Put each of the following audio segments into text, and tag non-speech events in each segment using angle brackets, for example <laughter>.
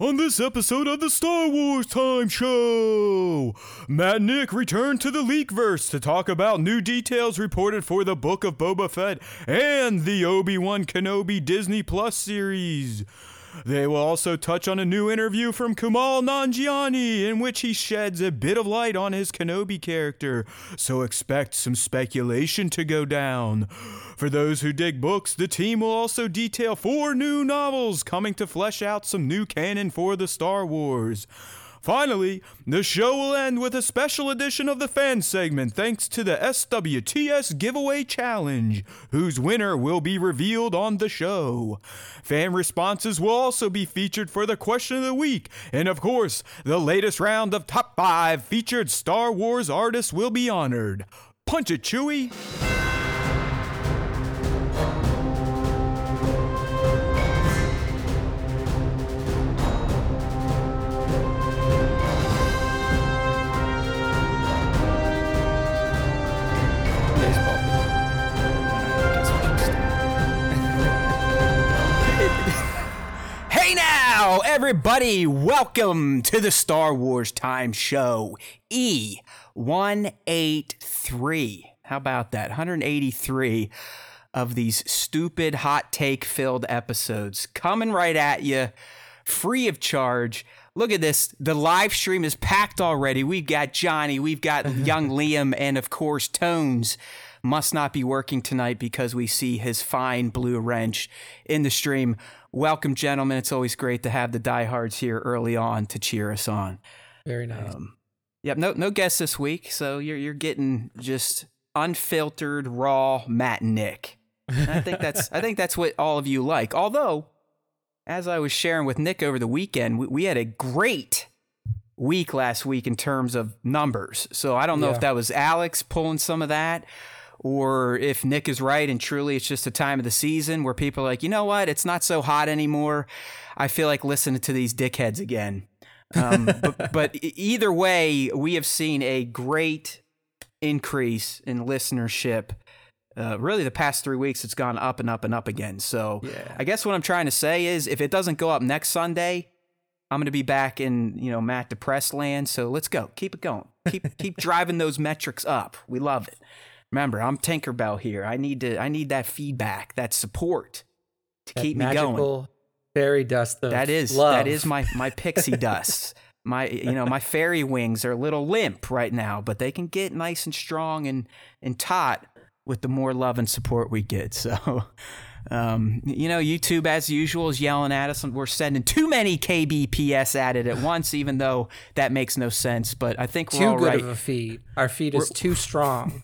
On this episode of the Star Wars Time Show, Matt Nick return to the Leakverse to talk about new details reported for the Book of Boba Fett and the Obi-Wan Kenobi Disney Plus series. They will also touch on a new interview from Kumail Nanjiani in which he sheds a bit of light on his Kenobi character, so expect some speculation to go down. For those who dig books, the team will also detail four new novels coming to flesh out some new canon for the Star Wars. Finally, the show will end with a special edition of the fan segment thanks to the SWTS Giveaway Challenge, whose winner will be revealed on the show. Fan responses will also be featured for the question of the week, and of course, the latest round of Top 5 featured Star Wars artists will be honored. Punch it, Chewie! Everybody, welcome to the Star Wars Time Show E183. How about that? 183 of these stupid hot take filled episodes coming right at you, free of charge. Look at this. The live stream is packed already. We've got Johnny, we've got <laughs> young Liam, and of course, Tones must not be working tonight because we see his fine blue wrench in the stream. Welcome, gentlemen. It's always great to have the diehards here early on to cheer us on. Very nice. Um, yep, no no guests this week, so you're you're getting just unfiltered, raw Matt and Nick. And I think that's I think that's what all of you like. Although, as I was sharing with Nick over the weekend, we, we had a great week last week in terms of numbers. So I don't know Yeah. if that was Alex pulling some of that or if Nick is right and truly it's just a time of the season where people are like, you know what, it's not so hot anymore. I feel like listening to these dickheads again. Um, <laughs> but, but either way, we have seen a great increase in listenership. Uh, really, the past three weeks, it's gone up and up and up again. So Yeah. I guess what I'm trying to say is if it doesn't go up next Sunday, I'm going to be back in, you know, Matt Depressed land. So let's go. Keep it going. Keep keep <laughs> driving those metrics up. We love it. Remember, I'm Tinkerbell here. I need to I need that feedback, that support to That keep me going. fairy dust That is love. that is my my pixie <laughs> dust. My you know my fairy wings are a little limp right now, but they can get nice and strong and and taut with the more love and support we get. So, <laughs> um, you know, YouTube as usual is yelling at us, and we're sending too many kbps at it at <laughs> once, even though that makes no sense. But I think we're too all good right. of a feed. Our feed is too strong.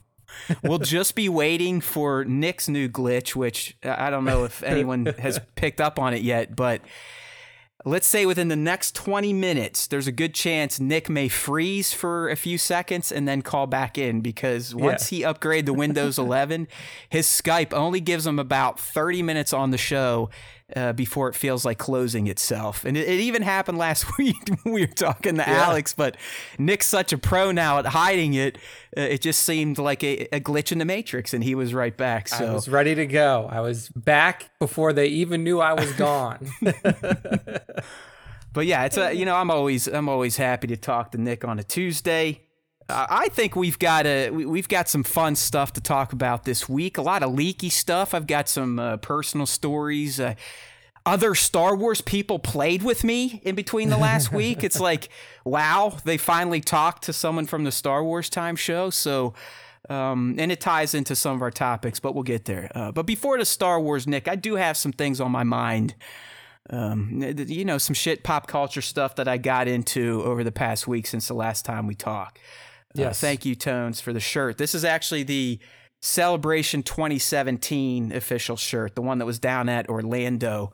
We'll just be waiting for Nick's new glitch, which uh, I don't know if anyone has <laughs> picked up on it yet, but let's say within the next 20 minutes, there's a good chance Nick may freeze for a few seconds and then call back in because once he upgraded to Windows <laughs> 11, his Skype only gives him about 30 minutes on the show. Uh, before it feels like closing itself. And it, it even happened last <laughs> week when we were talking to Alex, but Nick's such a pro now at hiding it. Uh, it just seemed like a, a glitch in the matrix, and he was right back. So I was ready to go. I was back before they even knew I was gone. <laughs> <laughs> But yeah, it's a you know I'm always I'm always happy to talk to Nick on a Tuesday. Uh, I think we've got a we- we've got some fun stuff to talk about this week. A lot of leaky stuff. I've got some uh, personal stories. Uh, other Star Wars people played with me in between the last <laughs> week. It's like, wow, they finally talked to someone from the Star Wars Time show. So, um, and it ties into some of our topics, but we'll get there. Uh, but before the Star Wars, Nick, I do have some things on my mind um, you know, some shit pop culture stuff that I got into over the past week since the last time we talked. Uh, thank you, Tones, for the shirt. This is actually the Celebration 2017 official shirt, the one that was down at Orlando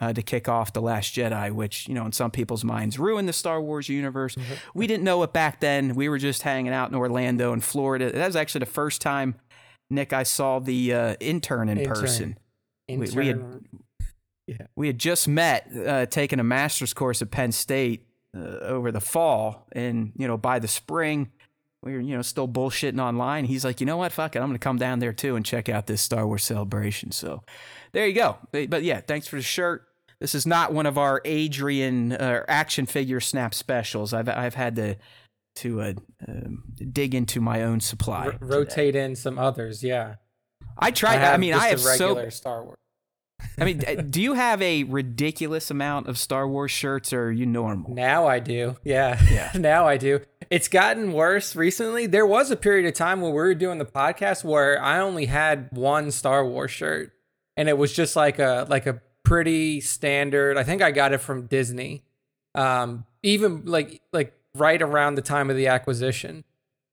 uh, to kick off The Last Jedi, which, you know, in some people's minds ruined the Star Wars universe. We didn't know it back then. We were just hanging out in Orlando in Florida. That was actually the first time, Nick, I saw the uh, intern in Intern. person. We- we had- Intern- We had just met, uh, taking a master's course at Penn State uh, over the fall, and you know, by the spring, we were you know still bullshitting online. He's like, you know what, fuck it, I'm gonna come down there too and check out this Star Wars celebration. So, there you go. But, yeah, thanks for the shirt. this is not one of our Adrian uh, action figure snap specials. I've I've had to to uh, um, dig into my own supply. R- rotate in some others. Yeah. I tried. I, have mean, I have so. regular Star Wars. I mean, do you have a ridiculous amount of Star Wars shirts, or are you normal? Now I do. Yeah. Yeah. <laughs> now I do. It's gotten worse recently. There was a period of time when we were doing the podcast where I only had one Star Wars shirt and it was just like a like a pretty standard. I think I got it from Disney. Um even like like right around the time of the acquisition.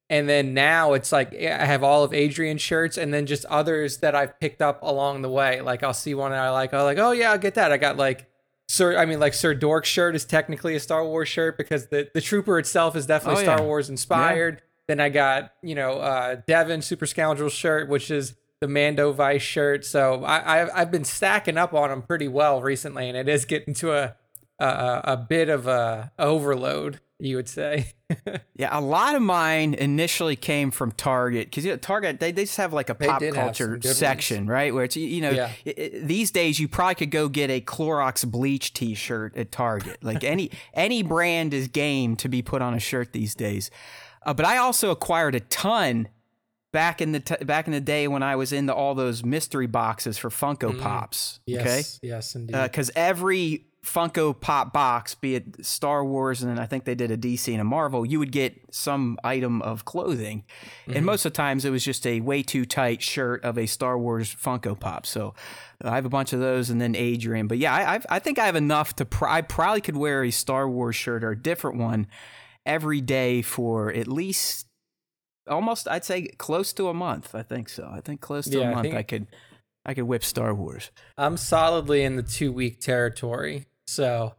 And then now it's like I have all of Adrian's shirts and then just others that I've picked up along the way. Like I'll see one that I like, I'll like, oh yeah, I'll get that. I got like Sir, I mean, like Sir Dork's shirt is technically a Star Wars shirt because the, the trooper itself is definitely Oh, Star yeah. Wars inspired. Then I got, you know, uh, Devin Super Scoundrel shirt, which is the Mando Vice shirt. So I, I've, I've been stacking up on them pretty well recently, and it is getting to a a, a bit of a overload, you would say. <laughs> Yeah, a lot of mine initially came from Target because you know, Target they, they just have like a They pop culture good ones. section, right? Where it's you- know Yeah. i i these days you probably could go get a Clorox bleach T-shirt at Target. Like any <laughs> any brand is game to be put on a shirt these days. Uh, but I also acquired a ton back in the t- back in the day when I was into all those mystery boxes for Funko Pops. Okay, Mm. yes, yes, indeed. because every Funko Pop box, be it Star Wars, and then I think they did a DC and a Marvel, you would get some item of clothing, and mhm. most of the times it was just a way too tight shirt of a Star Wars Funko Pop. So I have a bunch of those, and then Adrian. But yeah, I, I've, I think I have enough to. Pr- I probably could wear a Star Wars shirt or a different one every day for at least almost I'd say close to a month. I think so. I think close to Yeah, I a month think- I could I could whip Star Wars. I'm solidly in the two week territory. So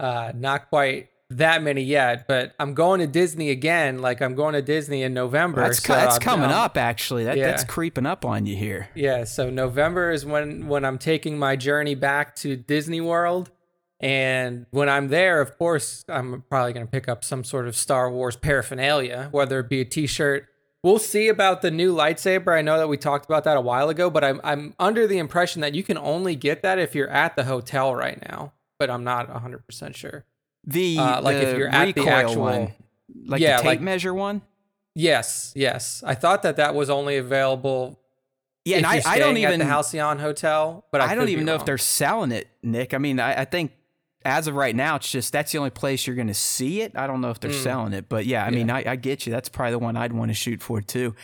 uh not quite that many yet, but I'm going to Disney again. Like I'm going to Disney in November. That's, so that's coming up actually. That, Yeah. That's creeping up on you here. Yeah, so November is when when I'm taking my journey back to Disney World. And when I'm there, of course, I'm probably going to pick up some sort of Star Wars paraphernalia, whether it be a t-shirt. We'll see about the new lightsaber. I know that we talked about that a while ago, but I'm I'm under the impression that you can only get that if you're at the hotel right now, but I'm not 100% sure. The Uh, like if you're at the actual- one, like Yeah, the tape like- measure one. Yes, yes. I thought that that was only available Yeah, and I, I don't even the Halcyon Hotel, but I, I, don't even know if they're selling it, Nick. I mean, I, I think as of right now, it's just that's the only place you're going to see it. I don't know if they're Mm. selling it, but yeah, I mean, I, I get you. That's probably the one I'd want to shoot for too.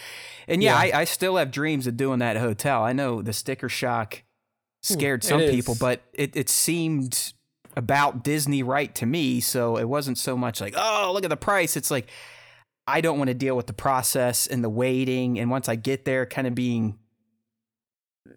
And yeah, Yeah. I, I still have dreams of doing that hotel. I know the sticker shock scared it some people, but it, it seemed about Disney right to me. So it wasn't so much like, oh, look at the price. It's like, I don't want to deal with the process and the waiting. And once I get there, kind of being,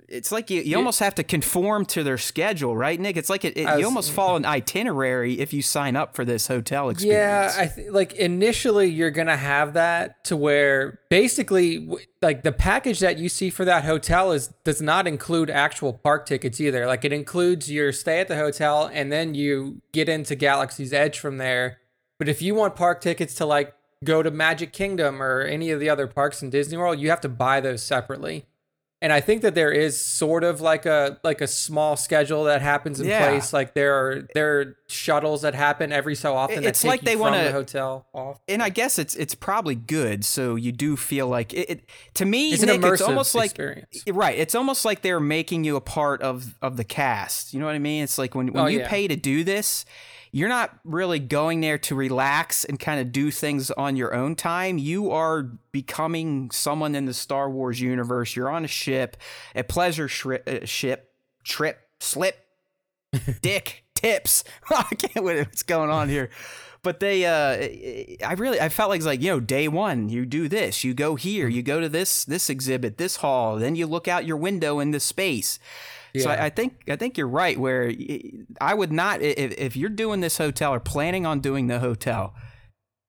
it's like you, you Yeah. almost have to conform to their schedule, right, Nick? It's like it, it, I you almost follow an itinerary if you sign up for this hotel Yeah, experience. I th- like initially you're gonna have that to where basically like the package that you see for that hotel is does not include actual park tickets either. Like it includes your stay at the hotel and then you get into Galaxy's Edge from there. But if you want park tickets to like go to Magic Kingdom or any of the other parks in Disney World, you have to buy those separately. And I think that there is sort of like a like a small schedule that happens in Yeah. place. Like there are there are shuttles that happen every so often. It's like they wanna- the hotel off. and I guess it's it's probably good. So you do feel like it. it to me, It's an immersive it's almost like experience. right. It's almost like they're making you a part of of the cast. You know what I mean? It's like when when Oh, you yeah. pay to do this, you're not really going there to relax and kind of do things on your own time. You are becoming someone in the Star Wars universe. You're on a ship, a pleasure shri- uh, ship, trip, slip, <laughs> dick, tips. <laughs> I can't wait what's going on here. But they, uh, eh, eh, I really, I felt like it's like you know, day one, you do this, you go here, you mm-hmm. go to this this exhibit, this hall, then you look out your window into space. So I, I think I think you're right. Where i would not, if, if you're doing this hotel or planning on doing the hotel,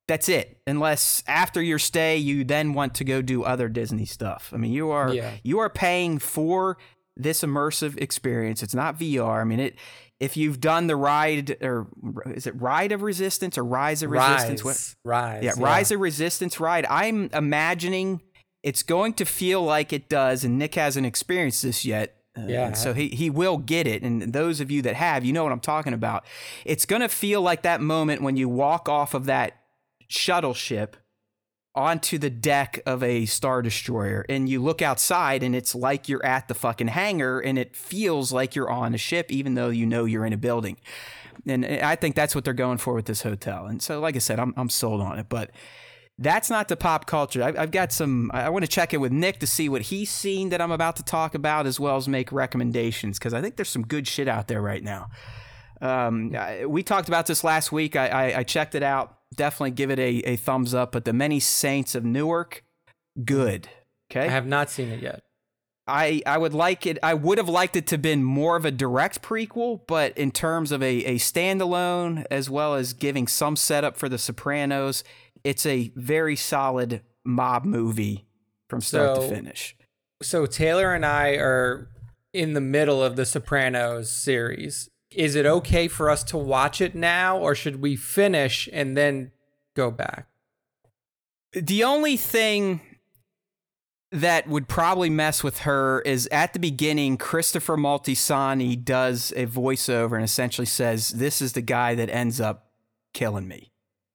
that's it. Unless after your stay, you then want to go do other Disney stuff. I mean, you are Yeah. you are paying for this immersive experience. It's not VR. I mean, it. If you've done the ride, or is it Ride of Resistance or Rise of Resistance? What- Rise, rise, yeah, Rise of Resistance ride. I'm imagining it's going to feel like it does, and Nick hasn't experienced this yet. Uh, Yeah. so he he will get it, and those of you that have, you know what I'm talking about. It's gonna feel like that moment when you walk off of that shuttle ship onto the deck of a star destroyer and you look outside and it's like you're at the fucking hangar and it feels like you're on a ship even though you know you're in a building. And I think that's what they're going for with this hotel. And so like I said I'm, I'm sold on it but that's not the pop culture. I've, I've got some I want to check in with Nick to see what he's seen that I'm about to talk about as well as make recommendations because I think there's some good shit out there right now um, we talked about this last week. I, I, I checked it out. Definitely give it a, a thumbs up. But the Many Saints of Newark, good. Okay. I have not seen it yet. I, I would like it. I would have liked it to have been more of a direct prequel, but in terms of a, a standalone, as well as giving some setup for The Sopranos, it's a very solid mob movie from start to finish. So Taylor and I are in the middle of the Sopranos series. Is it okay for us to watch it now, or should we finish and then go back? The only thing that would probably mess with her is at the beginning, Christopher Moltisanti does a voiceover and essentially says, This is the guy that ends up killing me.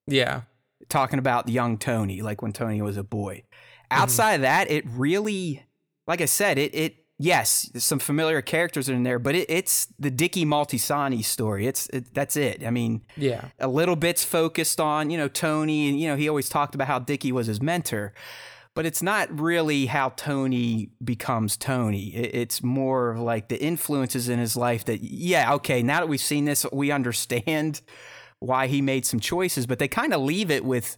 Yeah. Talking about young Tony, like when Tony was a boy. Mm-hmm. Outside of that, it really, like I said, it, it, yes, some familiar characters are in there, but it, it's the Dickie Moltisanti story. It's, it, that's it. I mean, Yeah. a little bit's focused on you know Tony and you know he always talked about how Dickie was his mentor but it's not really how Tony becomes Tony It- it's more of like the influences in his life that yeah okay now that we've seen this we understand why he made some choices but they kind of leave it with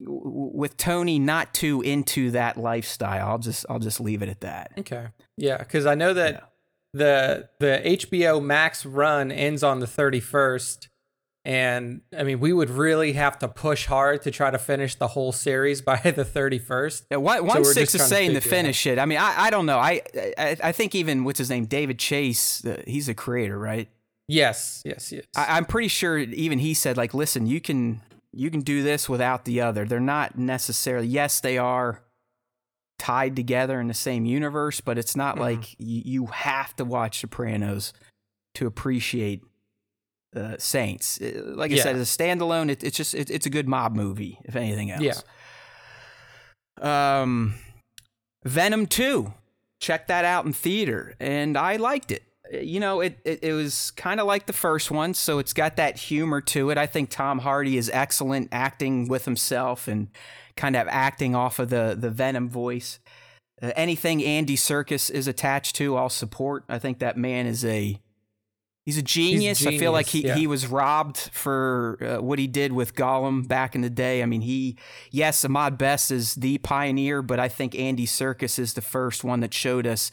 with Tony not too into that lifestyle I'll just I'll just leave it at that Okay. Yeah, because I know that Yeah. the the HBO Max run ends on the thirty first, and I mean we would really have to push hard to try to finish the whole series <laughs> by the thirty first. Yeah, one, So one we're six is trying to saying to figure it finish it. I mean, I, I don't know. I, I I think even what's his name, David Chase. Uh, he's a creator, right? Yes, yes, yes. I, I'm pretty sure even he said like, listen, you can you can do this without the other. They're not necessarily. Yes, they are tied together in the same universe, but it's not Mhm. like you, you have to watch Sopranos to appreciate uh, Saints. Uh, Like I Yeah. said, as a standalone, it, it's just it, it's a good mob movie, if anything else. Yeah. Um, Venom Two, check that out in theater, and I liked it. You know, it it, it was kind of like the first one, so it's got that humor to it. I think Tom Hardy is excellent acting with himself and kind of acting off of the the Venom voice. Uh, anything Andy Serkis is attached to, I'll support. I think that man is a he's a genius. I feel like he, yeah. he was robbed for uh, what he did with Gollum back in the day. I mean, he yes, Ahmed Best is the pioneer, but I think Andy Serkis is the first one that showed us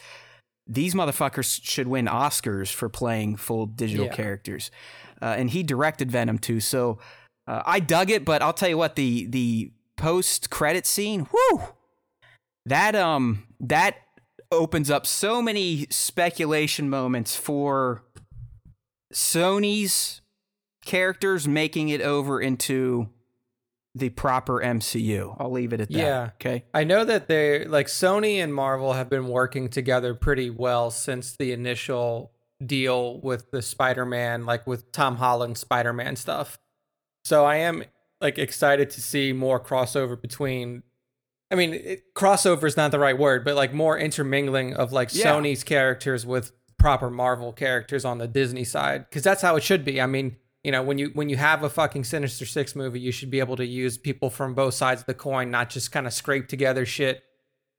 these motherfuckers should win Oscars for playing full digital Yeah. characters. Uh, and he directed Venom too, so uh, I dug it. But I'll tell you what the the post credit scene, whoo, that um that opens up so many speculation moments for Sony's characters making it over into the proper MCU. I'll leave it at that. Yeah. Okay. I know that they like Sony and Marvel have been working together pretty well since the initial deal with the Spider-Man, like with Tom Holland Spider-Man stuff. So I am like excited to see more crossover between I mean, it, crossover is not the right word, but like more intermingling of like Yeah. Sony's characters with proper Marvel characters on the Disney side cuz that's how it should be. I mean, you know, when you when you have a fucking Sinister 6 movie, you should be able to use people from both sides of the coin, not just kind of scrape together shit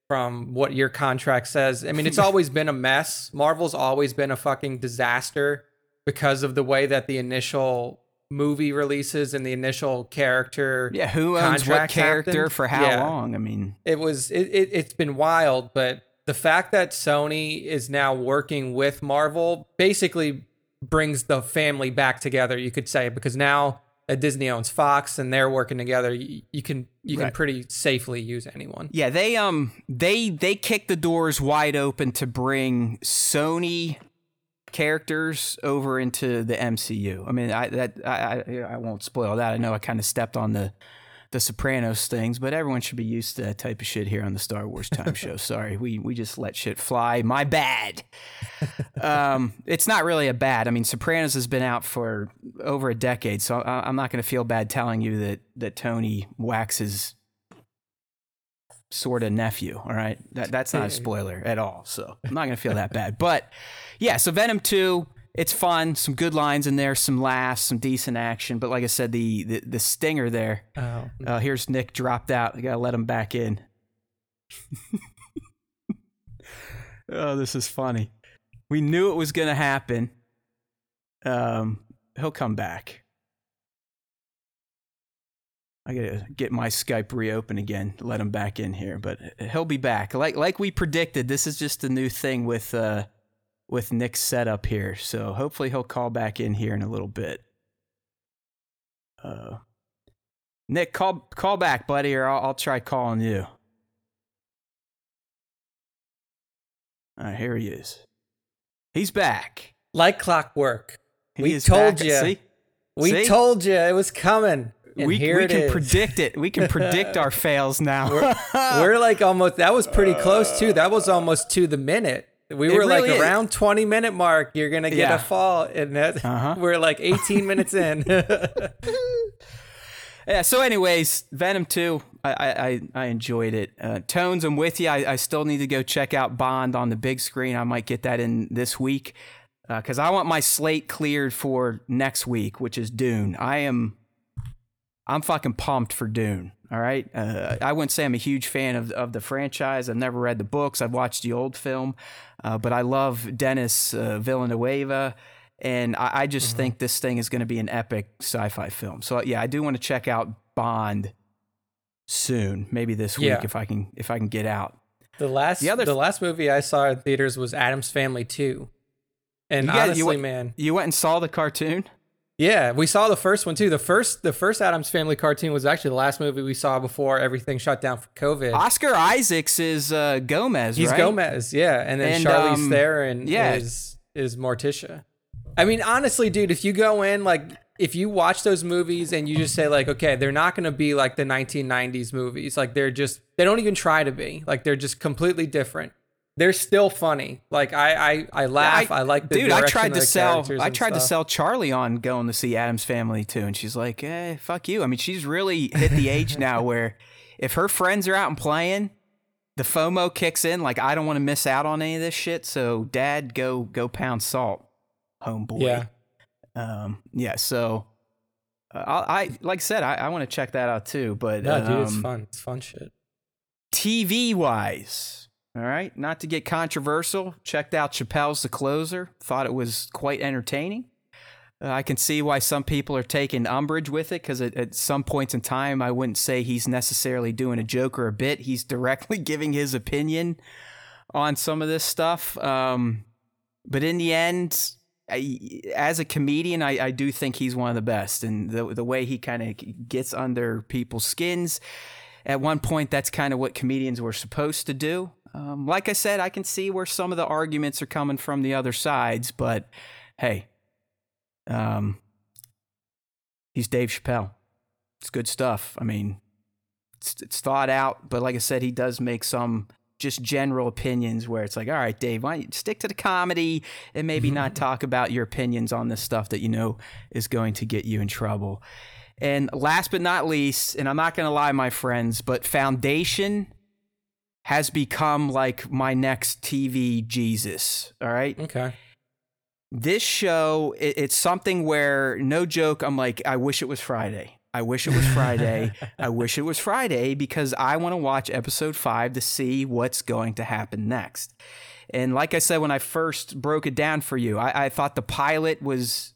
from what your contract says. I mean, it's <laughs> always been a mess. Marvel's always been a fucking disaster because of the way that the initial movie releases and the initial character Yeah, who owns what character happened. for how Yeah. long? I mean, it was it, it it's been wild but the fact that sony is now working with marvel basically brings the family back together you could say because now that disney owns fox and they're working together you, you can you can pretty safely use anyone yeah, they um they they kick the doors wide open to bring Sony characters over into the MCU. I mean, I that I I, I won't spoil that. I know I kind of stepped on the the Sopranos things, but everyone should be used to that type of shit here on the Star Wars Time <laughs> Show. Sorry, we we just let shit fly. My bad. um, it's not really a bad. I mean, Sopranos has been out for over a decade, so I, I'm not going to feel bad telling you that that Tony waxes sort of nephew. All right, that that's not a spoiler at all. So I'm not going to feel that bad. <laughs> But yeah, so Venom two it's fun. Some good lines in there, some laughs, some decent action. But like I said, the the, the stinger there. Oh. Uh, here's Nick dropped out. You gotta let him back in. <laughs> oh, this is funny. We knew it was gonna happen. Um, he'll come back. I gotta get my Skype reopened again, let him back in here, but he'll be back. Like like we predicted, this is just a new thing with uh with Nick's setup here. So hopefully he'll call back in here in a little bit. Uh, Nick, call call back, buddy, or I'll, I'll try calling you. All right, here he is. He's back. Like clockwork. He we told back. you. See? We See? told you it was coming. We we can is. predict it. We can predict our <laughs> fails now. <laughs> We're like almost. That was pretty close too. That was almost to the minute. We It were like is. around 20 minute mark. You're gonna get Yeah. a fall, and that Uh-huh. <laughs> we're like 18 <laughs> minutes in. <laughs> Yeah. So, anyways, Venom Two, I I, I- enjoyed it. Uh, Tones, I'm with you. I, I still need to go check out Bond on the big screen. I might get that in this week because I want my slate cleared for next week, which is Dune. I am, I'm fucking pumped for Dune. All right. Uh, I wouldn't say I'm a huge fan of of the franchise. I've never read the books. I've watched the old film, uh, but I love Denis uh, Villeneuve. And I, I just think this thing is going to be an epic sci-fi film. So yeah, I do want to check out Bond soon, maybe this week Yeah. if I can if I can get out. the last The other- the last movie I saw in theaters was Addams Family 2. And You got- you honestly, went- man, You went and saw the cartoon? Yeah, we saw the first one too. The first the first Addams Family cartoon was actually the last movie we saw before everything shut down for COVID. Oscar Isaacs is uh, Gomez, He's right? Gomez, yeah, and then And, Charlize um, Theron yeah. is is Morticia. I mean, honestly, dude, if you go in like if you watch those movies and you just say like, okay, they're not going to be like the 1990s movies, like they're just they don't even try to be, like they're just completely different. They're still funny. Like I I, I laugh. I, like the dude. I tried to sell. I tried to sell Charlie on going to see Addams Family too, and she's like, "Eh, fuck you." I mean, she's really hit the age <laughs> now where if her friends are out and playing, the FOMO kicks in. Like, I don't want to miss out on any of this shit. So, Dad, go go pound salt, homeboy. Yeah. Um. Yeah. So. Uh, I, I like I said I, I want to check that out too, but No, dude, it's um, fun. It's fun shit. TV wise, all right, not to get controversial, checked out Chappelle's The Closer. Thought it was quite entertaining. Uh, I can see why some people are taking umbrage with it because at, some points in time, I wouldn't say he's necessarily doing a joke or a bit. He's directly <laughs> giving his opinion on some of this stuff. Um, but in the end, I, as a comedian, I, I do think he's one of the best. And the, the way he kind of gets under people's skins, at one point, that's kind of what comedians were supposed to do. Um, like I said, I can see where some of the arguments are coming from the other sides, but hey, um, he's Dave Chappelle. It's good stuff. I mean, it's, it's thought out, but like I said, he does make some just general opinions where it's like, all right, Dave, why don't you stick to the comedy and maybe not <laughs> talk about your opinions on this stuff that you know is going to get you in trouble. And last but not least, and I'm not going to lie, my friends, but Foundation has become like my next TV Jesus. All right Okay. this show it, it's something where no joke i'm like i wish it was friday i wish it was friday <laughs> i wish it was friday because i want to watch episode 5 to see what's going to happen next and like i said when i first broke it down for you i, I thought the pilot was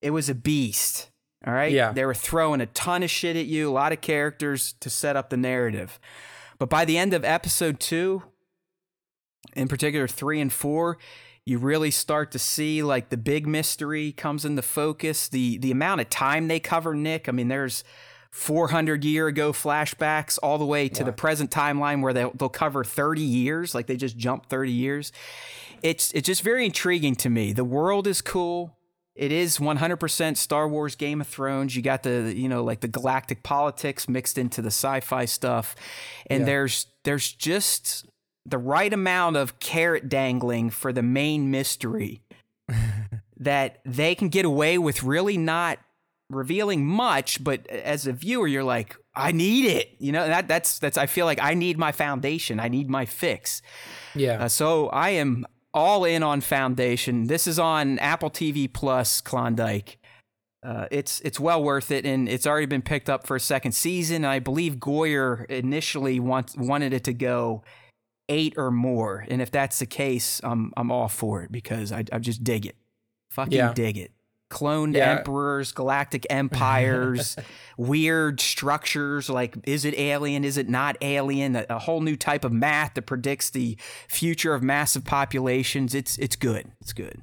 it was a beast all right Yeah. they were throwing a ton of shit at you a lot of characters to set up the narrative but by the end of episode 2 in particular 3 and 4 you really start to see like the big mystery comes into focus. The the amount of time they cover nick i mean there's 400 year ago flashbacks all the way to the present timeline where they'll, they'll cover 30 years like they just jump 30 years. It's it's just very intriguing to me. The world is cool it is 100% Star Wars Game of Thrones. You got the you know like the galactic politics mixed into the sci-fi stuff. And Yeah. there's there's just the right amount of carrot dangling for the main mystery <laughs> that they can get away with really not revealing much, but as a viewer you're like I need it. You know, that that's that's I feel like I need my foundation. I need my fix. Yeah. Uh, so I am all in on Foundation. This is on Apple TV Plus, Klondike. Uh, it's it's well worth it, and it's already been picked up for a second season. I believe Goyer initially want, wanted it to go eight or more, and if that's the case, I'm I'm all for it because I I just dig it, fucking Yeah. dig it. Cloned Yeah. emperors, galactic empires, <laughs> weird structures like is it alien, is it not alien? A, a whole new type of math that predicts the future of massive populations. It's it's good. It's good.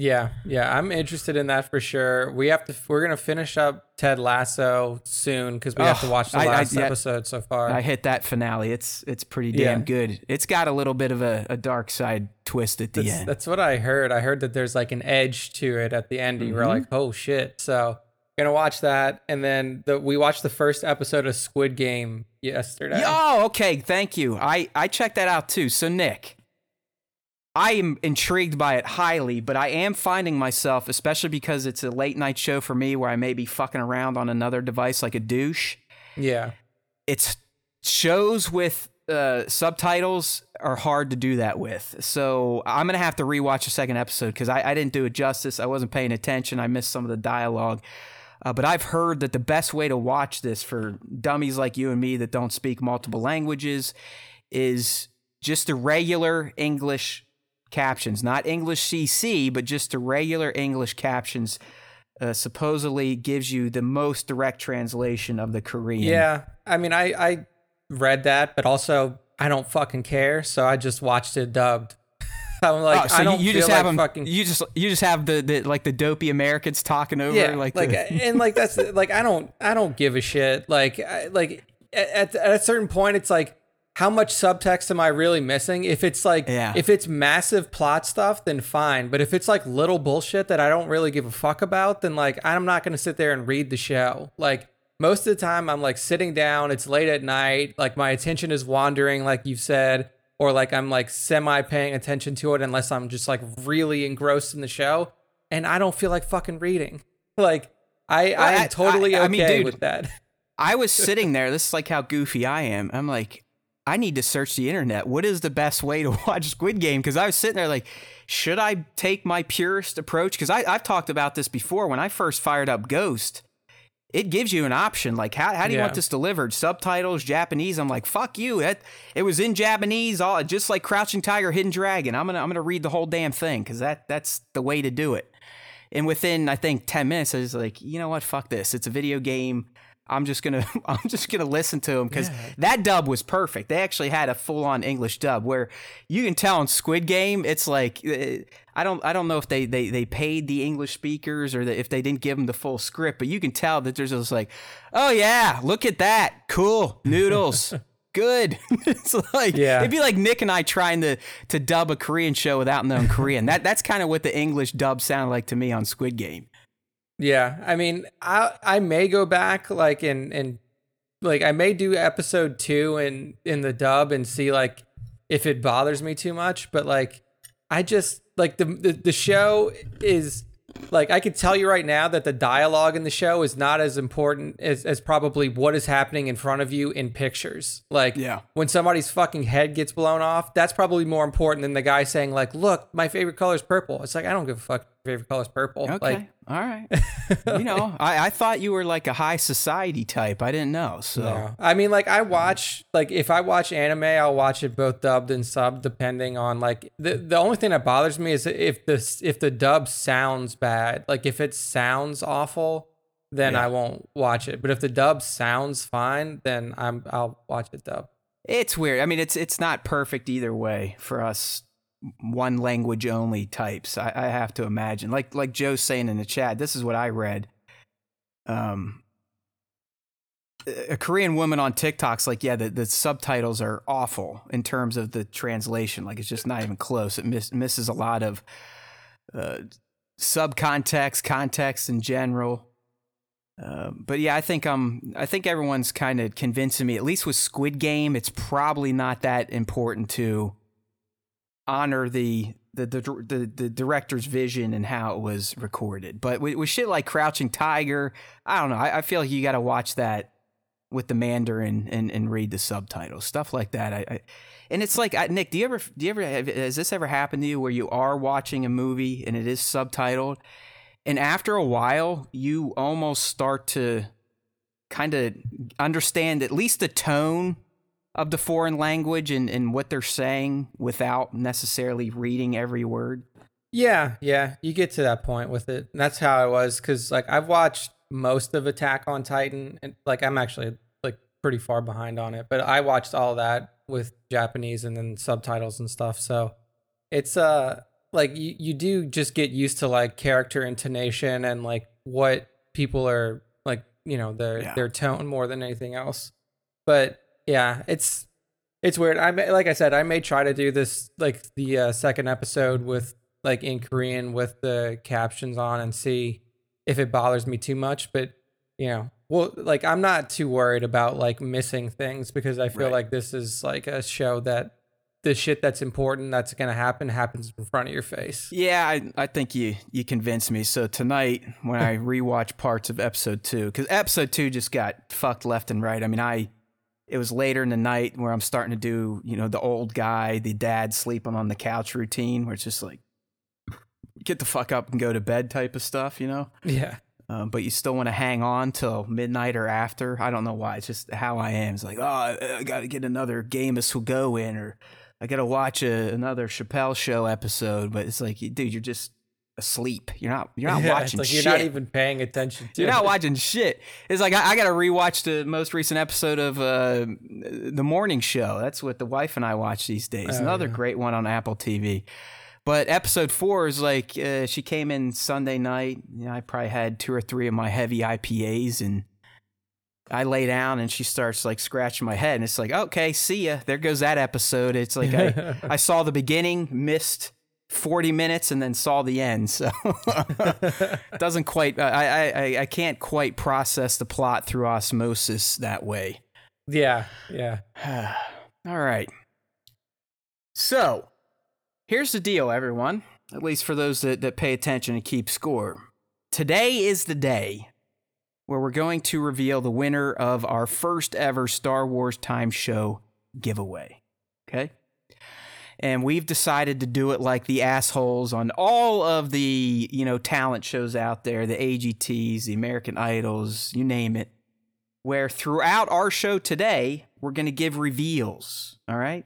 Yeah, yeah, I'm interested in that for sure. We have to. We're gonna finish up Ted Lasso soon because we have to Oh, watch the I- I- last yeah. episode so far. I hit that finale. It's it's pretty Yeah. damn good. It's got a little bit of a, a dark side twist at the that's, end. that's what I heard. I heard that there's like an edge to it at the end. and You were Mm-hmm. like, oh shit. So gonna watch that, and then the, we watched the first episode of Squid Game yesterday. Oh, okay. Thank you. I I checked that out too. So Nick, I am intrigued by it highly, but I am finding myself, especially because it's a late night show for me, where I may be fucking around on another device like a douche. Yeah, it's shows with uh, subtitles are hard to do that with. So I'm gonna have to rewatch the second episode because I, I didn't do it justice. I wasn't paying attention. I missed some of the dialogue. Uh, but I've heard that the best way to watch this for dummies like you and me that don't speak multiple languages is just the regular English captions, not English CC, but just the regular English captions. Uh, supposedly gives you the most direct translation of the Korean. yeah. I mean, I I read that, but also I don't fucking care, so I just watched it dubbed. <laughs> I'm like, Oh, so I don't you, just like have them, fucking you just you just have the, the like the dopey Americans talking over yeah, like, like, the, and like that's <laughs> like I don't I don't give a shit. Like I, like at, at a certain point, it's like how much subtext am I really missing? If it's like Yeah. if it's massive plot stuff, then fine. But if it's like little bullshit that I don't really give a fuck about, then like I'm not gonna sit there and read the show. Like most of the time, I'm like sitting down. It's late at night. Like my attention is wandering, like you've said. Or like I'm like semi paying attention to it unless I'm just like really engrossed in the show, and I don't feel like fucking reading. <laughs> Like I, I I- am totally I- okay I mean, dude, with that. I was sitting there. This is like how goofy I am. I'm like, I need to search the internet. What is the best way to <laughs> watch Squid Game? Because I was sitting there like, should I take my purest approach? Because I've talked about this before. When I first fired up Ghost, it gives you an option. Like, how, how do you Yeah. want this delivered? Subtitles, Japanese. I'm like, fuck you. That, it was in Japanese, all just like Crouching Tiger, Hidden Dragon. I'm gonna I'm gonna read the whole damn thing because that that's the way to do it. And within I think ten minutes, I was like, you know what? Fuck this. It's a video game. I'm just gonna <laughs> I'm just gonna listen to them because that dub was perfect. They actually had a full on English dub where you can tell in Squid Game it's like uh, I don't I don't know if they they they paid the English speakers or that if they didn't give them the full script, but you can tell that there's just like, oh yeah, look at that, cool noodles. <laughs> Good. <laughs> it's like Yeah. it'd be like Nick and I trying to to dub a Korean show without knowing Korean. That that's kind of what the English dub sounded like to me on Squid Game. Yeah, I mean, I I may go back like and and like I may do episode two in in the dub and see like if it bothers me too much, but like I just like the the, the show is like I could tell you right now that the dialogue in the show is not as important as, as probably what is happening in front of you in pictures. Like Yeah. when somebody's fucking head gets blown off, that's probably more important than the guy saying like, "Look, my favorite color is purple." It's like I don't give a fuck. Your favorite color is purple. Okay. Like All right. <laughs> you know, I, I thought you were like a high society type. I didn't know. So No. I mean, like I watch, like if I watch anime, I'll watch it both dubbed and subbed, depending on like the the only thing that bothers me is if the if the dub sounds bad. Like if it sounds awful, then Yeah. I won't watch it. But if the dub sounds fine, then I'm I'll watch it dub. it's weird. I mean, it's it's not perfect either way for us one language only types. I, I have to imagine. Like like Joe's saying in the chat, this is what I read. Um a Korean woman on TikTok's like, yeah, the, the subtitles are awful in terms of the translation. Like, it's just not even close. It miss, misses a lot of uh, subcontext, context in general. Uh, but yeah, I think um, I think everyone's kind of convincing me. At least with Squid Game, it's probably not that important to honor the the the, the, the director's vision and how it was recorded. But with, with shit like Crouching Tiger, I don't know. I, I feel like you got to watch that with the Mandarin and, and read the subtitles, stuff like that. I, I and it's like Nick, do you ever do you ever have, has this ever happened to you where you are watching a movie and it is subtitled, and after a while you almost start to kind of understand at least the tone of the foreign language and, and what they're saying without necessarily reading every word. Yeah, yeah, you get to that point with it. And that's how I was because like I've watched most of Attack on Titan, and like I'm actually like pretty far behind on it, but I watched all that with Japanese and then subtitles and stuff. So it's uh like you, you do just get used to like character intonation and like what people are like, you know, their yeah. their tone more than anything else. But yeah, it's it's weird. I may, like I said, I may try to do this like the uh, second episode with like in Korean with the captions on and see if it bothers me too much. But you know, well, like I'm not too worried about like missing things because I feel right. like this is like a show that the shit that's important that's gonna happen happens in front of your face. Yeah, I, I think you you convinced me. So tonight when I <laughs> rewatch parts of episode two, because episode two just got fucked left and right. I mean, I it was later in the night where I'm starting to do, you know, the old guy, the dad sleeping on the couch routine, where it's just like, get the fuck up and go to bed type of stuff, you know? Yeah. Um, but you still want to hang on till midnight or after. I don't know why. It's just how I am. It's like, oh, I, got to get another Gamus will go in, or I got to watch a, another Chappelle show episode. But it's like, dude, you're just asleep. You're not you're not yeah, watching like shit. You're not even paying attention to You're not <laughs> watching shit. It's like I, I got to rewatch the most recent episode of uh, the morning show. That's what the wife and I watch these days. Oh, Another yeah. great one on Apple TV. But episode four is like uh, she came in Sunday night. You know, I probably had two or three of my heavy IPAs and I lay down and she starts like scratching my head and it's like, okay, see ya. There goes that episode. It's like I, <laughs> I saw the beginning, missed 40 minutes and then saw the end. So <laughs> doesn't quite, uh, I, I, I can't quite process the plot through osmosis that way. Yeah. Yeah. <sighs> All right. So here's the deal, everyone, at least for those that, that pay attention and keep score. Today is the day where we're going to reveal the winner of our first ever Star Wars Time Show giveaway. Okay and we've decided to do it like the assholes on all of the you know talent shows out there the agts the american idols you name it where throughout our show today we're going to give reveals all right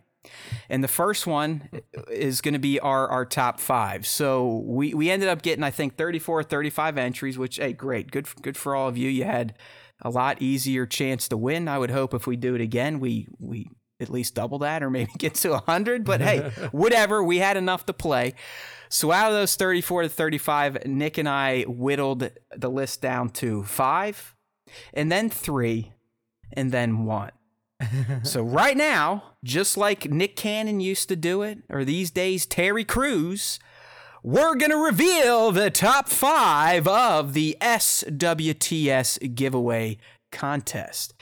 and the first one is going to be our, our top five. So we, we ended up getting, I think, 34, 35 entries, which, hey, great. Good, good for all of you. You had a lot easier chance to win. I would hope if we do it again, we, we at least double that or maybe <laughs> get to 100. But hey, <laughs> whatever. We had enough to play. So out of those 34 to 35, Nick and I whittled the list down to five, and then three, and then one. so <laughs> right now, just like Nick Cannon used to do it, or these days Terry Crews, we're going to reveal the top five of the SWTS giveaway contest.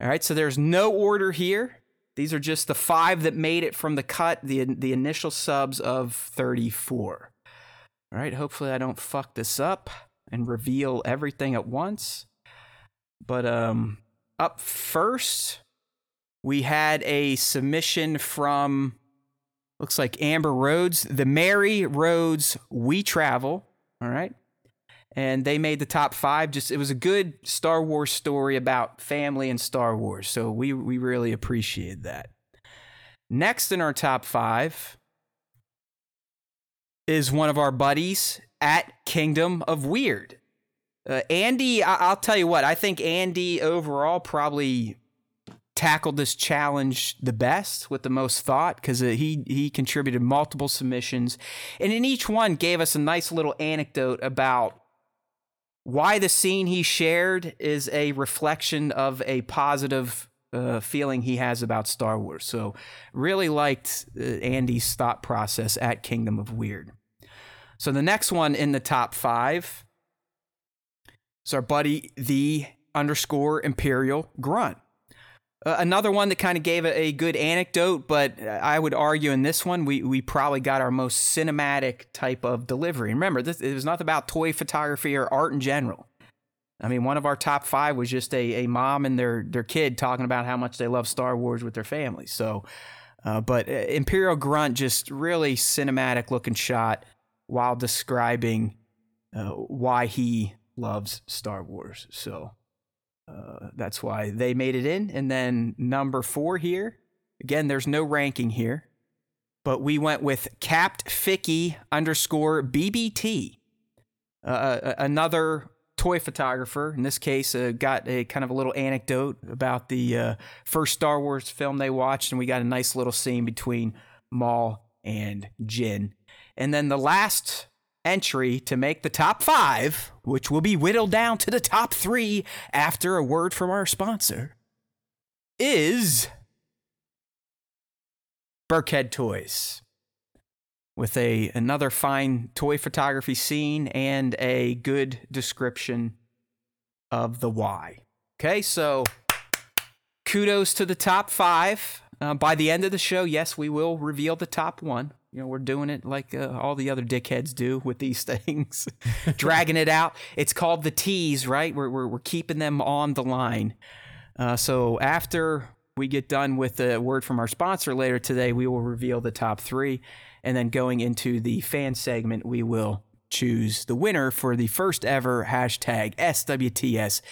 All right, so there's no order here. These are just the five that made it from the cut, the the initial subs of 34. All right, hopefully I don't fuck this up and reveal everything at once. But um up first, we had a submission from looks like Amber Rhodes, the Mary Rhodes We Travel, all right? And they made the top five. Just it was a good Star Wars story about family and Star Wars, so we we really appreciated that. Next in our top five is one of our buddies at Kingdom of Weird. Uh, Andy, I- will tell you what, I think Andy overall probably tackled this challenge the best with the most thought because uh, he he contributed multiple submissions and in each one gave us a nice little anecdote about why the scene he shared is a reflection of a positive uh, feeling he has about Star Wars. So, really liked uh, Andy's thought process at Kingdom of Weird. So the next one in the top five is our buddy the underscore Imperial Grunt. Uh, another one that kind of gave a, a, good anecdote, but I would argue in this one we we probably got our most cinematic type of delivery. Remember, this it was not about toy photography or art in general. I mean, one of our top five was just a, a mom and their their kid talking about how much they love Star Wars with their family. So, uh, but uh, Imperial Grunt just really cinematic looking shot while describing uh, why he loves Star Wars. So uh, that's why they made it in. And then number four here, again, there's no ranking here, but we went with Capt Ficky underscore BBT. Uh, uh, another toy photographer, in this case, uh, got a kind of a little anecdote about the uh, first Star Wars film they watched, and we got a nice little scene between Maul and Jinn. And then the last entry to make the top five, which will be whittled down to the top three after a word from our sponsor, is Burkhead Toys. With a another fine toy photography scene and a good description of the why. Okay, so kudos to the top five. Uh, by the end of the show, yes, we will reveal the top one. You know, we're doing it like uh, all the other dickheads do with these <laughs> things, <laughs> dragging it out. It's called the tease, right? We're, we're, we're keeping them on the line. Uh, so after we get done with the word from our sponsor later today, we will reveal the top three. And then going into the fan segment, we will choose the winner for the first ever hashtag SWTS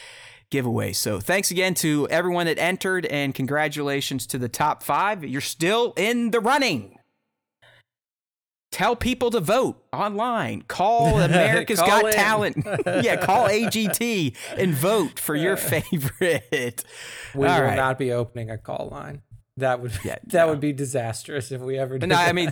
giveaway. So thanks again to everyone that entered and congratulations to the top five. You're still in the running. Tell people to vote online. Call <laughs> America's call Got in. Talent. <laughs> yeah, call AGT and vote for your favorite. <laughs> We All will right. not be opening a call line. That would yeah, that no. would be disastrous if we ever did. No, that. I mean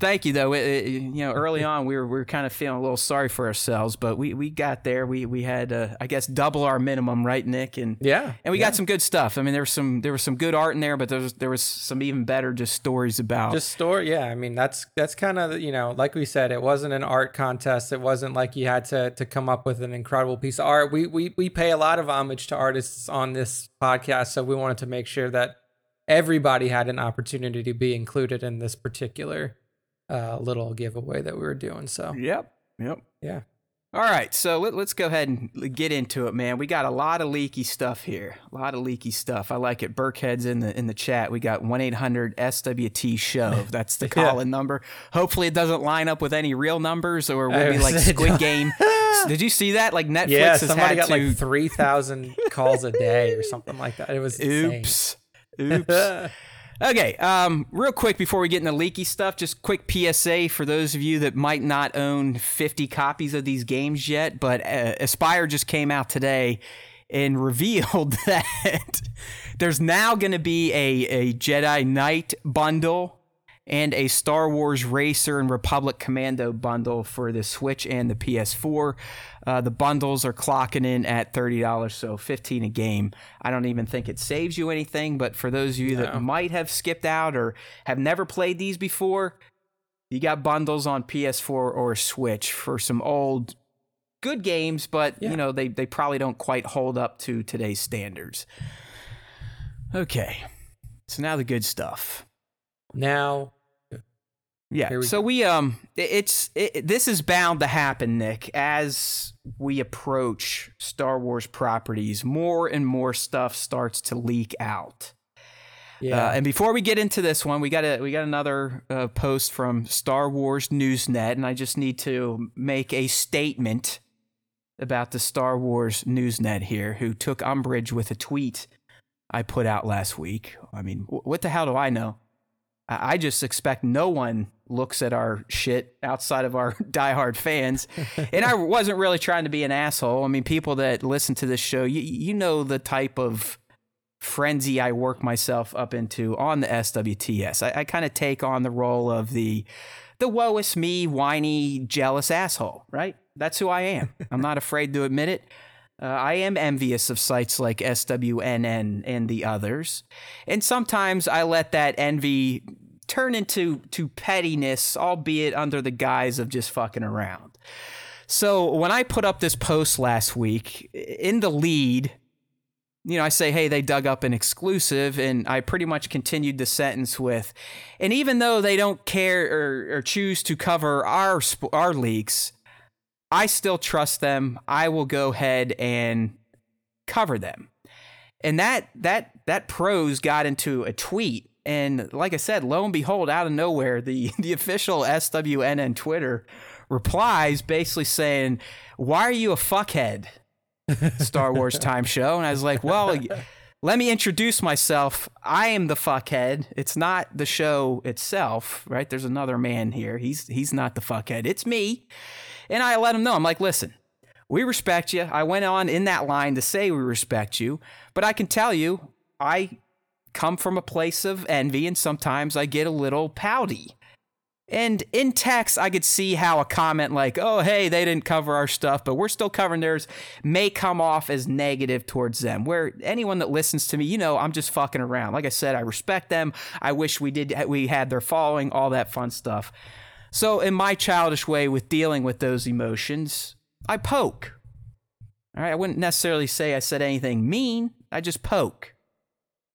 thank you though. It, it, you know, early on we were we were kind of feeling a little sorry for ourselves, but we, we got there. We we had uh, I guess double our minimum, right, Nick? And yeah, and we yeah. got some good stuff. I mean, there was some there was some good art in there, but there was there was some even better just stories about just story. Yeah, I mean that's that's kind of you know like we said, it wasn't an art contest. It wasn't like you had to to come up with an incredible piece of art. We we we pay a lot of homage to artists on this podcast, so we wanted to make sure that everybody had an opportunity to be included in this particular uh, little giveaway that we were doing. So yep, yep, yeah. All right, so let, us go ahead and get into it, man. We got a lot of leaky stuff here. A lot of leaky stuff. I like it. Burkhead's in the in the chat. We got one eight hundred SWT show. <laughs> That's the call in yeah. number. Hopefully, it doesn't line up with any real numbers, or we'll be like <laughs> Squid Game. <laughs> Did you see that? Like Netflix yeah, has somebody got to... like three thousand calls a day or something like that. It was oops, insane. oops. Okay, um, real quick before we get into leaky stuff, just quick PSA for those of you that might not own 50 copies of these games yet, but uh, Aspyr just came out today and <laughs> revealed that there's now going to be a, a Jedi Knight bundle and a Star Wars Racer and Republic Commando bundle for the Switch and the PS4. Uh, the bundles are clocking in at $30, so 15 a game. I don't even think it saves you anything, but for those of you no. that might have skipped out or have never played these before, you got bundles on PS4 or Switch for some old good games, but yeah. you know, they, they probably don't quite hold up to today's standards. Okay. So now the good stuff. Now yeah. We so go. we um it's it, this is bound to happen, Nick, as we approach Star Wars properties, more and more stuff starts to leak out. Yeah. Uh, and before we get into this one, we got a we got another uh, post from Star Wars Newsnet, and I just need to make a statement about the Star Wars Newsnet here, who took umbrage with a tweet I put out last week. I mean, what the hell do I know? I just expect no one looks at our shit outside of our <laughs> diehard fans. and I wasn't really trying to be an asshole. I mean, people that listen to this show, you, you know the type of frenzy I work myself up into on the SWTS. I, I kind of take on the role of the the woe is me, whiny, jealous asshole, right? That's who I am. <laughs> I'm not afraid to admit it. Uh, I am envious of sites like SWNN and the others. And sometimes I let that envy turn into to pettiness, albeit under the guise of just fucking around. So when I put up this post last week, in the lead, you know, I say, hey, they dug up an exclusive, and I pretty much continued the sentence with, and even though they don't care or, or choose to cover our our leaks, I still trust them. I will go ahead and cover them. And that that that prose got into a tweet, and like I said, lo and behold, out of nowhere, the <laughs> the official SWNN Twitter replies basically saying, "Why are you a fuckhead?" Star Wars <laughs> Time Show, and I was like, "Well." let me introduce myself. I am the fuckhead. It's not the show itself, right? There's another man here. He's he's not the fuckhead. It's me. And I let him know. I'm like, listen, we respect you. I went on in that line to say we respect you, but I can tell you, I come from a place of envy, and sometimes I get a little pouty. And in text, I could see how a comment like, oh, hey, they didn't cover our stuff, but we're still covering theirs, may come off as negative towards them. Where anyone that listens to me, you know, I'm just fucking around. Like I said, I respect them. I wish we did, we had their following, all that fun stuff. So, in my childish way with dealing with those emotions, I poke. All right, I wouldn't necessarily say I said anything mean, I just poke.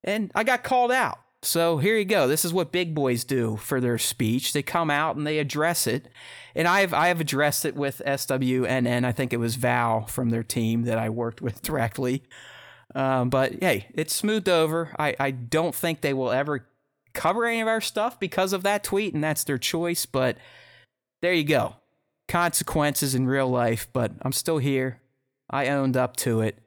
And I got called out. So here you go. This is what big boys do for their speech. They come out and they address it. And I've I have addressed it with SWNN. I think it was Val from their team that I worked with directly. Um, but hey, it's smoothed over. I, I don't think they will ever cover any of our stuff because of that tweet, and that's their choice. But there you go. Consequences in real life, but I'm still here. I owned up to it.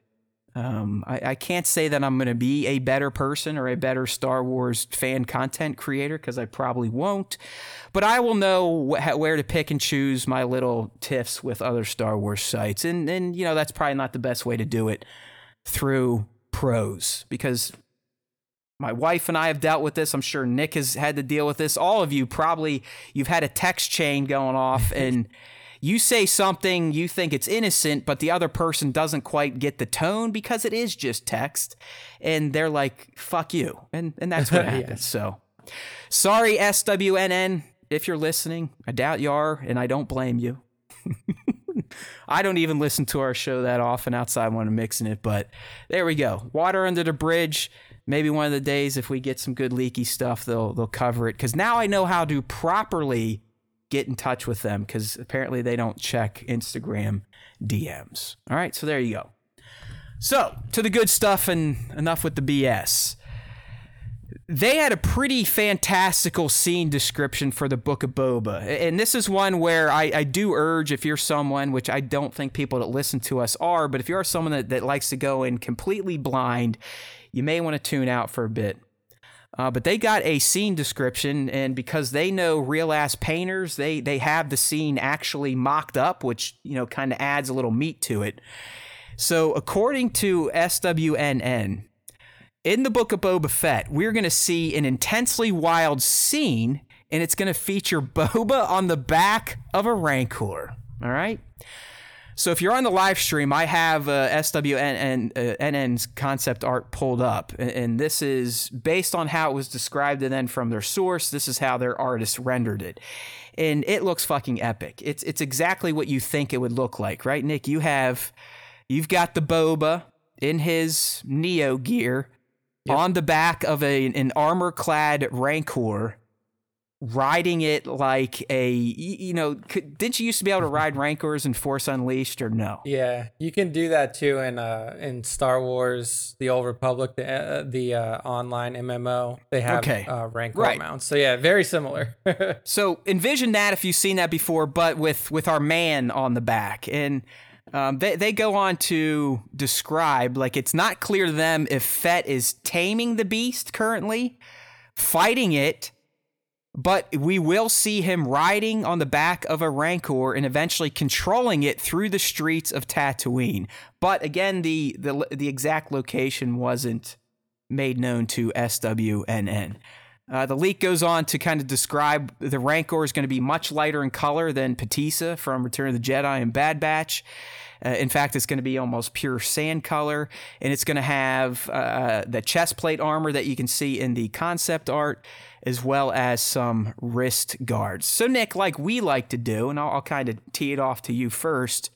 Um, I, I, can't say that I'm going to be a better person or a better Star Wars fan content creator because I probably won't, but I will know wh- where to pick and choose my little tiffs with other Star Wars sites. And, and, you know, that's probably not the best way to do it through pros because my wife and I have dealt with this. I'm sure Nick has had to deal with this. All of you probably, you've had a text chain going off <laughs> and you say something you think it's innocent, but the other person doesn't quite get the tone because it is just text, and they're like, "Fuck you," and and that's what <laughs> happens. So, sorry, SWNN, if you're listening. I doubt you are, and I don't blame you. <laughs> I don't even listen to our show that often outside when I'm mixing it, but there we go. Water under the bridge. Maybe one of the days, if we get some good leaky stuff, they'll they'll cover it. Because now I know how to properly get in touch with them because apparently they don't check Instagram DMs. All right, so there you go. So, to the good stuff and enough with the BS. They had a pretty fantastical scene description for the Book of Boba. And this is one where I, I do urge if you're someone, which I don't think people that listen to us are, but if you are someone that, that likes to go in completely blind, you may want to tune out for a bit. Uh, but they got a scene description, and because they know real ass painters, they they have the scene actually mocked up, which you know kind of adds a little meat to it. So according to SWNN, in the book of Boba Fett, we're going to see an intensely wild scene, and it's going to feature Boba on the back of a Rancor. All right. So if you're on the live stream, I have uh, SWNN's uh, concept art pulled up, and this is based on how it was described, and then from their source, this is how their artist rendered it, and it looks fucking epic. It's it's exactly what you think it would look like, right, Nick? You have you've got the boba in his neo gear yep. on the back of a an armor clad rancor riding it like a you know could, didn't you used to be able to ride <laughs> rancors in force unleashed or no? Yeah you can do that too in uh in star wars the old republic the uh, the uh, online mmo they have okay. uh, rancor right. mounts. So yeah very similar. <laughs> So envision that if you've seen that before but with with our man on the back. And um, they, they go on to describe like it's not clear to them if Fett is taming the beast currently, fighting it, but we will see him riding on the back of a Rancor and eventually controlling it through the streets of Tatooine. But again, the the, the exact location wasn't made known to SWNN. Uh, the leak goes on to kind of describe the Rancor is going to be much lighter in color than Pateesa from Return of the Jedi and Bad Batch. Uh, in fact, it's going to be almost pure sand color, and it's going to have uh, the chest plate armor that you can see in the concept art, as well as some wrist guards. So, Nick, like we like to do, and I'll, I'll kind of tee it off to you first.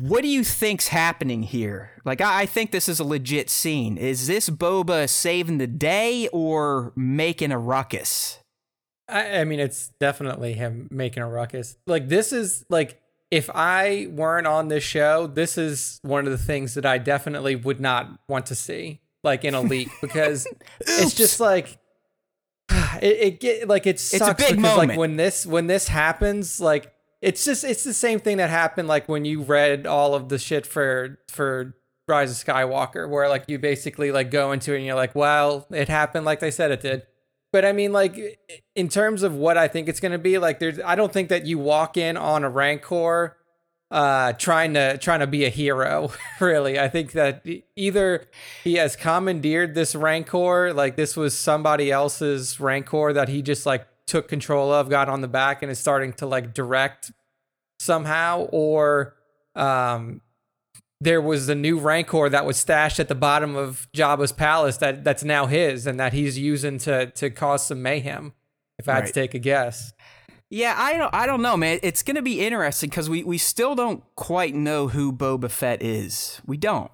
What do you think's happening here? Like, I, I think this is a legit scene. Is this Boba saving the day or making a ruckus? I, I mean, it's definitely him making a ruckus. Like, this is like, if I weren't on this show, this is one of the things that I definitely would not want to see, like in a leak, <laughs> because it's just like, <sighs> it, it get like it sucks It's a big because like when this when this happens, like it's just it's the same thing that happened like when you read all of the shit for for Rise of Skywalker, where like you basically like go into it and you're like, well, it happened like they said it did. But I mean, like in terms of what I think it's gonna be, like there's I don't think that you walk in on a Rancor uh trying to trying to be a hero <laughs> really. I think that either he has commandeered this rancor like this was somebody else's rancor that he just like took control of got on the back and is starting to like direct somehow or um there was a new rancor that was stashed at the bottom of Jabba's palace that that's now his and that he's using to to cause some mayhem if i had to take a guess Yeah, I don't, I don't know, man. It's going to be interesting because we, we still don't quite know who Boba Fett is. We don't.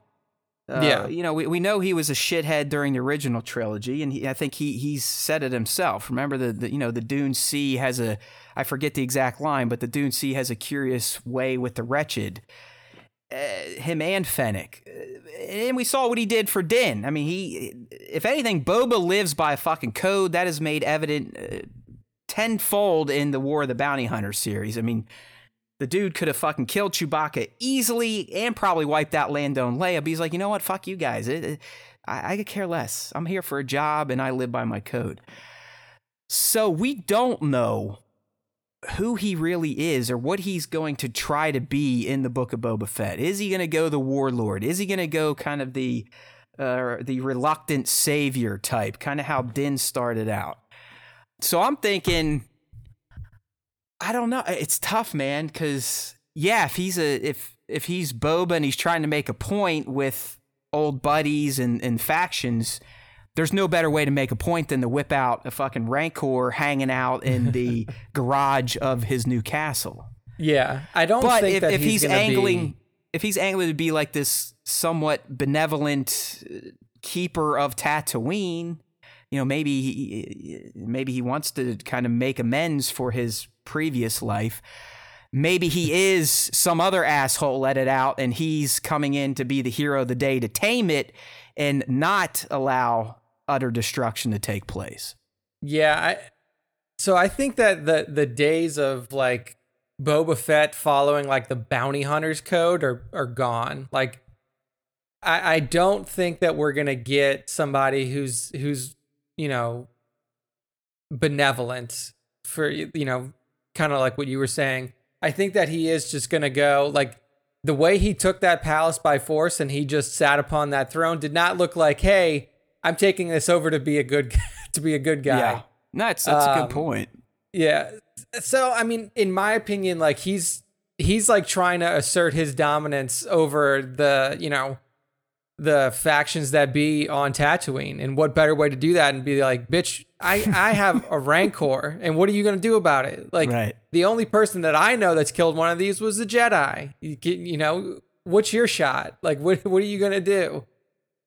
Uh, Yeah. You know, we, we know he was a shithead during the original trilogy, and he, I think he he's said it himself. Remember the, the you know the Dune Sea has a I forget the exact line, but the Dune Sea has a curious way with the wretched. Uh, him and Fennec, Uh, and we saw what he did for Din. I mean, he if anything, Boba lives by a fucking code that is made evident. Uh, tenfold in the War of the Bounty Hunter series. I mean, the dude could have fucking killed Chewbacca easily and probably wiped out Lando and Leia. But he's like, you know what? Fuck you guys. It, it- I, I could care less. I'm here for a job and I live by my code. So we don't know who he really is or what he's going to try to be in the Book of Boba Fett. Is he going to go the warlord? Is he going to go kind of the uh, the reluctant savior type, kind of how Din started out? So I'm thinking, I don't know. It's tough, man, because yeah, if he's a if if he's Boba and he's trying to make a point with old buddies and, and factions, there's no better way to make a point than to whip out a fucking Rancor hanging out in the <laughs> garage of his new castle. yeah i don't But think if, if he's, gonna angling, be- if he's angling to be like this somewhat benevolent uh, keeper of Tatooine, you know, maybe he, maybe he wants to kind of make amends for his previous life. Maybe he <laughs> is some other asshole let it out, and he's coming in to be the hero of the day to tame it and not allow utter destruction to take place. Yeah, I, so I think that the the days of like Boba Fett following like the bounty hunters code are are gone. Like I I don't think that we're to get somebody who's who's, you know, benevolent for you know, kind of like what you were saying. I think that he is just to go like the way he took that palace by force and he just sat upon that throne did not look like, "Hey, I'm taking this over to be a good <laughs> to be a good guy." no, that's that's a Um, good point. Yeah. So I mean, in my opinion, like he's he's like trying to assert his dominance over the you know the factions that be on Tatooine, and what better way to do that and be like, bitch, I <laughs> I have a rancor, and what are you gonna do about it? Like Right. the only person that I know that's killed one of these was the Jedi. You, you know, what's your shot? Like, what what are you gonna do?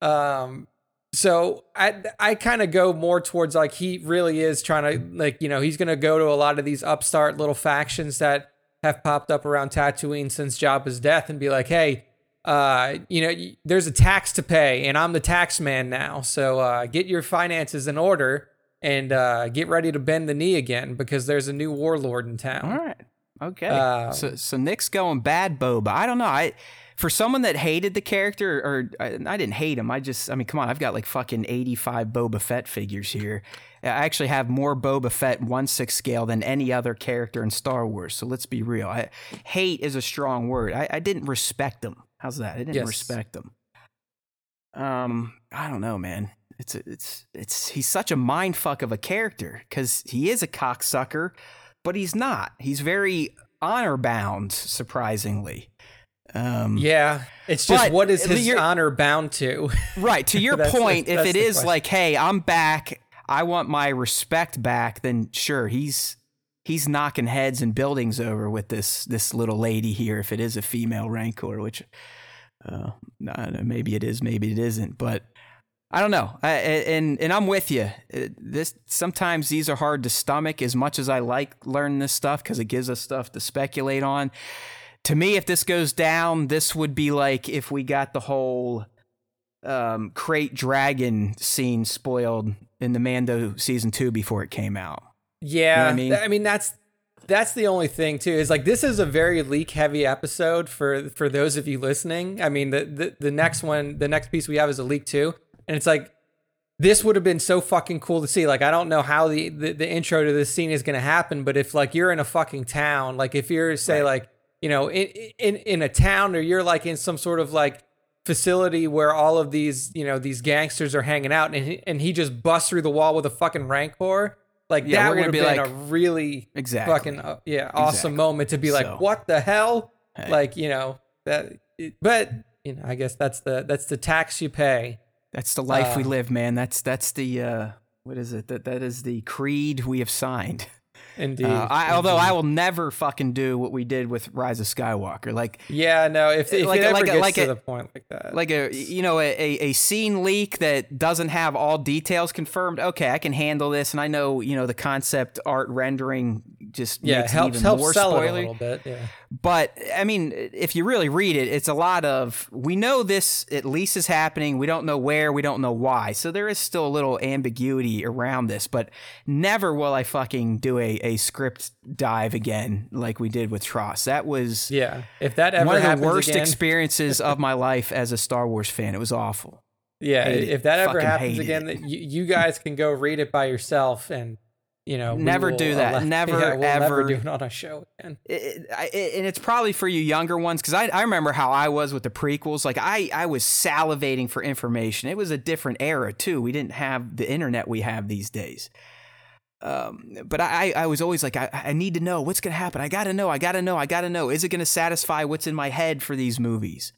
Um, so I I kind of go more towards like he really is trying to like you know he's gonna go to a lot of these upstart little factions that have popped up around Tatooine since Jabba's death and be like, hey, uh, you know, there's a tax to pay, and I'm the tax man now, so uh, get your finances in order and uh, get ready to bend the knee again because there's a new warlord in town. All right. Okay. Um, so so Nick's going bad Boba. I don't know. I for someone that hated the character, or I, I didn't hate him. I just, I mean, come on. I've got like fucking eighty-five Boba Fett figures here. I actually have more Boba Fett one six scale than any other character in Star Wars. So let's be real. I, hate is a strong word. I, I didn't respect him. How's that? I didn't Yes. respect him. Um, I don't know, man. It's a, it's it's he's such a mind fuck of a character because he is a cocksucker, but he's not. He's very honor bound, surprisingly. Um, Yeah, it's just what is his honor bound to? Right. To your <laughs> the- point, if it is question. like, hey, I'm back, I want my respect back, then sure, he's he's knocking heads and buildings over with this this little lady here. If it is a female rancor, which uh, I don't know, maybe it is, maybe it isn't, but I don't know. I, and and I'm with you. This sometimes these are hard to stomach. As much as I like learning this stuff because it gives us stuff to speculate on. To me, if this goes down, this would be like if we got the whole um, crate dragon scene spoiled in the Mando season two before it came out. Yeah, I mean? I mean that's that's the only thing too. Is like this is a very leak heavy episode for for those of you listening. I mean the the, the next one, the next piece we have is a leak too, and it's like this would have been so fucking cool to see. Like I don't know how the the, the intro to this scene is gonna happen, but if like you're in a fucking town, like if you're say Right. like you know in in in a town or you're like in some sort of like facility where all of these you know these gangsters are hanging out and he, and he just busts through the wall with a fucking rancor like Yeah, that we're would have be been like- a really Exactly. fucking uh, yeah awesome Exactly. moment to be like So- what the hell Hey. like you know that but you know i guess that's the that's the tax you pay That's the life we Uh, live, man. That's that's the uh, what is it? That that is the creed we have signed. <laughs> indeed Uh, I, although. I will never fucking do what we did with Rise of Skywalker. Like yeah no if, if Like- it ever like gets like to a- the point like that like a you know a, a, scene leak that doesn't have all details confirmed okay i can handle this and i know you know the concept art rendering just yeah helps helps more sell it a little bit yeah but i mean if you really read it it's a lot of we know this at least is happening. We don't know where. We don't know why. So there is still a little ambiguity around this but never will i fucking do a, a script dive again like we did with TROS. that was yeah. If that ever one of the worst again, experiences of my <laughs> life as a star wars fan. It was awful. Yeah. Hated if it. that ever Fucking happens again it. you, you guys can go read it by yourself and you know Never do that. allow- <laughs> Never, yeah, we'll never ever. do it on a show again it, it, and it's probably for you younger ones because I, I remember how I was with the prequels. Like I, I was salivating for information. It was a different era too. We didn't have the internet we have these days. Um, but I, I was always like, I, I need to know what's gonna happen. I gotta know. I gotta know. I gotta know. Is it gonna satisfy what's in my head for these movies?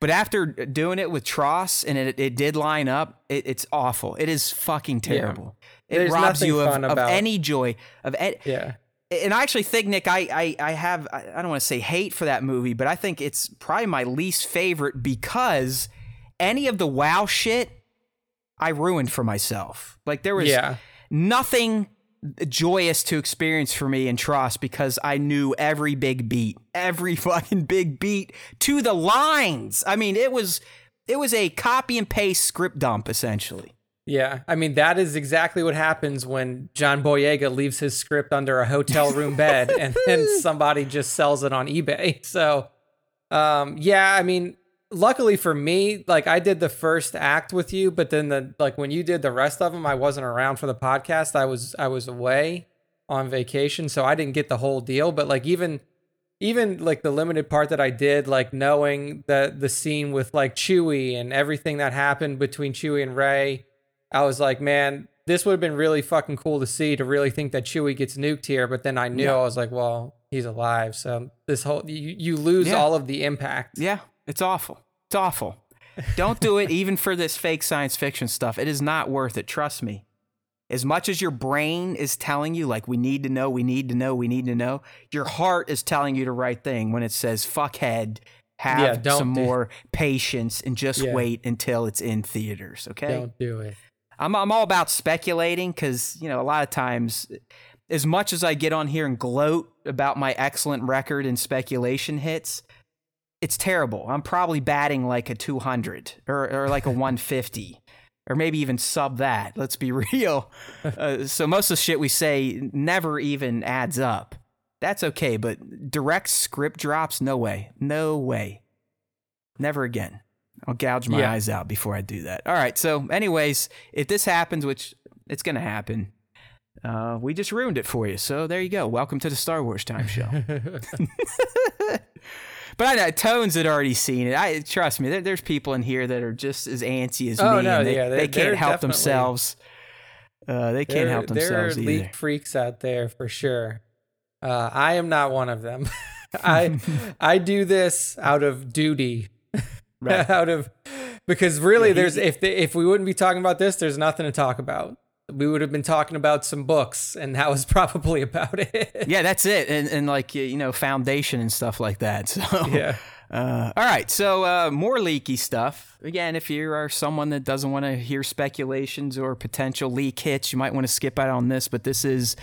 But after doing it with TROS and it, it did line up, it, it's awful. It is fucking terrible. It There's robs you of, of any joy of any, yeah and I actually think Nick, I I, I have I I don't want to say hate for that movie, but I think it's probably my least favorite because any of the wow shit I ruined for myself. Like there was yeah nothing joyous to experience for me in TROS because I knew every big beat, every <laughs> fucking big beat to the lines. I mean, it was it was a copy and paste script dump essentially. Yeah, I mean that is exactly what happens when John Boyega leaves his script under a hotel room <laughs> bed and then somebody just sells it on eBay. So, um, yeah, I mean, luckily for me, like I did the first act with you, but then the like when you did the rest of them, I wasn't around for the podcast. I was I was away on vacation, so I didn't get the whole deal. But like even even like the limited part that I did, like knowing the the scene with like Chewie and everything that happened between Chewie and Rey, I was like, man, this would have been really fucking cool to see to really think that Chewie gets nuked here. But then I knew Yeah. I was like, well, he's alive, so this whole you, you lose Yeah. all of the impact. Yeah, it's awful. It's awful. Don't do it even for this fake science fiction stuff. It is not worth it. Trust me. As much as your brain is telling you, like, we need to know, we need to know, we need to know, your heart is telling you the right thing when it says, fuckhead, have Yeah, some do- more patience and just Yeah. wait until it's in theaters, okay? Don't do it. I'm I'm all about speculating because you know a lot of times, as much as I get on here and gloat about my excellent record in speculation hits, it's terrible. I'm probably batting like a 200 or or like a <laughs> 150. Or maybe even sub that. Let's be <laughs> real. Uh, so most of the shit we say never even adds up. That's okay, but direct script drops, no way, no way, never again. I'll gouge my Yeah. eyes out before I do that. All right. So, anyways, if this happens, which it's going to happen, uh, we just ruined it for you. So there you go. Welcome to the Star Wars Time Show. <laughs> but I know Tones had already seen it. I trust me. There, there's people in here that are just as antsy as Oh, me. no, and they, yeah, they they're- can't help themselves. Uh, they can't help there are leak freaks out there for sure. Uh, I am not one of them. <laughs> I <laughs> I do this out of duty, Right. <laughs> out of because really, Yeah, he- there's if the, if we wouldn't be talking about this, there's nothing to talk about. We would have been talking about some books, and that was <laughs> probably about it. Yeah, that's it, and and like you know, foundation and stuff like that. <laughs> So yeah. Uh, all right, so uh, more leaky stuff. Again, if you are someone that doesn't want to hear speculations or potential leak hits, you might want to skip out on this. But this is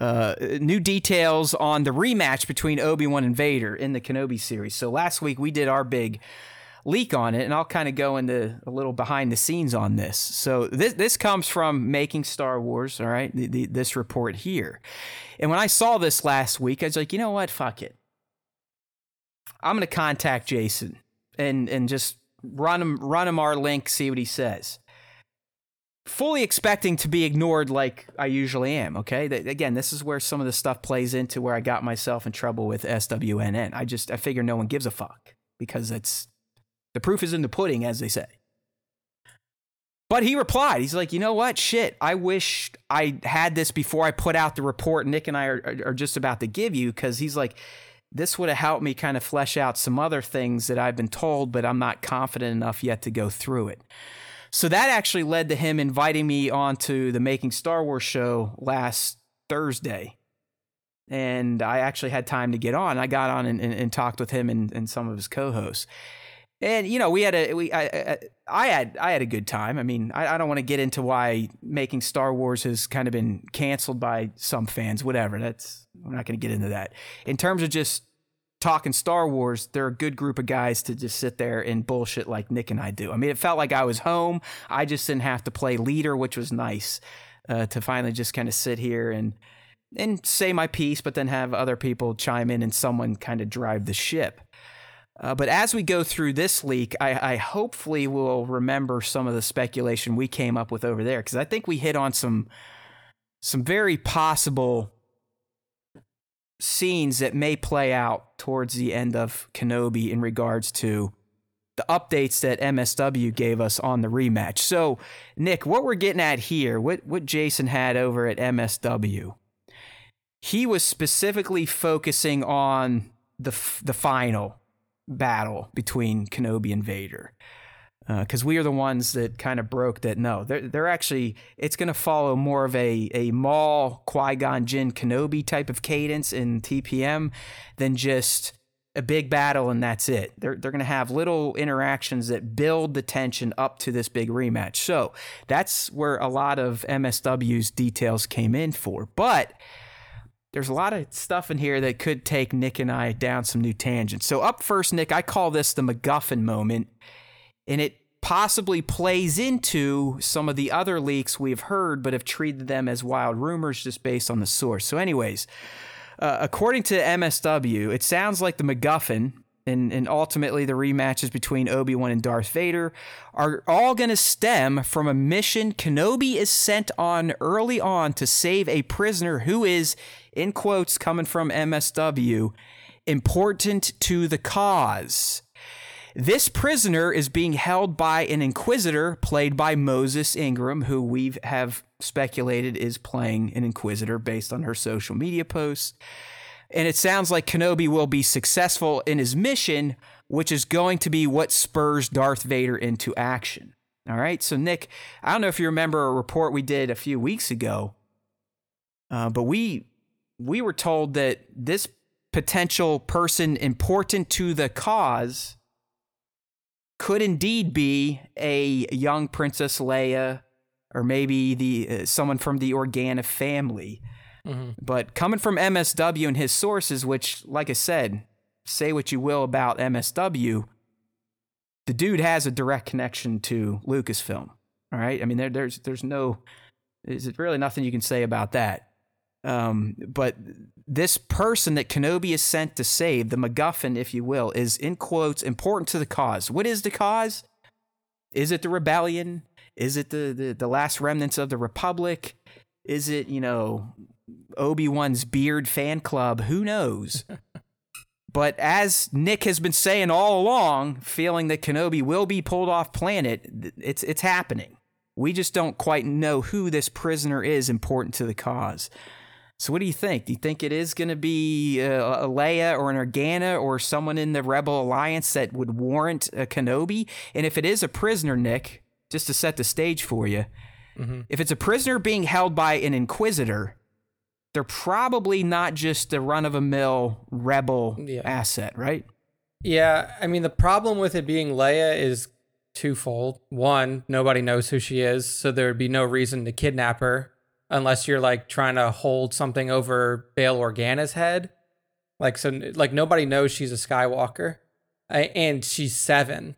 uh, new details on the rematch between Obi Wan and Vader in the Kenobi series. So last week we did our big leak on it, and I'll kind of go into a little behind the scenes on this. So this this comes from Making Star Wars. All right, the, the, this report here, and when I saw this last week, I was like, you know what, fuck it. I'm gonna contact Jason and and just run him run him our link, see what he says. Fully expecting to be ignored like I usually am. Okay, again, this is where some of the stuff plays into where I got myself in trouble with SWNN. I just I figure no one gives a fuck because it's the proof is in the pudding, as they say. But he replied, he's like, you know what? Shit, I wish I had this before I put out the report Nick and I are, are, just about to give you because he's like, this would have helped me kind of flesh out some other things that I've been told, but I'm not confident enough yet to go through it. So that actually led to him inviting me onto the Making Star Wars show last Thursday. And I actually had time to get on. I got on and, and, and talked with him and, and some of his co-hosts. And you know, we had a we I, I, I had I had a good time. I mean, I, I don't want to get into why making Star Wars has kind of been canceled by some fans. Whatever. That's we're not going to get into that. In terms of just talking Star Wars, they're a good group of guys to just sit there and bullshit like Nick and I do. I mean, it felt like I was home. I just didn't have to play leader, which was nice uh, to finally just kind of sit here and and say my piece, but then have other people chime in and someone kind of drive the ship. Uh, but as we go through this leak, I, I hopefully will remember some of the speculation we came up with over there because I think we hit on some some very possible scenes that may play out towards the end of Kenobi in regards to the updates that MSW gave us on the rematch. So, Nick, what we're getting at here, what what Jason had over at MSW, he was specifically focusing on the the final battle between Kenobi and Vader. Uh, because we are the ones that kind of broke that. No, they're they're actually. It's going to follow more of a a Maul Qui Gon Jinn Kenobi type of cadence in TPM than just a big battle and that's it. They're they're going to have little interactions that build the tension up to this big rematch. So that's where a lot of MSW's details came in for. But there's a lot of stuff in here that could take Nick and I down some new tangents. So, up first, Nick, I call this the MacGuffin moment, and it possibly plays into some of the other leaks we've heard, but have treated them as wild rumors just based on the source. So, anyways, uh, according to MSW, it sounds like the MacGuffin. And, and ultimately, the rematches between Obi Wan and Darth Vader are all going to stem from a mission Kenobi is sent on early on to save a prisoner who is in quotes coming from MSW, important to the cause. This prisoner is being held by an inquisitor played by Moses Ingram, who we have speculated is playing an inquisitor based on her social media posts. And it sounds like Kenobi will be successful in his mission, which is going to be what spurs Darth Vader into action. All right. So, Nick, I don't know if you remember a report we did a few weeks ago, uh, but we we were told that this potential person important to the cause could indeed be a young Princess Leia or maybe the uh, someone from the Organa family. Mm-hmm. But coming from MSW and his sources, which, like I said, say what you will about MSW, the dude has a direct connection to Lucasfilm. All right, I mean, there, there's there's no, there's really nothing you can say about that. Um, but this person that Kenobi is sent to save, the MacGuffin, if you will, is in quotes important to the cause. What is the cause? Is it the rebellion? Is it the, the, the last remnants of the Republic? Is it, you know, Obi Wan's beard fan club? Who knows? <laughs> but as Nick has been saying all along, feeling that Kenobi will be pulled off planet, it's it's happening. We just don't quite know who this prisoner is important to the cause. So what do you think? Do you think it is going to be uh, a Leia or an Organa or someone in the Rebel Alliance that would warrant a Kenobi? And if it is a prisoner, Nick, just to set the stage for you, Mm-hmm. if it's a prisoner being held by an Inquisitor, they're probably not just a run of the mill Rebel Yeah. asset, right? Yeah, I mean the problem with it being Leia is twofold. One, nobody knows who she is, so there would be no reason to kidnap her unless you're like trying to hold something over Bail Organa's head. Like so like nobody knows she's a Skywalker. A- And she's 7.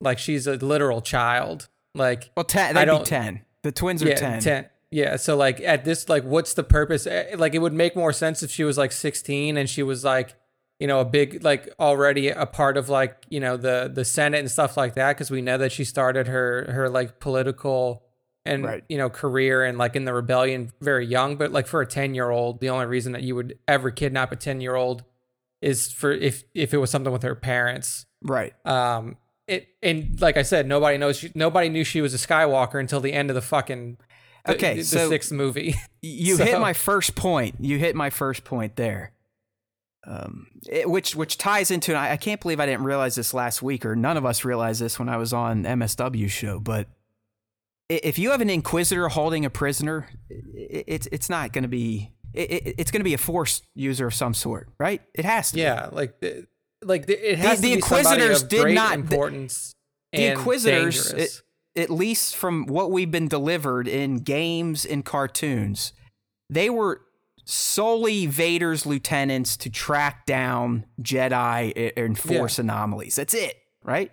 Like she's a literal child. Like Well, ten, I that'd be don't- 10. The twins are yeah, 10. Yeah, so like at this like what's the purpose? Eh, Like it would make more sense if she was like 16 and she was like, you know, a big like already a part of like, you know, the the Senate and stuff like that because we know that she started her her like political and Right. you know career and like in the rebellion very young but like for a 10 year old the only reason that you would ever kidnap a 10 year old is for if if it was something with her parents Right. um, it and like I said, nobody knows. She, nobody knew she was a Skywalker until the end of the fucking Okay, the, so- sixth movie. You <laughs> So- hit my first point. You hit my first point there. Um, it- which which ties into and I, I can't believe I didn't realize this last week, or none of us realized this when I was on MSW show. But if you have an Inquisitor holding a prisoner, i- it's it's not going to be it, it- it's going to be a Force user of some sort, right? It has to. be. yeah, like the, like the, it has the to be Inquisitors of did not- the- importance. the and Inquisitors, it- at least from what we've been delivered in games and cartoons, they were solely Vader's lieutenants to track down Jedi and Force anomalies. That's it, right?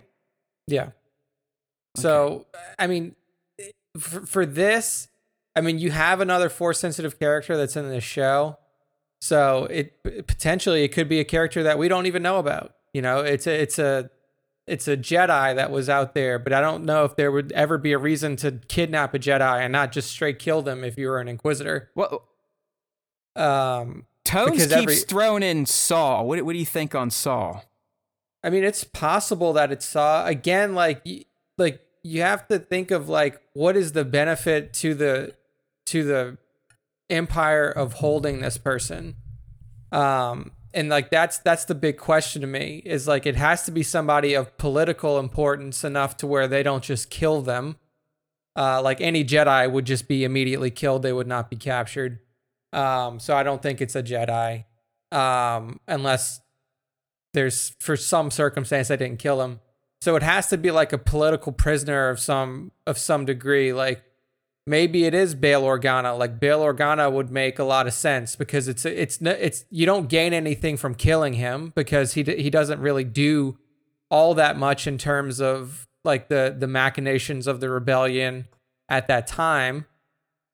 Yeah. So I mean, for, for this, I mean, you have another force sensitive character that's in this show, so it potentially it could be a character that we don't even know about. You know, it's a it's a it's a Jedi that was out there, but I don't know if there would ever be a reason to kidnap a Jedi and not just straight kill them if you were an Inquisitor. Well, Um, Tones keeps every- throwing in Saw. What, what do you think on Saw? I mean, it's possible that it's saw again. Like, like you have to think of like what is the benefit to the to the empire of holding this person, um, and like that's that's the big question to me. Is like it has to be somebody of political importance enough to where they don't just kill them. Uh, like any Jedi would just be immediately killed; they would not be captured. Um, so I don't think it's a Jedi, um, unless there's for some circumstance I didn't kill him. So it has to be like a political prisoner of some of some degree. Like maybe it is Bail Organa. Like Bail Organa would make a lot of sense because it's it's it's you don't gain anything from killing him because he he doesn't really do all that much in terms of like the the machinations of the rebellion at that time.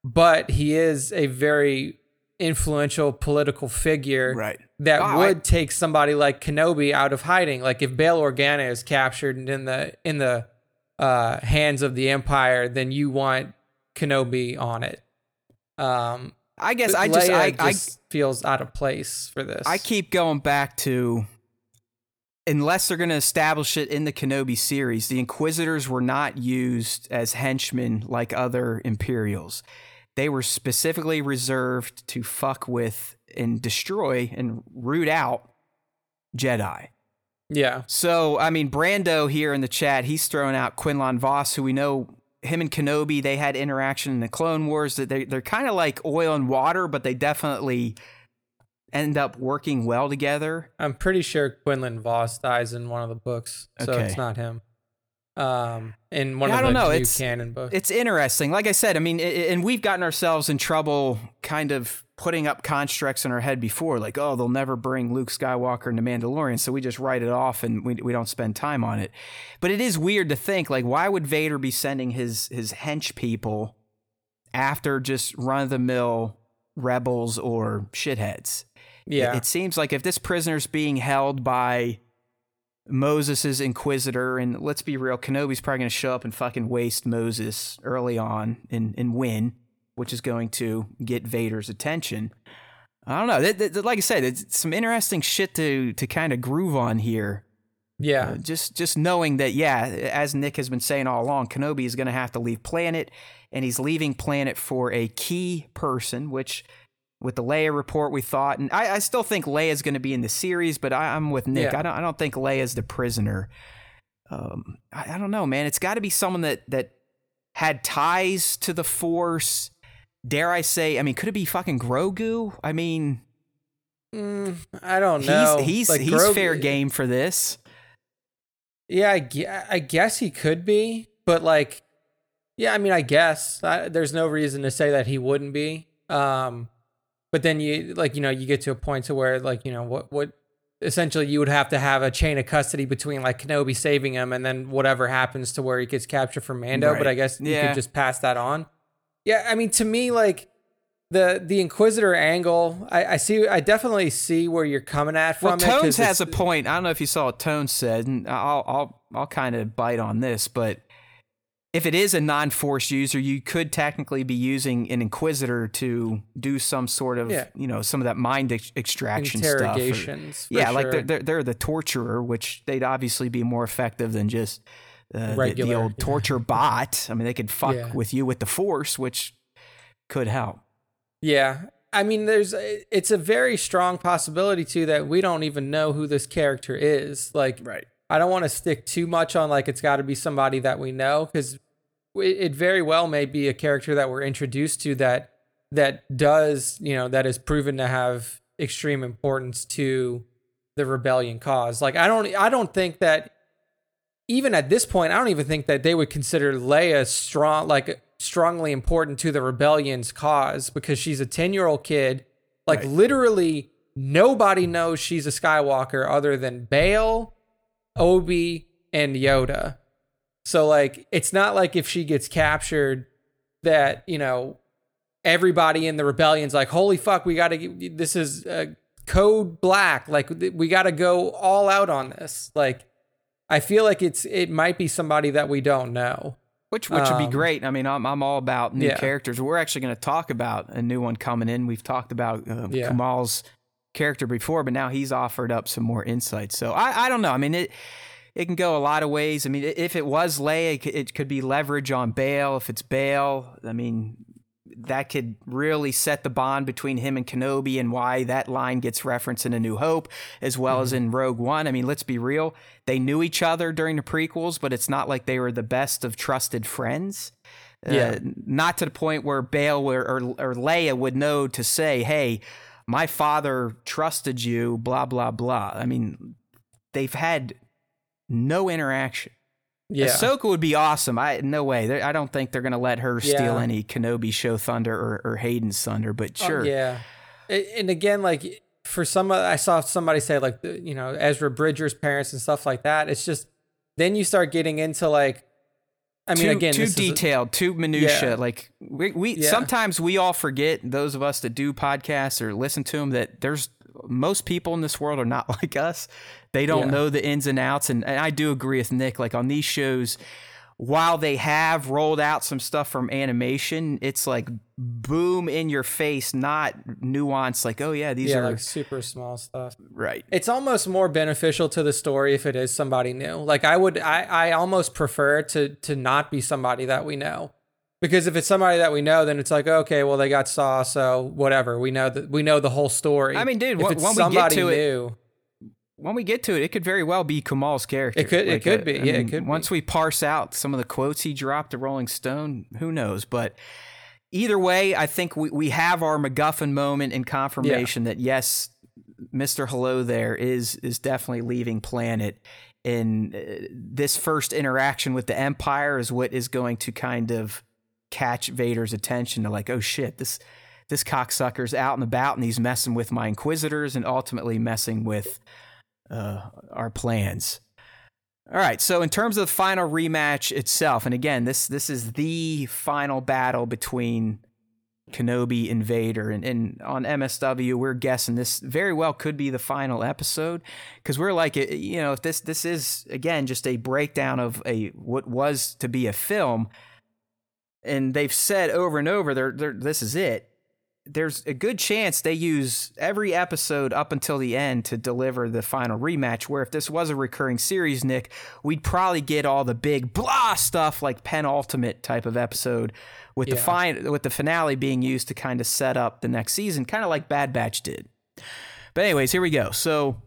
But he is a very influential political figure Right. that Oh, I- would take somebody like Kenobi out of hiding. Like if Bail Organa is captured and in the in the uh, hands of the Empire, then you want Kenobi on it. Um, I guess I just Leia I, I feels out of place for this. I keep going back to unless they're going to establish it in the Kenobi series, the Inquisitors were not used as henchmen like other Imperials. They were specifically reserved to fuck with and destroy and root out Jedi. yeah, So, I mean, Brando here in the chat, he's throwing out Quinlan Vos, who we know him and Kenobi, they had interaction in the Clone Wars. That they they're kind of like oil and water, but they definitely end up working well together. I'm pretty sure Quinlan Vos dies in one of the books, so Okay. it's not him. Um, in one Yeah, I of the don't know, new it's- canon books. It's interesting. Like I said, I mean, i- i- and we've gotten ourselves in trouble kind of putting up constructs in our head before, like, oh, they'll never bring Luke Skywalker into Mandalorian. So we just write it off and we, we don't spend time on it. But it is weird to think, like, why would Vader be sending his, his hench people after just run of the mill rebels or shitheads? yeah, It, it seems like if this prisoner's being held by Moses' inquisitor, and let's be real, Kenobi's probably going to show up and fucking waste Moses early on and, and win, which is going to get Vader's attention. I don't know. That- that- like I said, it's some interesting shit to to kind of groove on here. yeah. Uh, just just knowing that, yeah, as Nick has been saying all along, Kenobi is going to have to leave planet, and he's leaving planet for a key person, which with the Leia report we thought, and I, I still think Leia's going to be in the series, but I, am with Nick. Yeah. I don't I don't think Leia's the prisoner. Um, I, I don't know, man. It's got to be someone that that had ties to the Force. Dare I say? I mean, could it be fucking Grogu? I mean, Mm, I don't know. he's he's Like, he's Grogu- fair game for this. Yeah, I, I guess he could be, but like, yeah, I mean, I guess I, there's no reason to say that he wouldn't be. Um, but then you like, you know, you get to a point to where like, you know, what what essentially you would have to have a chain of custody between like Kenobi saving him and then whatever happens to where he gets captured from Mando. But I guess you could just pass that on. Yeah, I mean, to me, like the the Inquisitor angle, I, I see, I definitely see where you're coming at from Well, it. Tones has a point. I don't know if you saw what Tones said, and I'll I'll I'll kind of bite on this, but if it is a non-force user, you could technically be using an Inquisitor to do some sort of Yeah. you know some of that mind ex- extraction stuff. or- interrogations. yeah, like they're, they're they're the torturer, which they'd obviously be more effective than just uh, the, the Regular, old yeah. torture <laughs> bot. I mean, they could fuck Yeah. with you with the force, which could help. Yeah. I mean, there's it's a very strong possibility too that we don't even know who this character is. Like, Right. I don't want to stick too much on like it's got to be somebody that we know because it very well may be a character that we're introduced to that that does you know that is proven to have extreme importance to the rebellion cause. Like, I don't I don't think that even at this point, I don't even think that they would consider Leia strong, like strongly important to the rebellion's cause because she's a 10 year old kid. Like, Right. literally, nobody knows she's a Skywalker other than Bail, Obi, and Yoda. So, like, it's not like if she gets captured that, you know, everybody in the rebellion's like, holy fuck, we gotta, this is uh, code black. Like, we gotta go all out on this. Like, I feel like it's it might be somebody that we don't know. Which which would be Um, great. I mean, I'm I'm all about new Yeah. characters. We're actually going to talk about a new one coming in. We've talked about uh, Yeah. Kumail's character before, but now he's offered up some more insight. So I I don't know. I mean it. It can go a lot of ways. I mean, if it was Leia, it could, it could be leverage on Bail. If it's Bail, I mean, that could really set the bond between him and Kenobi and why that line gets referenced in A New Hope as well as in Rogue One. I mean, let's be real. They knew each other during the prequels, but it's not like they were the best of trusted friends. Yeah. Uh, not to the point where Bail or, or, or Leia would know to say, hey, my father trusted you, blah, blah, blah. I mean, they've had no interaction. Yeah. Ahsoka would be awesome. I no way. They're- I don't think they're gonna let her steal any Kenobi show thunder or, or Hayden's thunder. But Oh, sure, yeah. And again, like for some, I saw somebody say like you know Ezra Bridger's parents and stuff like that. It's just then you start getting into like, I mean, too, again, too is a- detailed, too minutia. Yeah. Like we, we Yeah. sometimes we all forget those of us that do podcasts or listen to them that there's most people in this world are not <laughs> like us. They don't Yeah. know the ins and outs, and, and I do agree with Nick. Like on these shows, while they have rolled out some stuff from animation, it's like boom in your face, not nuanced. Like oh yeah, these yeah, are like super small stuff. right. It's almost more beneficial to the story if it is somebody new. Like I would, I, I almost prefer to to not be somebody that we know, because if it's somebody that we know, then it's like okay, well they got Saw, so whatever. We know that we know the whole story. I mean, dude, if it's when we get somebody to it- new, when we get to it, it could very well be Kumail's character. It could- it could be. Yeah, it could be. Once we parse out some of the quotes he dropped to Rolling Stone, who knows? But either way, I think we, we have our MacGuffin moment and confirmation that yes, Mister Hello there is is definitely leaving planet. And uh, this first interaction with the Empire is what is going to kind of catch Vader's attention to like, oh shit, this this cocksucker's out and about and he's messing with my Inquisitors and ultimately messing with uh, our plans. All right, so in terms of the final rematch itself, and again, this this is the final battle between Kenobi and Vader, and, and on MSW, we're guessing this very well could be the final episode because we're like, eh, you know, if this this is again just a breakdown of a what was to be a film, and they've said over and over, they're, they're, this is it. There's a good chance they use every episode up until the end to deliver the final rematch. Where if this was a recurring series, Nick, we'd probably get all the big blah stuff like penultimate type of episode, with the Yeah. fine with the finale being used to kind of set up the next season, kind of like Bad Batch did. But anyways, here we go. So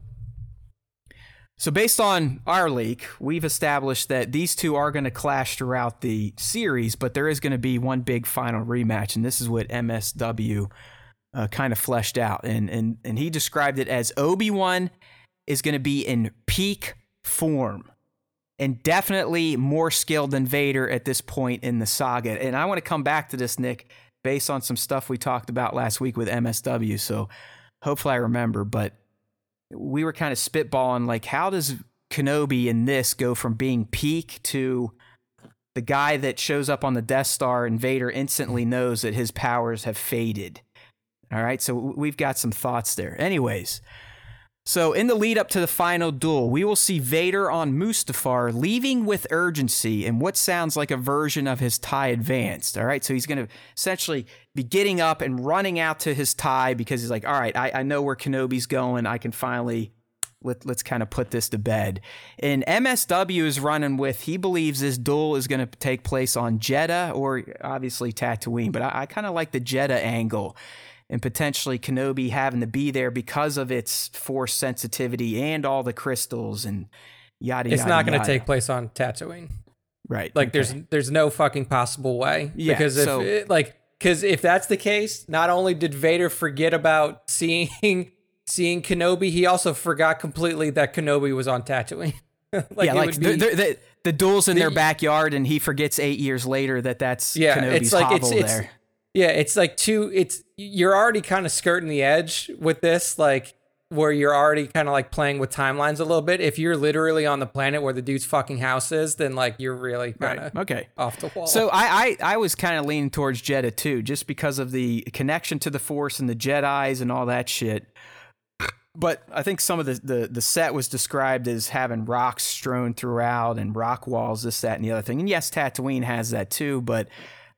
so based on our leak, we've established that these two are going to clash throughout the series, but there is going to be one big final rematch, and this is what MSW uh, kind of fleshed out, and and and he described it as Obi Wan is going to be in peak form, and definitely more skilled than Vader at this point in the saga. And I want to come back to this, Nick, based on some stuff we talked about last week with MSW. So hopefully I remember, but we were kind of spitballing like how does Kenobi in this go from being peak to the guy that shows up on the Death Star and Vader instantly knows that his powers have faded. All right, so we've got some thoughts there. Anyways, so in the lead up to the final duel, we will see Vader on Mustafar leaving with urgency in what sounds like a version of his tie advanced. All right, so he's going to essentially be getting up and running out to his tie because he's like, all right, I, I know where Kenobi's going. I can finally let, let's kind of put this to bed. And MSW is running with, he believes this duel is going to take place on Jedha or obviously Tatooine, but I, I kind of like the Jedha angle and potentially Kenobi having to be there because of its force sensitivity and all the crystals and yada It's yada. not going to take place on Tatooine. right. Like okay. there's there's no fucking possible way. Yeah, because if so- it, like because if that's the case, not only did Vader forget about <laughs> seeing seeing Kenobi, he also forgot completely that Kenobi was on Tatooine. <laughs> like yeah, like the, be, the, the, the duel's in their backyard, and he forgets eight years later that that's Yeah, Kenobi's it's like- hovel it's- it's- there. Yeah, it's like two. It's you're already kind of skirting the edge with this, like where you're already kind of like playing with timelines a little bit. If you're literally on the planet where the dude's fucking house is, then like you're really kind of Okay. off the wall. So I, I, I was kind of leaning towards Jedha too, just because of the connection to the Force and the Jedi's and all that shit. But I think some of the, the, the set was described as having rocks strewn throughout and rock walls, this, that, and the other thing. And yes, Tatooine has that too, but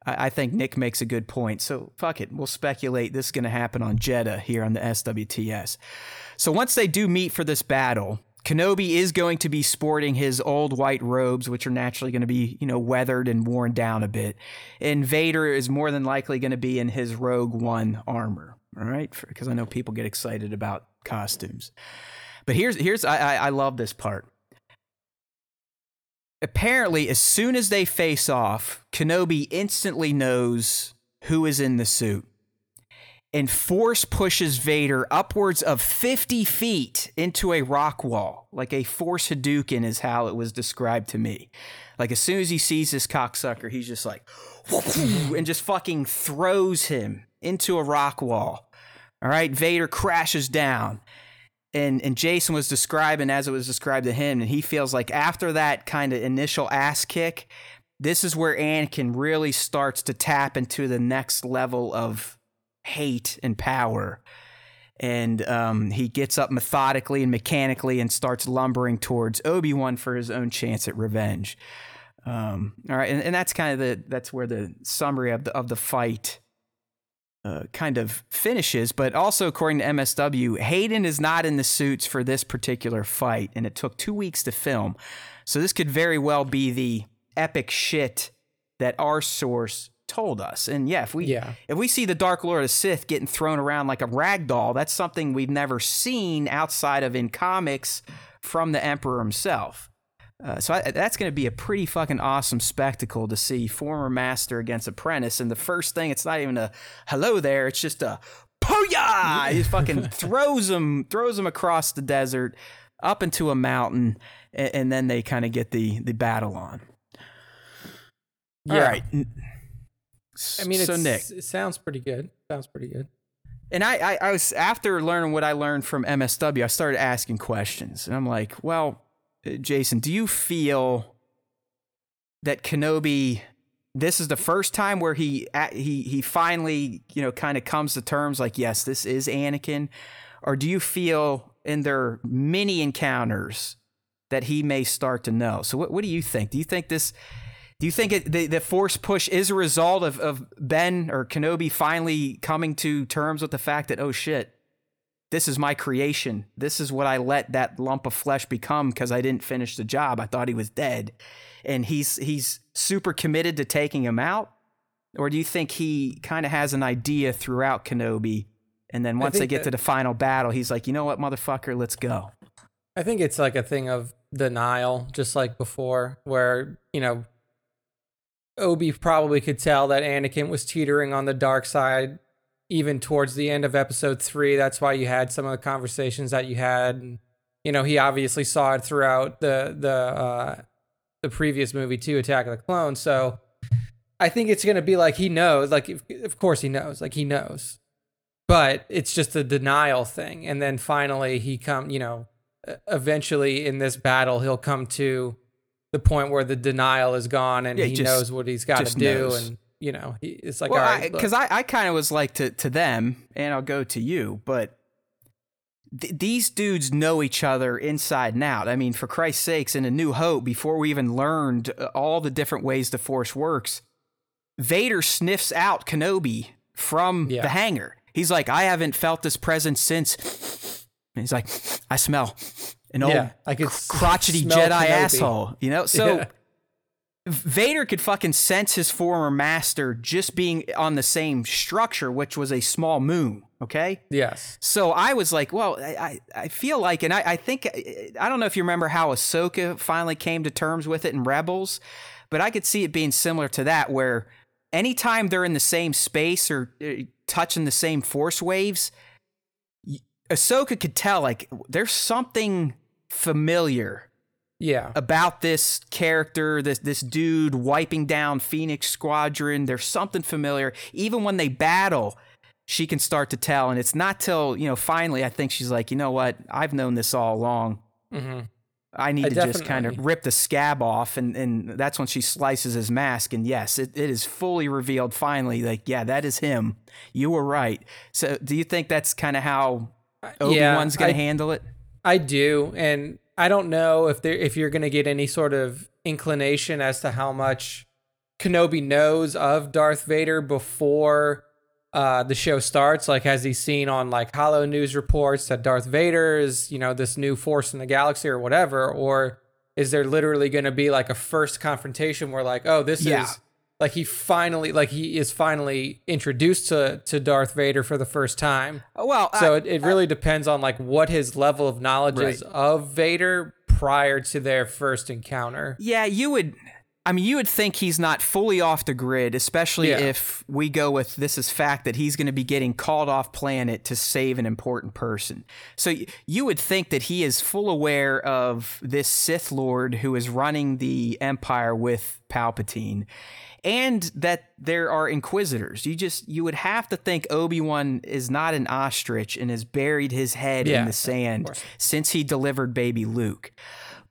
I, I think Nick makes a good point. So fuck it. We'll speculate this is going to happen on Jedha here on the SWTS. So once they do meet for this battle, Kenobi is going to be sporting his old white robes, which are naturally going to be, you know, weathered and worn down a bit. And Vader is more than likely going to be in his Rogue One armor. All right, because I know people get excited about costumes. But here's here's I, I I love this part. Apparently, as soon as they face off, Kenobi instantly knows who is in the suit and force pushes Vader upwards of 50 feet into a rock wall. Like a force Hadouken is how it was described to me. Like as soon as he sees this cocksucker, he's just like, and just fucking throws him into a rock wall. All right, Vader crashes down. And, and Jason was describing as it was described to him, and he feels like after that kind of initial ass kick, this is where Anakin really starts to tap into the next level of hate and power. And um, he gets up methodically and mechanically and starts lumbering towards Obi Wan for his own chance at revenge. Um, all right, and, and that's kind of the that's where the summary of the of the fight uh, kind of finishes. But also, according to MSW, Hayden is not in the suits for this particular fight, and it took two weeks to film. So this could very well be the epic shit that our source told us. And yeah, if we Yeah. if we see the Dark Lord of Sith getting thrown around like a rag doll, that's something we've never seen outside of in comics from the Emperor himself. Uh, so I, that's going to be a pretty fucking awesome spectacle to see former master against apprentice. And the first thing, it's not even a hello there; it's just a pooyah. He fucking <laughs> throws him, throws him across the desert, up into a mountain, and, and then they kind of get the the battle on. All Yeah. right. I mean, so Nick, it sounds pretty good. Sounds pretty good. and I, I, I was after learning what I learned from MSW, I started asking questions, and I'm like, well, Jason, do you feel that Kenobi? This is the first time where he he he finally you know kind of comes to terms like yes this is Anakin, or do you feel in their many encounters that he may start to know? So what what do you think? Do you think this Do you think it, the the force push is a result of of Ben or Kenobi finally coming to terms with the fact that oh shit, this is my creation. This is what I let that lump of flesh become because I didn't finish the job. I thought he was dead, and he's he's super committed to taking him out. Or do you think he kind of has an idea throughout Kenobi, and then once they get that- to the final battle, he's like, you know what, motherfucker, let's go. I think it's like a thing of denial, just like before, where, you know, Obi probably could tell that Anakin was teetering on the dark side even towards the end of episode three. That's why you had some of the conversations that you had. You know, he obviously saw it throughout the the uh the previous movie too, Attack of the Clones. So I think it's gonna be like he knows, like if, of course he knows, like he knows. But it's just a denial thing. And then finally he come, you know, eventually in this battle he'll come to the point where the denial is gone and Yeah, he just- knows what he's got to do knows. and you know it's like well, all right because I, I, kind of was like to to them, and I'll go to you, but th- these dudes know each other inside and out. I mean, for Christ's sakes, in A New Hope, before we even learned uh, all the different ways the Force works, Vader sniffs out Kenobi from Yeah. the hangar. He's like, I haven't felt this presence since. And he's like, I smell an old yeah I could crotchety Jedi Kenobi. asshole. You know, <laughs> so. Yeah. Vader could fucking sense his former master just being on the same structure, which was a small moon. Okay. yes So I was like, well, I, I I feel like, and I, I think, I don't know if you remember how Ahsoka finally came to terms with it in Rebels, but I could see it being similar to that, where anytime they're in the same space or uh, touching the same force waves, Ahsoka could tell, like, there's something familiar yeah about this character, this this dude wiping down Phoenix Squadron. There's something familiar. Even when they battle, she can start to tell. And it's not till, you know, finally I think she's like, you know what? I've known this all along. hmm I need I to just kind of rip the scab off and, and that's when she slices his mask. And yes, it, it is fully revealed finally, like, yeah, that is him. You were right. So do you think that's kind of how Obi-Wan's gonna I- handle it? I do, and I don't know if there if you're gonna get any sort of inclination as to how much Kenobi knows of Darth Vader before uh, the show starts. Like, has he seen on like Hollow News reports that Darth Vader is you know this new force in the galaxy or whatever, or is there literally gonna be like a first confrontation where like, oh, this Yeah. is like he finally like he is finally introduced to to Darth Vader for the first time. Oh, well, I- So it, it really depends on like what his level of knowledge is of Vader prior to their first encounter. Yeah, you would. I mean, you would think he's not fully off the grid, especially Yeah. if we go with this is fact that he's going to be getting called off planet to save an important person. So y- you would think that he is full aware of this Sith Lord who is running the Empire with Palpatine. And that there are inquisitors. You just you would have to think Obi Wan is not an ostrich and has buried his head Yeah, in the sand since he delivered baby Luke.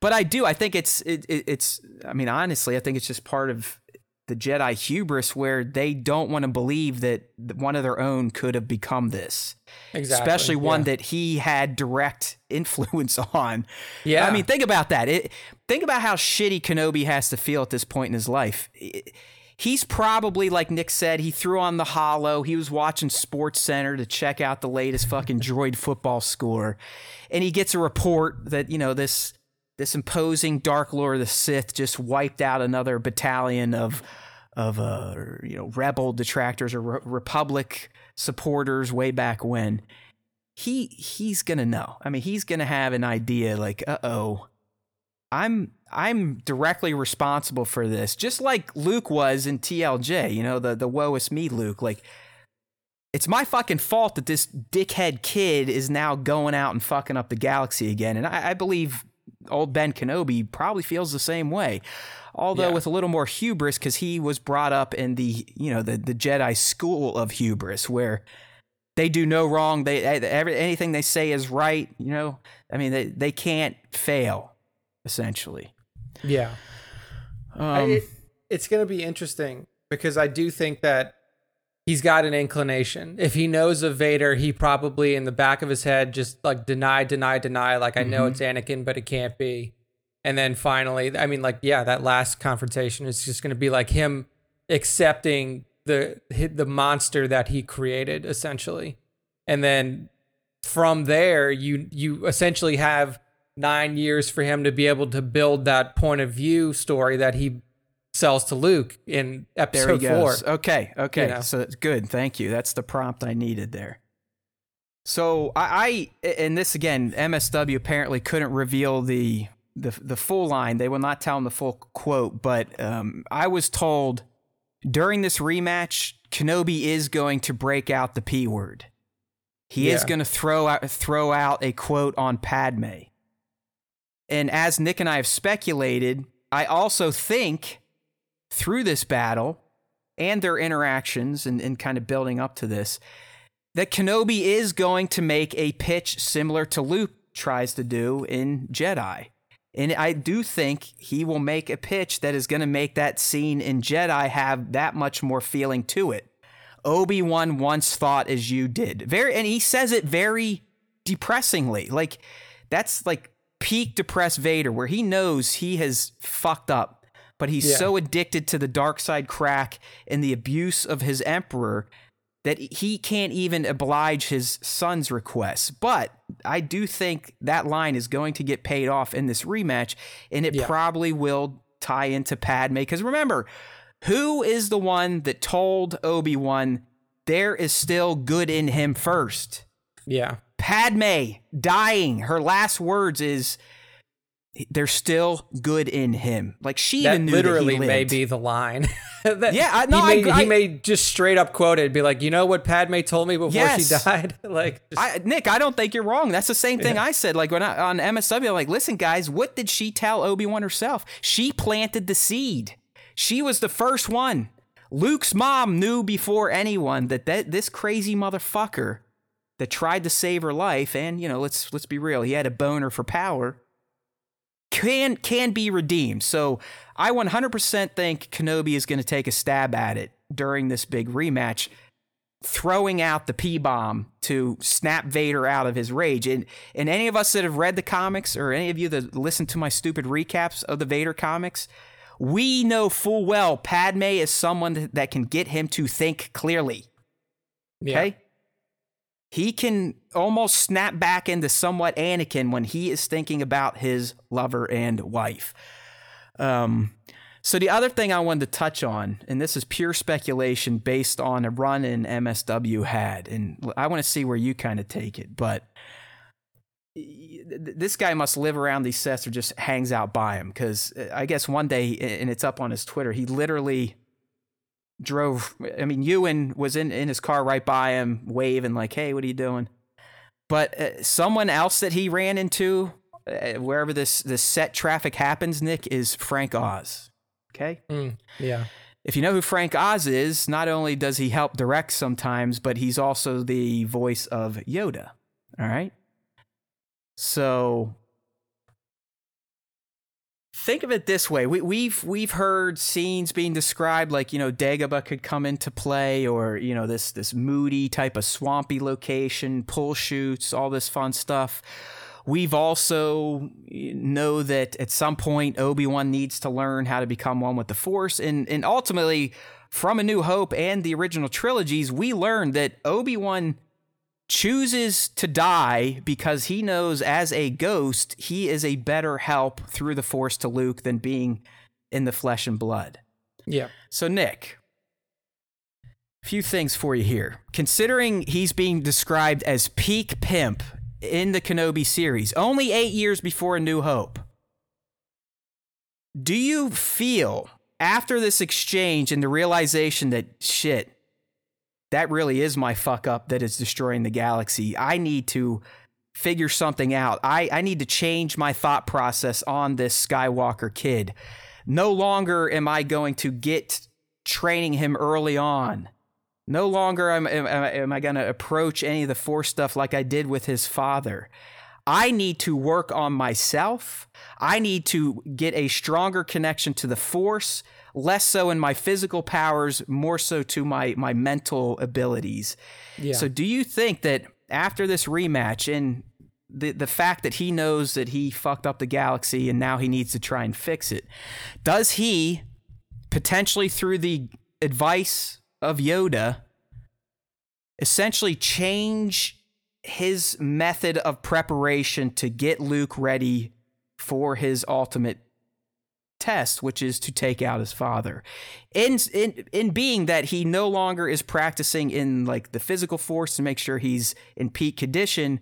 But I do. I think it's it, it, it's. I mean, honestly, I think it's just part of the Jedi hubris where they don't want to believe that one of their own could have become this, Exactly. especially one yeah. that he had direct <laughs> influence on. Yeah. I mean, think about that. It, think about how shitty Kenobi has to feel at this point in his life. It- He's probably, like Nick said, he threw on the holo. He was watching Sports Center to check out the latest fucking droid football score. And he gets a report that, you know, this this imposing Dark Lord of the Sith just wiped out another battalion of of uh, you know rebel detractors or re- Republic supporters way back when. He he's gonna know. I mean, he's gonna have an idea like, uh oh, I'm I'm directly responsible for this, just like Luke was in TLJ. You know, the the woe is me Luke. Like, it's my fucking fault that this dickhead kid is now going out and fucking up the galaxy again. And I, I believe old Ben Kenobi probably feels the same way. Although Yeah. with a little more hubris, because he was brought up in the you know the the Jedi school of hubris, where they do no wrong. They every, anything they say is right. You know, I mean they they can't fail, essentially. Yeah. I- Um, it, it's going to be interesting because I do think that he's got an inclination. If he knows of Vader, he probably in the back of his head just like deny, deny, deny. Like I know Mhm. it's Anakin, but it can't be. And then finally, I mean, like, yeah, that last confrontation is just going to be like him accepting the the monster that he created, essentially. And then from there, you you essentially have nine years for him to be able to build that point of view story that he sells to Luke in episode four. goes. Okay, okay. You know? So that's good. Thank you. That's the prompt I needed there. So I, I and this again, MSW apparently couldn't reveal the the the full line. They will not tell him the full quote, but um, I was told during this rematch, Kenobi is going to break out the p word. He is going to throw out throw out a quote on Padme. And as Nick and I have speculated, I also think through this battle and their interactions and, and kind of building up to this, that Kenobi is going to make a pitch similar to Luke tries to do in Jedi. And I do think he will make a pitch that is going to make that scene in Jedi have that much more feeling to it. Obi Wan once thought as you did. Very, and he says it very depressingly. Like that's like peak depressed Vader, where he knows he has fucked up, but he's Yeah. so addicted to the dark side crack and the abuse of his emperor that he can't even oblige his son's requests. But I do think that line is going to get paid off in this rematch, and it Yeah. probably will tie into Padme. Because remember, who is the one that told Obi Wan there is still good in him first? Yeah. Padme dying. Her last words is, "There's still good in him." Like she That even knew literally may be the line. <laughs> That- Yeah, I- no, he, may, I- he may just straight up quote it and be like, you know what Padme told me before Yes. she <laughs> died? <laughs> like, just, I, Nick, I don't think you're wrong. That's the same thing I said. Like when I, on MSW, I'm like, listen, guys, what did she tell Obi Wan herself? She planted the seed. She was the first one. Luke's mom knew before anyone that, that this crazy motherfucker that tried to save her life, and you know, let's let's be real, he had a boner for power, can can be redeemed. So I 100% think Kenobi is going to take a stab at it during this big rematch throwing out the P bomb to snap Vader out of his rage. And and any of us that have read the comics or any of you that listen to my stupid recaps of the Vader comics, we know full well Padme is someone that can get him to think clearly. yeah. Okay? He can almost snap back into somewhat Anakin when he is thinking about his lover and wife. Um, so the other thing I wanted to touch on, and this is pure speculation based on a run in MSW had, and I want to see where you kind of take it, but this guy must live around these sets or just hangs out by him because I guess one day, and it's up on his Twitter, he literally drove. I mean, Ewan was in, in his car right by him, waving like, "Hey, what are you doing?" But uh, someone else that he ran into, uh, wherever this this set traffic happens, Nick is Frank Oz. Okay, Mm, yeah. if you know who Frank Oz is, not only does he help direct sometimes, but he's also the voice of Yoda. All right. So think of it this way: we, we've we've heard scenes being described like you know Dagobah could come into play, or you know this this moody type of swampy location, pull shoots, all this fun stuff. We've also know that at some point Obi Wan needs to learn how to become one with the Force, and and ultimately from A New Hope and the original trilogies, we learned that Obi Wan chooses to die because he knows as a ghost he is a better help through the Force to Luke than being in the flesh and blood. Yeah. So, Nick, a few things for you here. Considering he's being described as peak pimp in the Kenobi series, only eight years before A New Hope, do you feel after this exchange and the realization that shit, that really is my fuck up that is destroying the galaxy, I need to figure something out. I, I need to change my thought process on this Skywalker kid. No longer am I going to get training him early on. No longer am, am, am I going to approach any of the Force stuff like I did with his father. I need to work on myself. I need to get a stronger connection to the Force, less so in my physical powers, more so to my, my mental abilities. Yeah. So, do you think that after this rematch, and the the fact that he knows that he fucked up the galaxy and now he needs to try and fix it. Does he potentially through the advice of Yoda essentially change his method of preparation to get Luke ready for his ultimate test, which is to take out his father. In in in being that he no longer is practicing in like the physical force to make sure he's in peak condition,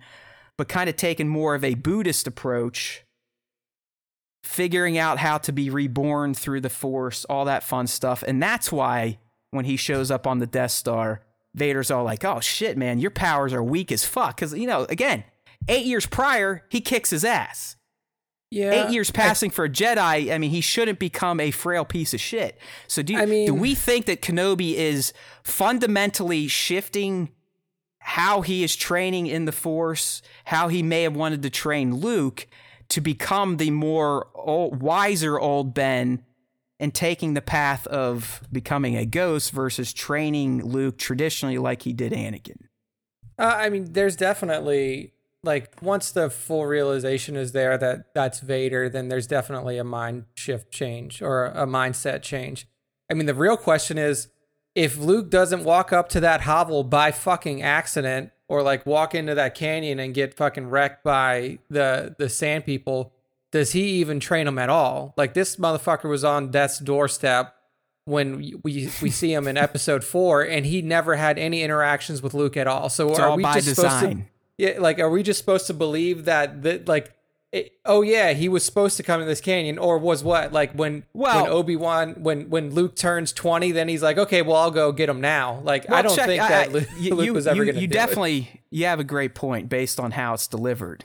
but kind of taking more of a Buddhist approach, figuring out how to be reborn through the force, all that fun stuff. And that's why when he shows up on the Death Star, Vader's all like, "Oh shit, man, your powers are weak as fuck." Because you know, again, eight years prior, he kicks his ass. Yeah. Eight years passing for a Jedi, I mean, he shouldn't become a frail piece of shit. So do you, I mean- do we think that Kenobi is fundamentally shifting how he is training in the Force, how he may have wanted to train Luke to become the more old, wiser old Ben and taking the path of becoming a ghost versus training Luke traditionally like he did Anakin? Uh, I mean, there's definitely like once the full realization is there that that's Vader, then there's definitely a mind shift change or a mindset change. I mean, the real question is if Luke doesn't walk up to that hovel by fucking accident or like walk into that canyon and get fucking wrecked by the the sand people, does he even train him at all? Like this motherfucker was on death's doorstep when we we, we see him in episode 4 and he never had any interactions with Luke at all. So It's are all we by just supposed to design. Yeah, like, are we just supposed to believe that that like, it, oh yeah, he was supposed to come to this canyon, or was what like when Well- when Obi Wan when when Luke turns twenty, then he's like, okay, well I'll go get him now. Like, I don't check- think I- that I- Luke, you, Luke was ever going to. You do definitely you have a great point based on how it's delivered.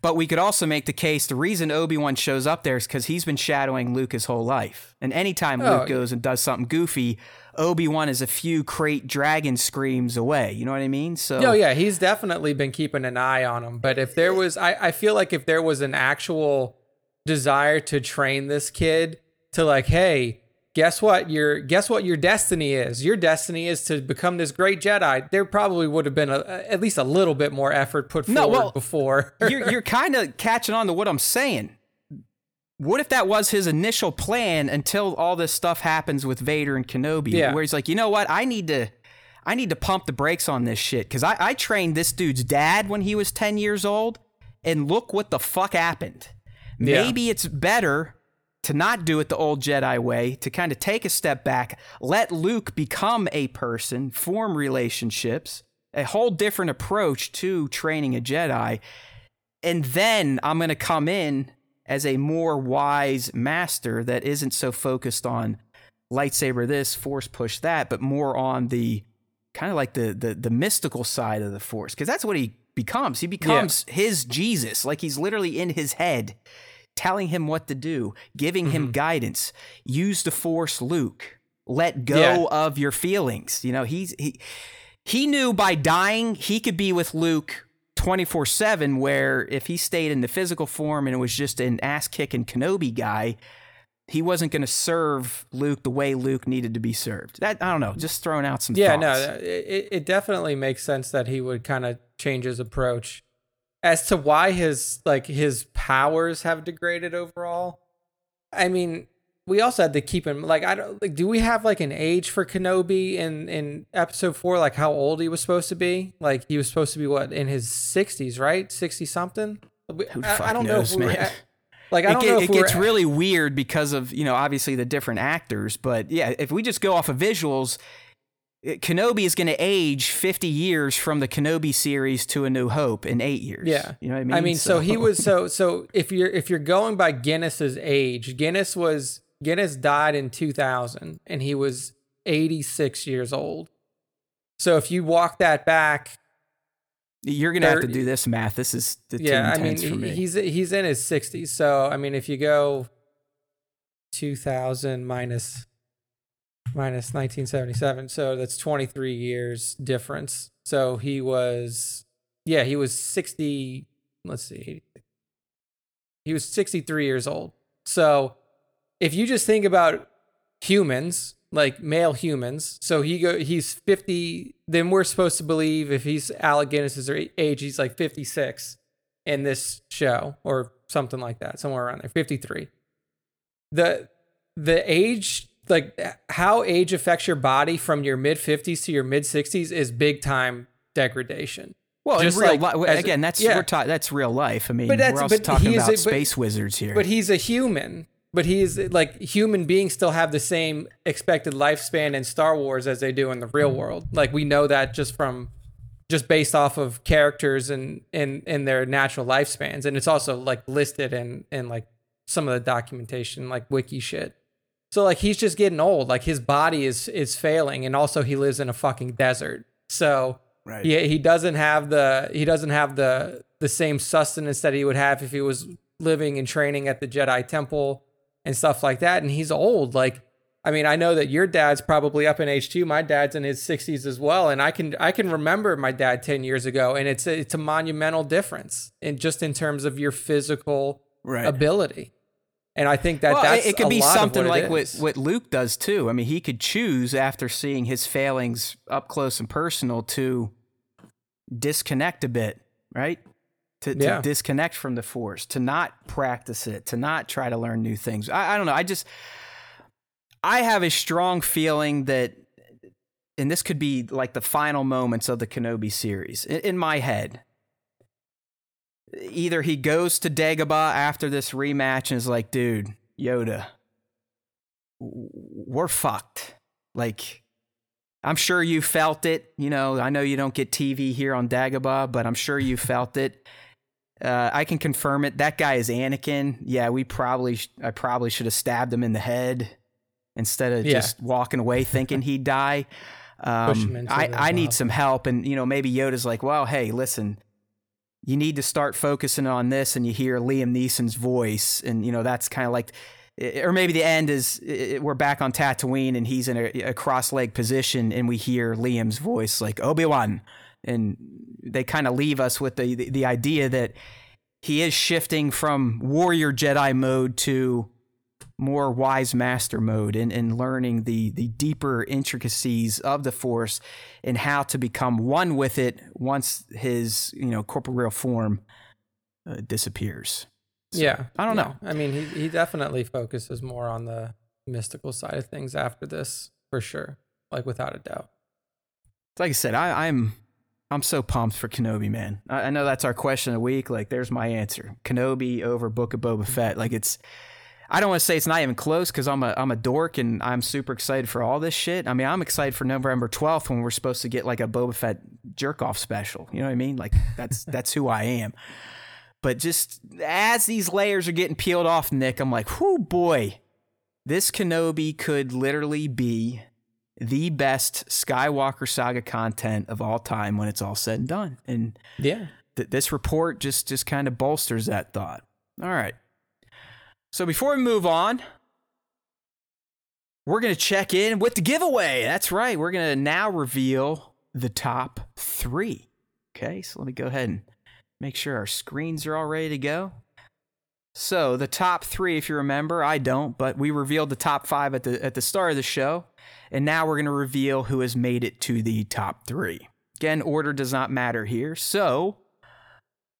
But we could also make the case the reason Obi Wan shows up there is because he's been shadowing Luke his whole life, and anytime Oh, Luke goes and does something goofy, Obi Wan is a few krayt dragon screams away. You know what I mean? So No, yeah, he's definitely been keeping an eye on him. But if there was, I, I feel like if there was an actual desire to train this kid to like, hey, guess what? Your guess what your destiny is. Your destiny is to become this great Jedi. There probably would have been a, at least a little bit more effort put No, forward well, before. you're you're <laughs> kind of catching on to what I'm saying. What if that was his initial plan until all this stuff happens with Vader and Kenobi? Yeah. Where he's like, you know what, I need to, I need to pump the brakes on this shit because I, I trained this dude's dad when he was ten years old, and look what the fuck happened. Yeah. Maybe it's better to not do it the old Jedi way, to kind of take a step back, let Luke become a person, form relationships, a whole different approach to training a Jedi. And then I'm going to come in as a more wise master that isn't so focused on lightsaber this, force push that, but more on the kind of like the the, the mystical side of the force because that's what he becomes. He becomes his Jesus, like he's literally in his head telling him what to do, giving him mm-hmm. guidance. Use the force, Luke. Let go Yeah. of your feelings. You know, he's he he knew by dying he could be with Luke 24 7, where if he stayed in the physical form and it was just an ass kicking Kenobi guy, he wasn't going to serve Luke the way Luke needed to be served. That I don't know, just throwing out some yeah, thoughts. no, it, it definitely makes sense that he would kind of change his approach as to why his like his powers have degraded overall. I mean, we also had to keep him like I don't like. Do we have like an age for Kenobi in in episode four? Like how old he was supposed to be? Like he was supposed to be what in his sixties, right? Sixty something. Who I, I fuck don't knows, know man? like I it don't get- it we gets really weird because of you know obviously the different actors, but yeah, if we just go off of visuals, eh, Kenobi is going to age 50 years from the Kenobi series to A New Hope in eight years. Yeah. you know what I mean. I mean, so, he was so so if you're if you're going by Guinness's age, Guinness was Guinness died in 2000 and he was 86 years old. So if you walk that back, You're going to have to do this math. This is the yeah, I mean for me. he's he's in his 60s. So I mean if you go 2000 minus minus 1977, so that's 23 years difference. So he was yeah, he was 60 let's see. He was 63 years old. So if you just think about humans, like male humans, so he go he's 50, then we're supposed to believe if he's Alec Guinness's age, he's like 56. in this show or something like that, somewhere around there, 53. The the age like how age affects your body from your mid 50s to your mid 60s is big time degradation. Well, Just real like li- as- again, that's yeah. we're ta- that's real life. I mean, But we're also talking about a- but- space wizards here. But he's a human. But he's like human beings still have the same expected lifespan in Star Wars as they do in the real mm-hmm. world. Like we know that just from just based off of characters and in in their natural lifespans. And it's also like listed in in like some of the documentation, like wiki shit. So like he's just getting old. Like his body is is failing, and also he lives in a fucking desert. So Right. he he doesn't have the he doesn't have the the same sustenance that he would have if he was living and training at the Jedi Temple and stuff like that. And he's old. Like I mean, I know that your dad's probably up in age too. My dad's in his sixties as well, and I can I can remember my dad ten years ago, and it's a, it's a monumental difference in just in terms of your physical Right. ability. And I think that well, that's it, it could a be lot something what like what, what Luke does too. I mean, he could choose after seeing his failings up close and personal to disconnect a bit, right? To, to Yeah. disconnect from the force, to not practice it, to not try to learn new things. I, I don't know. I just, I have a strong feeling that, and this could be like the final moments of the Kenobi series in, in my head. Either he goes to Dagobah after this rematch and is like, dude, Yoda, we're fucked. Like, I'm sure you felt it. You know, I know you don't get TV here on Dagobah, but I'm sure you felt it. Uh, I can confirm it. That guy is Anakin. Yeah, we probably, sh- I probably should have stabbed him in the head instead of Yeah. just walking away thinking he'd die. <laughs> Um, I, I need some help. And, you know, maybe Yoda's like, well, hey, listen, you need to start focusing on this. And you hear Liam Neeson's voice. And, you know, that's kind of like, or maybe the end is uh, we're back on Tatooine and he's in a, a cross leg position and we hear Liam's voice like Obi Wan, and they kind of leave us with the, the the idea that he is shifting from warrior Jedi mode to more wise master mode and, and learning the the deeper intricacies of the force and how to become one with it once his you know corporeal form uh, disappears. So, yeah, I don't yeah. know. I mean, he he definitely focuses more on the mystical side of things after this, for sure. Like without a doubt. like I said, I, I'm I'm so pumped for Kenobi, man. I, I know that's our question of the week. Like, there's my answer: Kenobi over Book of Boba Fett. Like, it's I don't want to say it's not even close because I'm a I'm a dork and I'm super excited for all this shit. I mean, I'm excited for November 12th when we're supposed to get like a Boba Fett jerk off special. You know what I mean? Like, that's <laughs> that's who I am. But just as these layers are getting peeled off, Nick, I'm like, whoo boy, this Kenobi could literally be the best Skywalker saga content of all time when it's all said and done. And Yeah. th- this report just just kind of bolsters that thought. All right. So before we move on, we're going to check in with the giveaway. That's right. We're going to now reveal the top 3. Okay? So let me go ahead and make sure our screens are all ready to go. So the top 3 if you remember, I don't, but we revealed the top 5 at the at the start of the show. And now we're going to reveal who has made it to the top 3. Again, order does not matter here. So,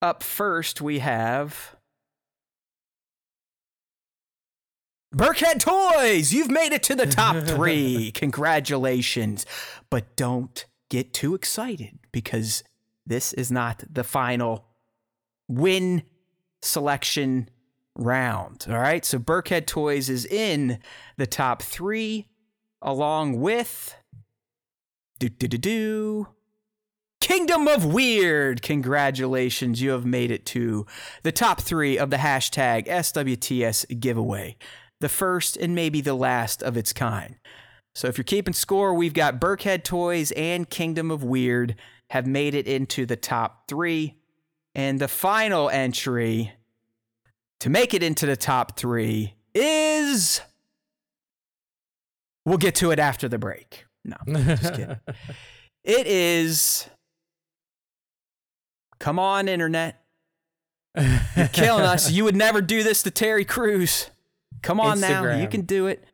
up first, we have Burkhead Toys. You've made it to the top <laughs> three. Congratulations. But don't get too excited because this is not the final win selection round. All right. So, Burkhead Toys is in the top three along with. Do, do, do, do. Kingdom of Weird. Congratulations, you have made it to the top three of the hashtag SWTS giveaway. The first and maybe the last of its kind. So if you're keeping score, we've got Burkhead Toys and Kingdom of Weird have made it into the top three. And the final entry to make it into the top three is. We'll get to it after the break. No, just kidding. <laughs> It is. Come on, internet. You're killing us. You would never do this to Terry Crews. Come on now. You can do it.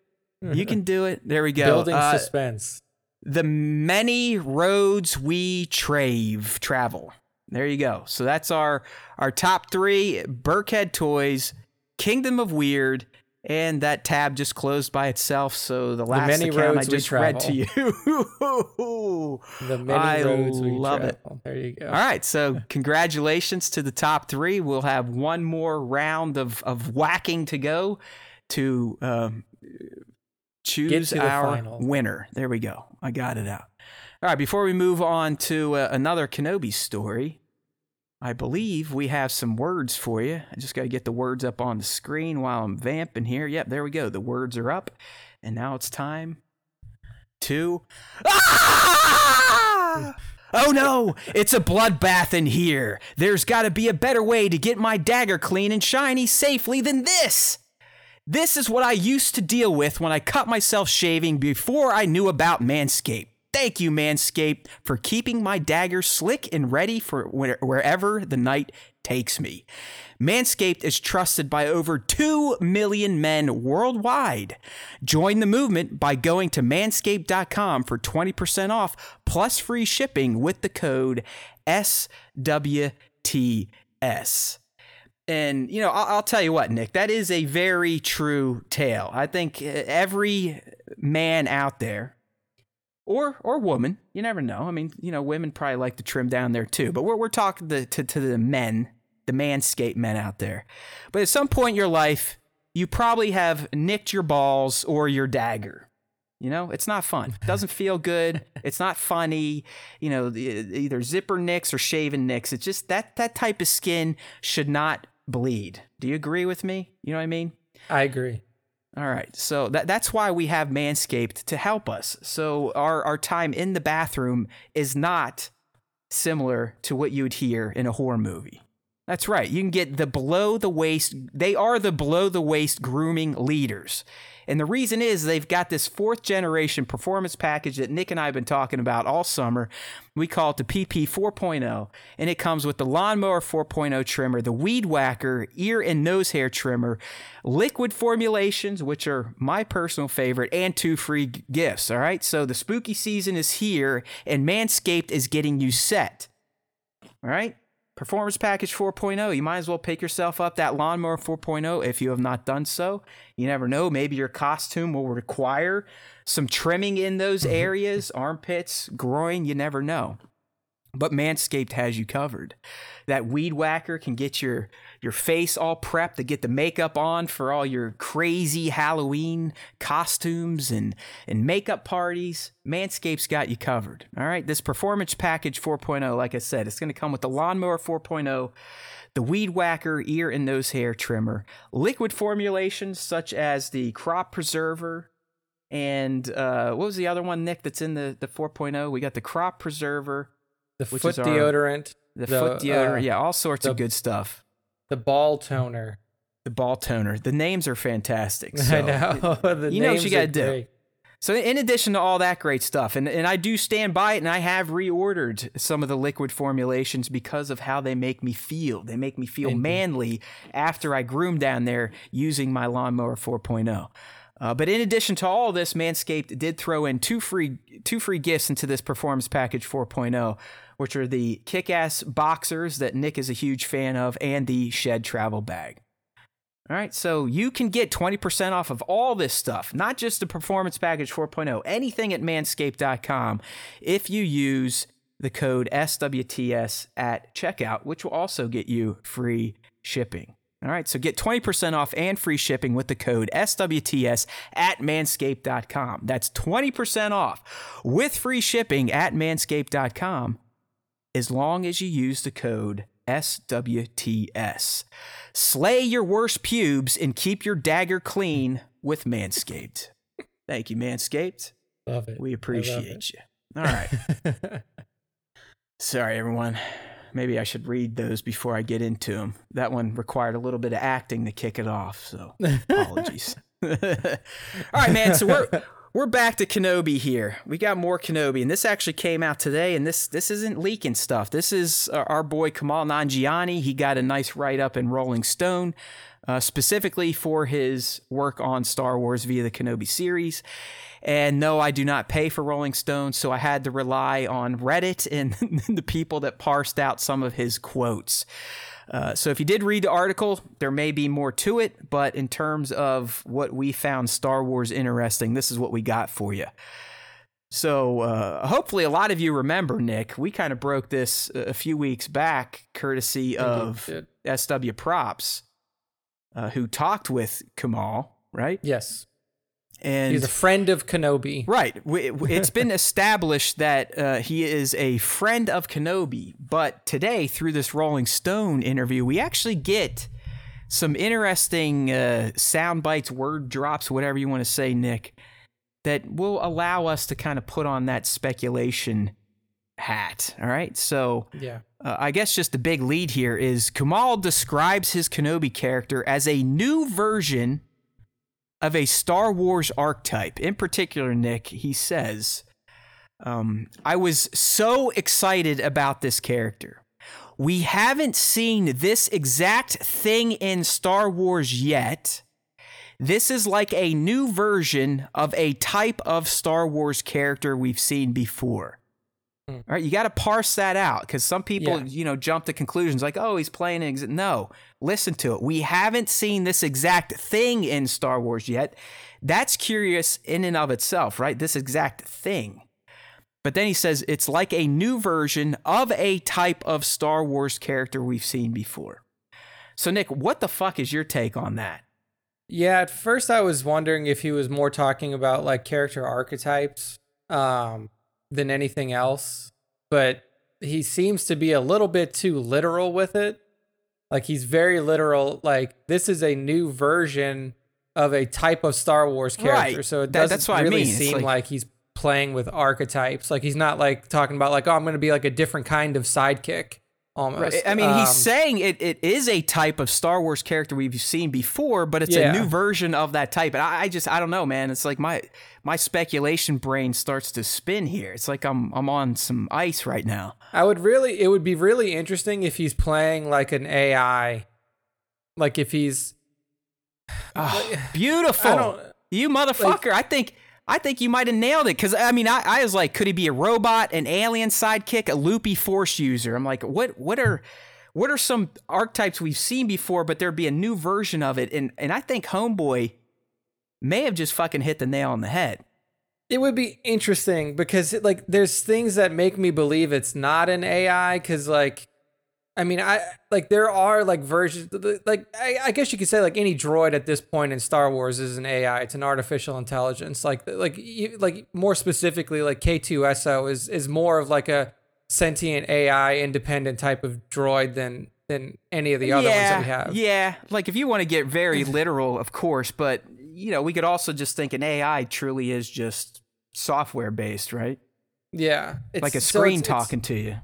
You can do it. There we go. Building Uh, suspense. the many roads we trave travel. There you go. So that's our our top three Burkhead toys, Kingdom of Weird, and that tab just closed by itself. So the last many account I roads we just read to you. <laughs> The many I roads we love it. There you go. All right, so <laughs> congratulations to the top three. We'll have one more round of, of whacking to go to um, choose to the our final. winner. There we go. I got it out. All right, before we move on to uh, another Kenobi story, I believe we have some words for you. I just got to get the words up on the screen while I'm vamping here. Yep, there we go. The words are up. And now it's time to. Ah! Oh no, it's a bloodbath in here. There's got to be a better way to get my dagger clean and shiny safely than this. This is what I used to deal with when I cut myself shaving before I knew about Manscaped. Thank you, Manscaped, for keeping my dagger slick and ready for where- wherever the night takes me. Manscaped is trusted by over 2 million men worldwide. Join the movement by going to manscaped.com for 20% off plus free shipping with the code SWTS. And, you know, I'll, I'll tell you what, Nick, that is a very true tale. I think uh, every man out there, or or woman, you never know. I mean, you know, women probably like to trim down there too, but we're, we're talking the, to, to the men, the manscape men out there. But at some point in your life, you probably have nicked your balls or your dagger. You know, it's not fun. It <laughs> doesn't feel good. It's not funny. You know, either zipper nicks or shaven nicks. It's just that that type of skin should not bleed. Do you agree with me? You know what I mean? I agree. All right. So that that's why we have Manscaped to help us. So our our time in the bathroom is not similar to what you'd hear in a horror movie. That's right. You can get the below the waist. They are the below the waist grooming leaders. And the reason is they've got this fourth generation performance package that Nick and I have been talking about all summer. We call it the PP 4.0, and it comes with the Lawnmower 4.0 trimmer, the Weed Whacker ear and nose hair trimmer, liquid formulations, which are my personal favorite, and two free gifts. All right, so the spooky season is here, and Manscaped is getting you set. All right. Performance Package 4.0. You might as well pick yourself up that Lawnmower 4.0 if you have not done so. You never know. Maybe your costume will require some trimming in those mm-hmm. areas armpits, groin. You never know. But Manscaped has you covered. That weed whacker can get your your face all prepped to get the makeup on for all your crazy Halloween costumes and and makeup parties. Manscaped's got you covered. All right, this performance package 4.0, like I said, it's going to come with the lawnmower 4.0, the weed whacker ear and nose hair trimmer, liquid formulations such as the crop preserver, and uh, what was the other one, Nick? That's in the the 4.0. We got the crop preserver, The foot deodorant, the, The, foot deodorant, uh, yeah, all sorts of good stuff. the ball toner. The ball toner. The names are fantastic. <laughs> I So, know. <laughs> the you know what names you gotta are do. great. So in addition to all that great stuff, and, and I do stand by it, and I have reordered some of the liquid formulations because of how they make me feel. They make me feel Indeed. manly after I groom down there using my lawnmower 4.0. Uh, but in addition to all this, Manscaped did throw in two free two free gifts into this performance package 4.0, which are the kick-ass boxers that Nick is a huge fan of, and the shed travel bag. All right, so you can get 20% off of all this stuff, not just the Performance Package 4.0, anything at manscaped.com if you use the code SWTS at checkout, which will also get you free shipping. All right, so get 20% off and free shipping with the code SWTS at manscaped.com. That's 20% off with free shipping at manscaped.com as long as you use the code SWTS. Slay your worst pubes and keep your dagger clean with Manscaped. <laughs> Thank you, Manscaped. Love it. We appreciate you. All right. <laughs> Sorry, everyone. Maybe I should read those before I get into them. That one required a little bit of acting to kick it off, so <laughs> apologies. All right, man. So we're we're back to Kenobi here. We got more Kenobi, and this actually came out today. And this this isn't leaking stuff. This is our, our boy Kumail Nanjiani. He got a nice write up in Rolling Stone. uh, specifically for his work on Star Wars via the Kenobi series. And no, I do not pay for Rolling Stone, so I had to rely on Reddit and <laughs> the people that parsed out some of his quotes. Uh, so if you did read the article, there may be more to it, but in terms of what we found Star Wars interesting, this is what we got for you. So uh, hopefully, a lot of you remember Nick. We kind of broke this a few weeks back, courtesy of. SW Props, uh, who talked with Kumail, right? Yes. And He's a friend of Kenobi. Right. It's been <laughs> established that uh, he is a friend of Kenobi, but today, through this Rolling Stone interview, we actually get some interesting uh, sound bites, word drops, whatever you want to say, Nick, that will allow us to kind of put on that speculation hat. All right. So Yeah. uh, I guess just the big lead here is Kumail describes his Kenobi character as a new version of a Star Wars archetype. In particular, Nick, he says, um, I was so excited about this character. We haven't seen this exact thing in Star Wars yet. This is like a new version of a type of Star Wars character we've seen before. All right, you got to parse that out because some people, Yeah. you know, jump to conclusions like, "Oh, he's playing." Ex-. No, listen to it. We haven't seen this exact thing in Star Wars yet. That's curious in and of itself, right? This exact thing. But then he says it's like a new version of a type of Star Wars character we've seen before. So, Nick, what the fuck is your take on that? Yeah, at first I was wondering if he was more talking about like character archetypes um, than anything else, but he seems to be a little bit too literal with it. Like he's very literal. Like this is a new version of a type of Star Wars character, Right. so it doesn't that's what I really mean. Seem like- like... he's playing with archetypes. Like he's not like talking about like oh I'm going to be like a different kind of sidekick. Almost. I mean, Um, he's saying it, it is a type of Star Wars character we've seen before, but it's Yeah. a new version of that type. And I, I just, I don't know, man. It's like my my speculation brain starts to spin here. It's like I'm I'm on some ice right now. I would really, it would be really interesting if he's playing like an AI, like if he's. <sighs> Oh, beautiful, you motherfucker! I think I think you might have nailed it because I mean, I, I was like, could he be a robot, an alien sidekick, a loopy force user? I'm like, what what are what are some archetypes we've seen before, but there'd be a new version of it, and and I think Homeboy may have just fucking hit the nail on the head. It would be interesting because like there's things that make me believe it's not an AI because like. I mean, I like there are like versions, like I, I guess you could say like any droid at this point in Star Wars is an AI. It's an artificial intelligence. Like, like, you- like more specifically, like K2SO is is more of like a sentient AI independent type of droid than than any of the other ones that we have. Yeah, like if you want to get very <laughs> literal, of course, but you know, we could also just think an AI truly is just software based, right? Yeah, it's, like a screen it's- it's- talking to you.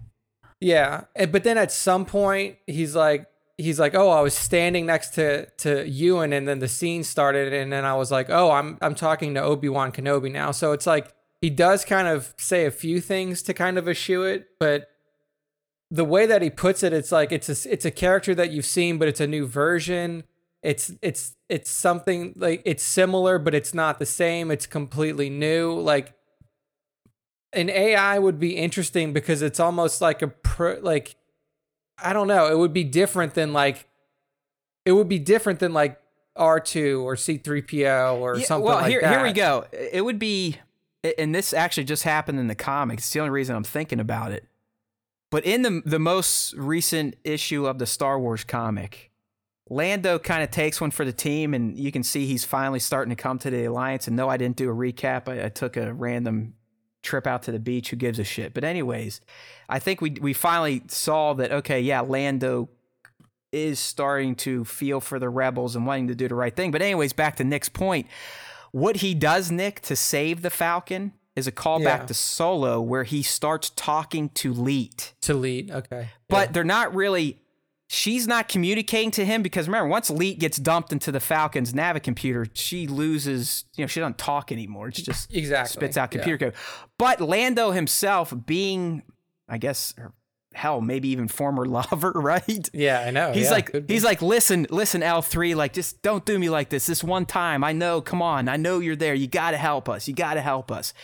Yeah, and- but then at some point he's like, he's like, oh, I was standing next to to Ewan, and then the scene started, and then I was like, oh, I'm I'm talking to Obi Wan Kenobi now. So it's like he does kind of say a few things to kind of eschew it, but the way that he puts it, it's like it's a it's a character that you've seen, but it's a new version. It's it's it's something like it's similar, but it's not the same. It's completely new. Like an AI would be interesting because it's almost like a pro, like I don't know. It would be different than like it would be different than like R2 or C3PO or Yeah, something well, like here, that. here we go. It would be, and this actually just happened in the comics. It's the only reason I'm thinking about it. But in the the most recent issue of the Star Wars comic, Lando kind of takes one for the team, and you can see he's finally starting to come to the alliance. And no, I didn't do a recap. I, I took a random trip out to the beach. Who gives a shit? But anyways, I think we we finally saw that. Okay, yeah, Lando is starting to feel for the rebels and wanting to do the right thing. But anyways, back to Nick's point. What he does, Nick, to save the Falcon is a callback Yeah. to Solo where he starts talking to Leet. to Leet, Okay. But they're not really she's not communicating to him because remember, once Leet gets dumped into the Falcon's Navicomputer, she loses, you know, she doesn't talk anymore. It's just exactly spits out Yeah. computer code. But Lando himself, being, I guess, hell, maybe even former <laughs> lover, right? Yeah, I know. He's yeah, like he's like listen, listen L3, like just don't do me like this. This one time. I know, come on. I know you're there. You got to help us. You got to help us.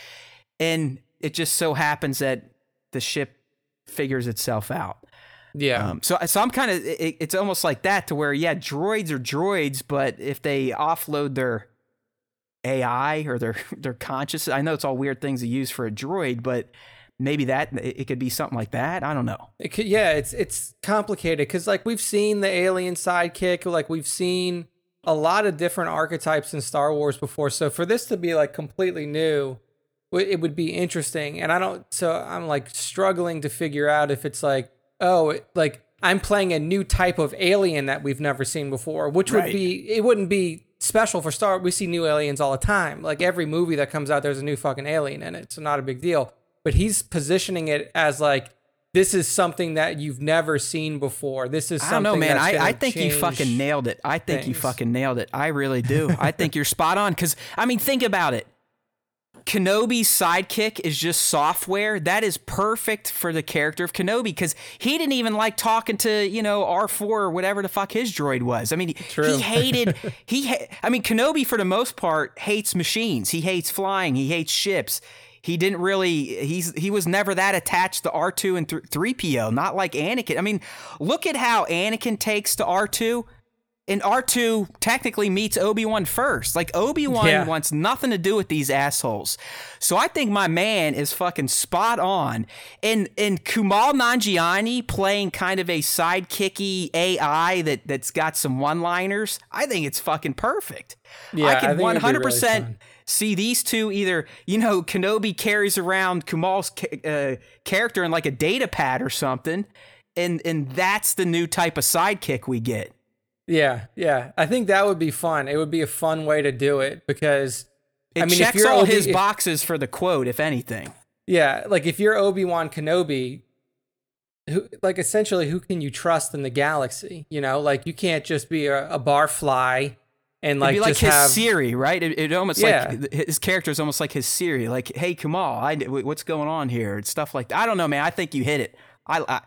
And it just so happens that the ship figures itself out. Yeah. Um, so, so I'm kind of, it, it's almost like that to where, yeah, droids are droids, but if they offload their AI or their <laughs> their conscious, I know it's all weird things to use for a droid, but maybe that it, could be something like that. I don't know. It could, yeah, it's it's complicated because like we've seen the alien sidekick, like we've seen a lot of different archetypes in Star Wars before. So for this to be like completely new, it would be interesting. And I don't, so I'm like struggling to figure out if it's like, oh, like I'm playing a new type of alien that we've never seen before, which would Right. be it wouldn't be special for Star. We see new aliens all the time. Like every movie that comes out, there's a new fucking alien in it, so not a big deal. But he's positioning it as like this is something that you've never seen before. This is I something. don't know, man. I, I think you fucking nailed it. I think you fucking nailed it. I really do. I think you're spot on. Because, I mean, think about it. Kenobi's sidekick is just software. That is perfect for the character of Kenobi because he didn't even like talking to, you know, R4 or whatever the fuck his droid was. I mean, True. he hated, <laughs> he, ha- I mean, Kenobi for the most part hates machines. He hates flying. He hates ships. He didn't really, he's, he was never that attached to R2 and 3PO, not like Anakin. I mean, look at how Anakin takes to R2 and R2 technically meets Obi-Wan first. Like Obi-Wan Yeah. wants nothing to do with these assholes. So I think my man is fucking spot on. And and Kumail Nanjiani playing kind of a sidekicky AI that that's got some one-liners. I think it's fucking perfect. Yeah, I can think it'd be really 100% fun. see these two either, you know, Kenobi carries around Kumail's uh, character in like a data pad or something. And and that's the new type of sidekick we get. Yeah, yeah. I think that would be fun. It would be a fun way to do it because It I mean, checks all Obi- his boxes for the quote, if anything. Yeah, like if you're Obi Wan Kenobi, who like essentially who can you trust in the galaxy? You know, like you can't just be a, a barfly and like It'd be like his have Siri, right? It, it almost Yeah. like his character is almost like his Siri. Like, hey, Kumail, I, what's going on here? And stuff like that. I don't know, man. I think you hit it. I, I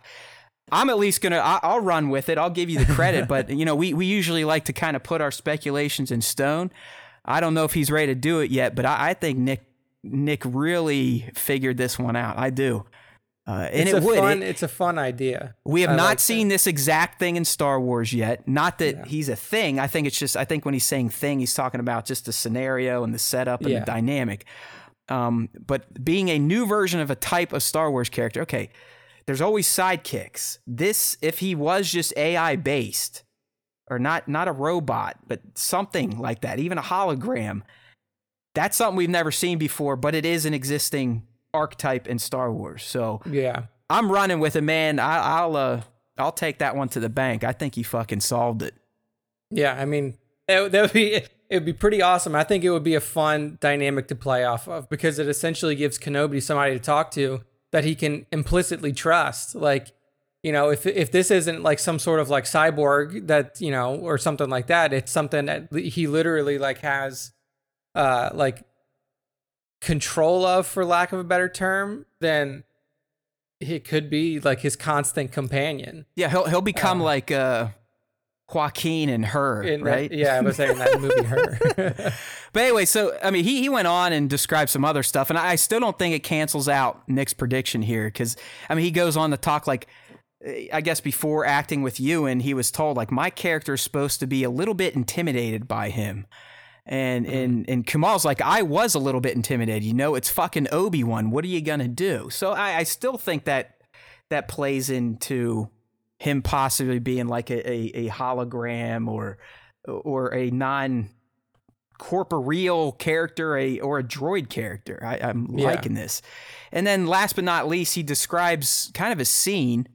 I'm at least gonna. I, I'll run with it. I'll give you the credit. but <laughs> you know, we we usually like to kind of put our speculations in stone. I don't know if he's ready to do it yet, but I, I think Nick Nick really figured this one out. I do. Uh, and it's it a would. fun It- it's a fun idea. We have I not like that. seen this exact thing in Star Wars yet. Not that he's a thing. I think it's just. I think when he's saying thing, he's talking about just the scenario and the setup and Yeah. the dynamic. Um, but being a new version of a type of Star Wars character, okay. There's always sidekicks. This, if he was just AI based, or not not a robot, but something like that, even a hologram. That's something we've never seen before, but it is an existing archetype in Star Wars. So Yeah. I'm running with it, man. I, I'll uh, I'll take that one to the bank. I think he fucking solved it. Yeah, I mean that, that would be it would be pretty awesome. I think it would be a fun dynamic to play off of because it essentially gives Kenobi somebody to talk to that he can implicitly trust. Like, you know, if if this isn't like some sort of like cyborg that, you know, or something like that, it's something that he literally like has uh like control of for lack of a better term, then it could be like his constant companion. Yeah, he'll he'll become like uh, Joaquin and her, In that- right? yeah, I was saying that movie her. <laughs> But anyway, so I mean, he he went on and described some other stuff, and I still don't think it cancels out Nick's prediction here because I mean, he goes on to talk like. eh, I guess before acting with Ewan, he was told like my character is supposed to be a little bit intimidated by him, and and and Kumail's like I was a little bit intimidated. You know, it's fucking Obi Wan. What are you gonna do? So I, I still think that that plays into him possibly being like a, a, a hologram or or a non corporeal character a or a droid character. I, I'm Yeah. liking this. And then last but not least, he describes kind of a scene.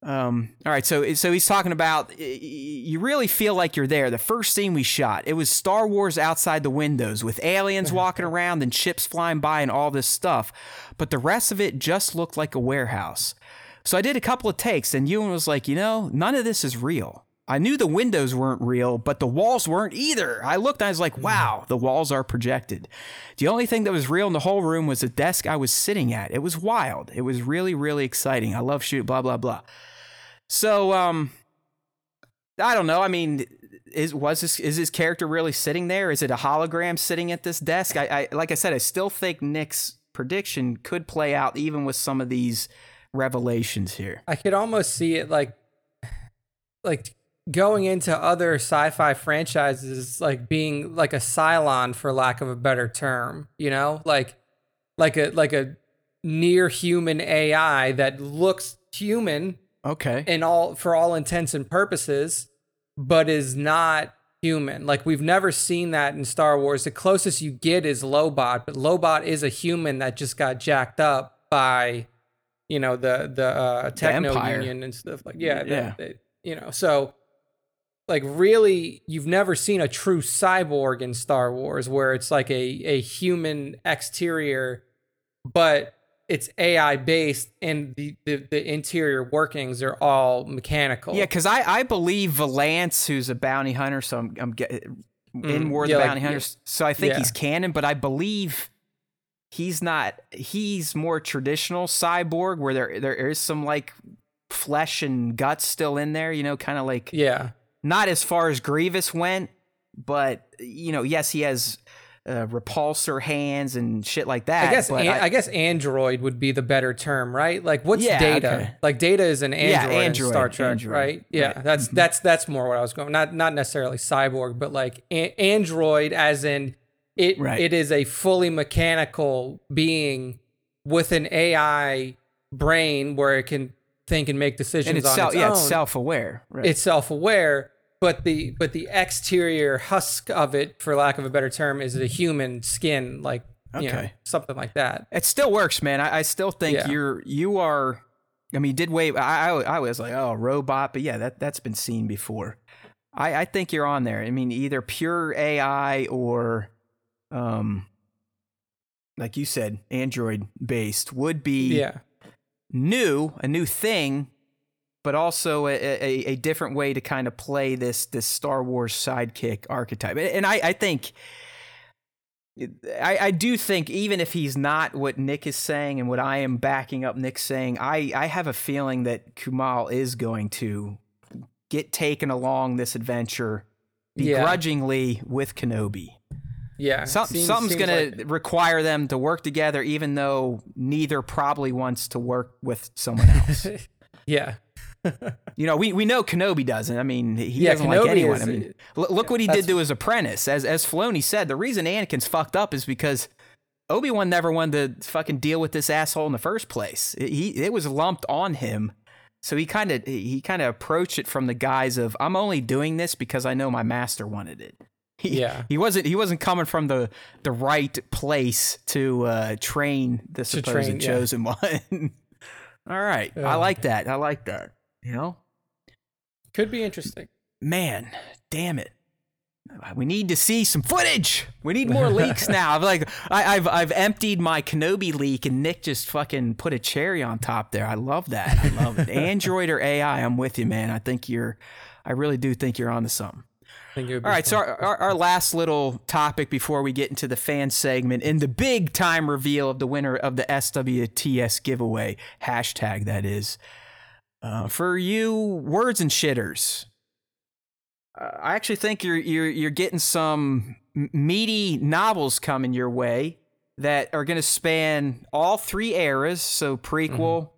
Um, all right, so so he's talking about you really feel like you're there. The first scene we shot, it was Star Wars outside the windows with aliens <laughs> walking around and ships flying by and all this stuff. But the rest of it just looked like a warehouse. So I did a couple of takes, and Ewan was like, you know, none of this is real. I knew the windows weren't real, but the walls weren't either. I looked, I was like, wow, the walls are projected. The only thing that was real in the whole room was the desk I was sitting at. It was wild. It was really, really exciting. I love shoot, blah, blah, blah. So, um, I don't know. I mean, is was this is his character really sitting there? Is it a hologram sitting at this desk? I, I like I said, I still think Nick's prediction could play out even with some of these revelations here. I could almost see it like like going into other sci-fi franchises like being like a Cylon for lack of a better term, you know? Like like a like a near human AI that looks human Okay. in all for all intents and purposes, but is not human. Like we've never seen that in Star Wars. The closest you get is Lobot, but Lobot is a human that just got jacked up by, you know, the the uh, techno Empire. union and stuff like yeah, Yeah. the- you know. So like really you've never seen a true cyborg in Star Wars where it's like a a human exterior but it's AI based and the, the, the interior workings are all mechanical. Yeah, because I, I believe Valance, who's a bounty hunter, so I'm, I'm getting in War Mm, yeah, the like, Bounty yeah. Hunters. So I think Yeah. he's canon, but I believe he's not. He's more traditional cyborg, where there there is some like flesh and guts still in there. You know, kind of like Yeah. not as far as Grievous went, but you know, yes, he has uh, repulsor hands and shit like that. I guess an, I, guess android would be the better term, right? Like what's Yeah, data? okay. Like data is an android, in android, Star Trek, android. right? Yeah, Right. Mm-hmm. that's that's that's more what I was going. Not not necessarily cyborg, but like a- android as in it Right. it is a fully mechanical being with an AI brain where it can think and make decisions and it's on self, its yeah, own. it's self-aware. Right. it's self-aware but the but the exterior husk of it for lack of a better term is a human skin like you know, Okay. something like that It still works, man. I, I still think Yeah. you're you are. I mean, did wait. I, I I was like, oh, robot, but yeah, that that's been seen before. I I think you're on there. I mean, either pure AI or, um, like you said, Android based would be yeah new, a new thing, but also a, a, a different way to kind of play this this Star Wars sidekick archetype. And I, I think I, I do think even if he's not what Nick is saying and what I am backing up Nick saying, I, I have a feeling that Kumail is going to get taken along this adventure Yeah. begrudgingly with Kenobi. Yeah Some, Seems- something's going to require them to work together, even though neither probably wants to work with someone else. <laughs> yeah you know, we, we know Kenobi doesn't. I mean, he Yeah, doesn't like anyone. is- I mean, look what he did to his apprentice. As as Filoni said, the reason Anakin's fucked up is because Obi Wan never wanted to fucking deal with this asshole in the first place. It, he it was lumped on him. So he kind of he kind of approached it from the guise of I'm only doing this because I know my master wanted it. He, Yeah. he wasn't he wasn't coming from the the right place to uh, train the supposed train, yeah. chosen <laughs> one. All right, I like that. I like that. You know, could be interesting man, damn it. We need to see some footage. We need more leaks <laughs> now. I've like I, I've I've emptied my Kenobi leak, and Nick just fucking put a cherry on top there. I love that. I love it. <laughs> Android or AI, I'm with you, man. I think you're, I really do think you're onto something. Think it would All right, so our, our, our last little topic before we get into the fan segment and the big time reveal of the winner of the SWTS giveaway hashtag that is uh, for you words and shitters. Uh, I actually think you're you're you're getting some meaty novels coming your way that are going to span all three eras, so prequel,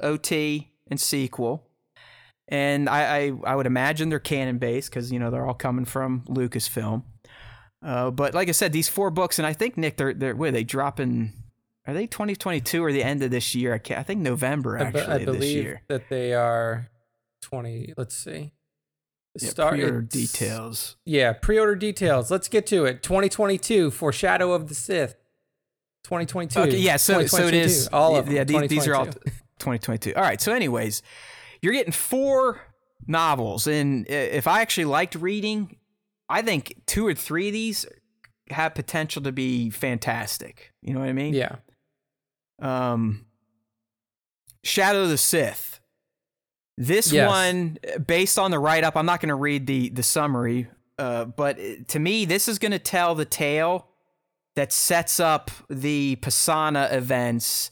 OT, and sequel and I, I, I would imagine they're canon based because you know they're all coming from Lucasfilm. Uh, but like I said, these four books, and I think Nick, they're they're where they dropping? Are they 2022 or the end of this year? I, can't, I think November I, be- actually I this believe year. that they are 20 let's see Yeah, Start- pre-order details. yeah pre-order details let's get to it 2022 Foreshadow of the sith 2022 Okay, yeah, so so it 2022, is. all of yeah, them, these, these are all 2022. 2022. All right. So, anyways, you're getting four novels, and if I actually liked reading, I think two or three of these have potential to be fantastic. You know what I mean? yeah um, Shadow of the Sith. This Yes. one, based on the write up, I'm not going to read the the summary, uh, but to me, this is going to tell the tale that sets up the Pasaana events,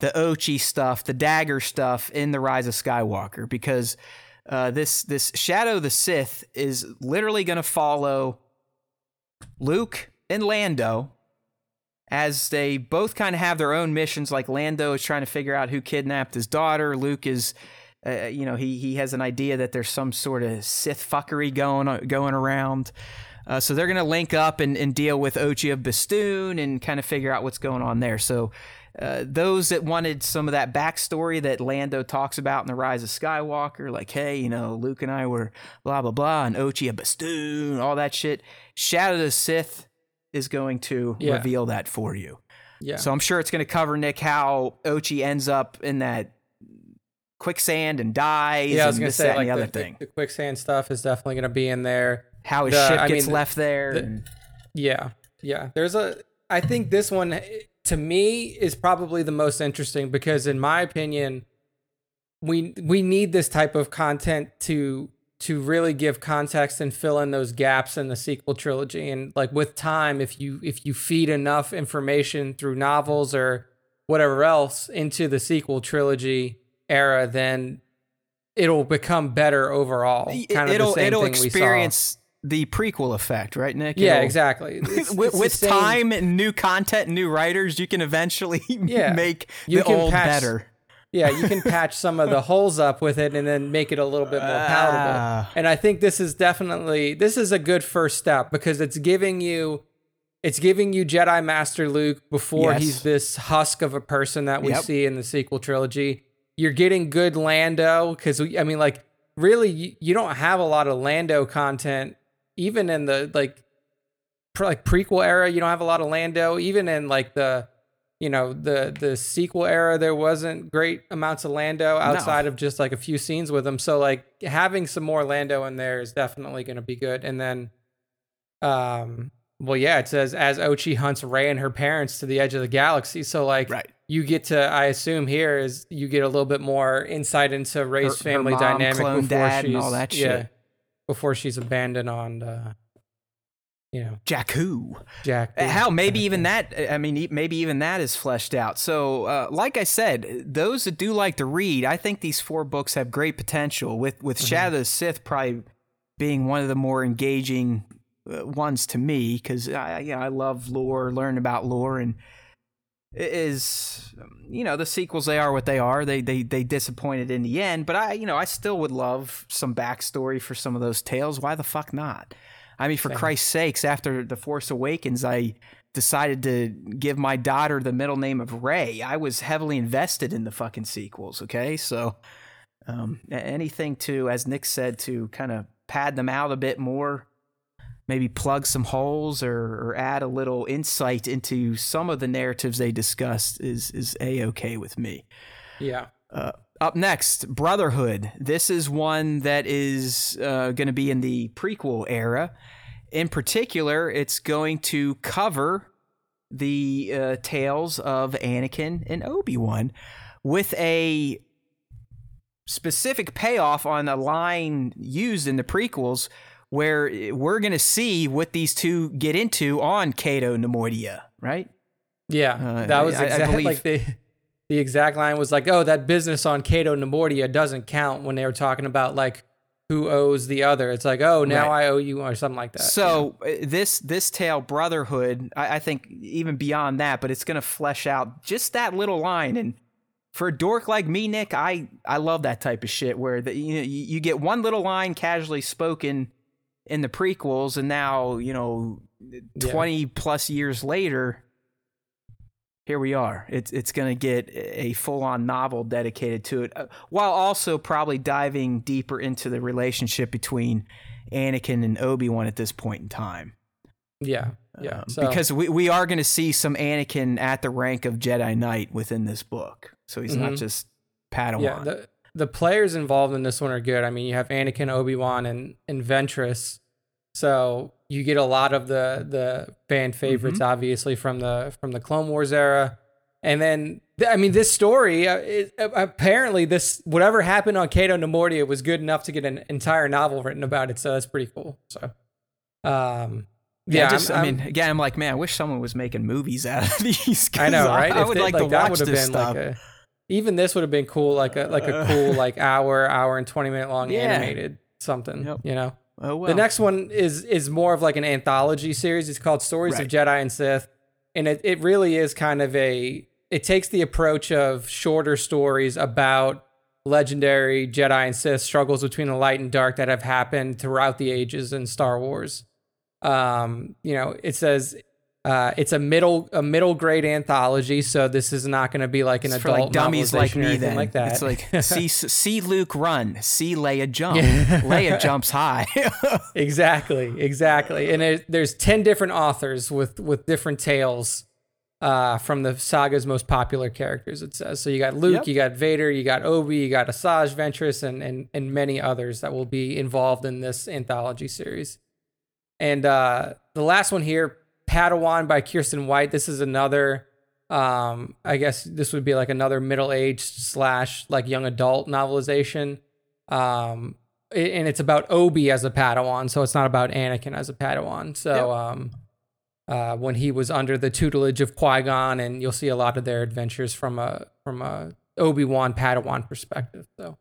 the Ochi stuff, the dagger stuff in the Rise of Skywalker, because uh, this this Shadow the Sith is literally going to follow Luke and Lando as they both kind of have their own missions. Like Lando is trying to figure out who kidnapped his daughter. Luke is, uh, you know, he he has an idea that there's some sort of Sith fuckery going going around. Uh, so they're going to link up and, and deal with Ochi of Bestoon and kind of figure out what's going on there. So uh, those that wanted some of that backstory that Lando talks about in the Rise of Skywalker, like, hey, you know, Luke and I were blah blah blah, and Ochi a Bestoon, all that shit. Shadow of the Sith is going to Yeah. reveal that for you. Yeah. So I'm sure it's going to cover Nick how Ochi ends up in that quicksand and dies. yeah, I was gonna say that, like the the, other the- thing. the quicksand stuff is definitely gonna be in there. how his the- ship I gets mean, left there. the- and- Yeah, yeah. There's a. I think this one to me is probably the most interesting because, in my opinion, we we need this type of content to to really give context and fill in those gaps in the sequel trilogy. And like with time, if you if you feed enough information through novels or whatever else into the sequel trilogy era, then it'll become better overall. Kind of it'll the same it'll thing we saw. The prequel effect, right, Nick? Yeah, It'll- exactly. <laughs> It's- with, it's with time and new content new writers, you can eventually <laughs> Yeah. make You the old patch- better. Yeah, you can <laughs> patch some of the holes up with it and then make it a little bit more palatable. Ah. And I think this is definitely this is a good first step because it's giving you it's giving you Jedi Master Luke before Yes. he's this husk of a person that we Yep. see in the sequel trilogy. You're getting good Lando cuz I mean like really you, you don't have a lot of Lando content even in the like pre- like prequel era, you don't have a lot of Lando. Even in like the you know the the sequel era there wasn't great amounts of lando outside of just like a few scenes with him. So like having some more lando in there is definitely going to be good. And then um well yeah it says as ochi hunts Rey and her parents to the edge of the galaxy. So like Right. you get to i assume here is you get a little bit more insight into Rey's Her- her family mom, dynamic clone before dad, she's and all that yeah, shit. Before she's abandoned on uh you know Jakku. jack Uh, Hell, maybe even that. I mean, maybe even that is fleshed out. So, uh, like I said, those that do like to read, I think these four books have great potential. With with Shadow of Sith probably being one of the more engaging uh, ones to me because I, yeah, I love lore, learn about lore, and is you know the sequels they are what they are. They they they disappointed in the end, but I you know I still would love some backstory for some of those tales. Why the fuck not? I mean, for Same. Christ's sakes, after The Force Awakens, I decided to give my daughter the middle name of Ray. I was heavily invested in the fucking sequels, okay? So um, anything to, as Nick said, to kind of pad them out a bit more, maybe plug some holes or, or add a little insight into some of the narratives they discussed is, is A-okay with me. yeah Uh, up next, Brotherhood. This is one that is uh, going to be in the prequel era. In particular, it's going to cover the uh, tales of Anakin and Obi Wan with a specific payoff on a line used in the prequels where we're going to see what these two get into on Cato Neimoidia, right? Yeah, Uh, that was exactly <laughs> like the the exact line was like, "Oh, that business on Cato Neimoidia doesn't count." When they were talking about like who owes the other, it's like, "Oh, now Right. I owe you," or something like that. So uh, this this tale, Brotherhood, I, I think even beyond that, but it's going to flesh out just that little line. And for a dork like me, Nick, I I love that type of shit where the, you know you, you get one little line casually spoken in the prequels, and now you know Yeah. twenty plus years later. Here we are. It's it's going to get a full on novel dedicated to it, uh, while also probably diving deeper into the relationship between Anakin and Obi Wan at this point in time. yeah, yeah, Um, so, because we, we are going to see some Anakin at the rank of Jedi Knight within this book. So he's not Mhm. just Padawan. yeah, the the players involved in this one are good. I mean, you have Anakin, Obi Wan, and and Ventress, so you get a lot of the the fan favorites, Mm-hmm. obviously from the from the Clone Wars era, and then th- I mean, this story uh, it, uh, apparently this whatever happened on Cato Neimoidia was good enough to get an entire novel written about it. So that's pretty cool. So, um, Yeah, yeah, just, I'm- I mean, again, I'm like, man, I wish someone was making movies out of <laughs> these. I know, right? I, If would they- like, to that watch this been stuff. Like a, even this would have been cool, like a like a cool <laughs> like hour, hour and twenty minute long Yeah. animated something. Yep. You know. oh well. The next one is is more of like an anthology series. It's called Stories of Jedi and Sith, and it it really is kind of a. It takes the approach of shorter stories about legendary Jedi and Sith struggles between the light and dark that have happened throughout the ages in Star Wars. Um, you know, it says uh, it's a middle a middle grade anthology, so this is not going to be like an It's for adult like dummies like me. Then like that. it's like <laughs> see see Luke run, see Leia jump. Leia jumps high. <laughs> exactly exactly and it, there's 10 different authors with with different tales uh, from the saga's most popular characters it says so you got luke Yep. you got vader you got obi you got asajj ventress and, and and many others that will be involved in this anthology series and uh the last one here padawan by kiersten white this is another um i guess this would be like another middle-aged slash like young adult novelization um and it's about Obi as a Padawan, so it's not about Anakin as a Padawan. So, um, uh, when he was under the tutelage of Qui Gon, and you'll see a lot of their adventures from a from a Obi Wan Padawan perspective. So,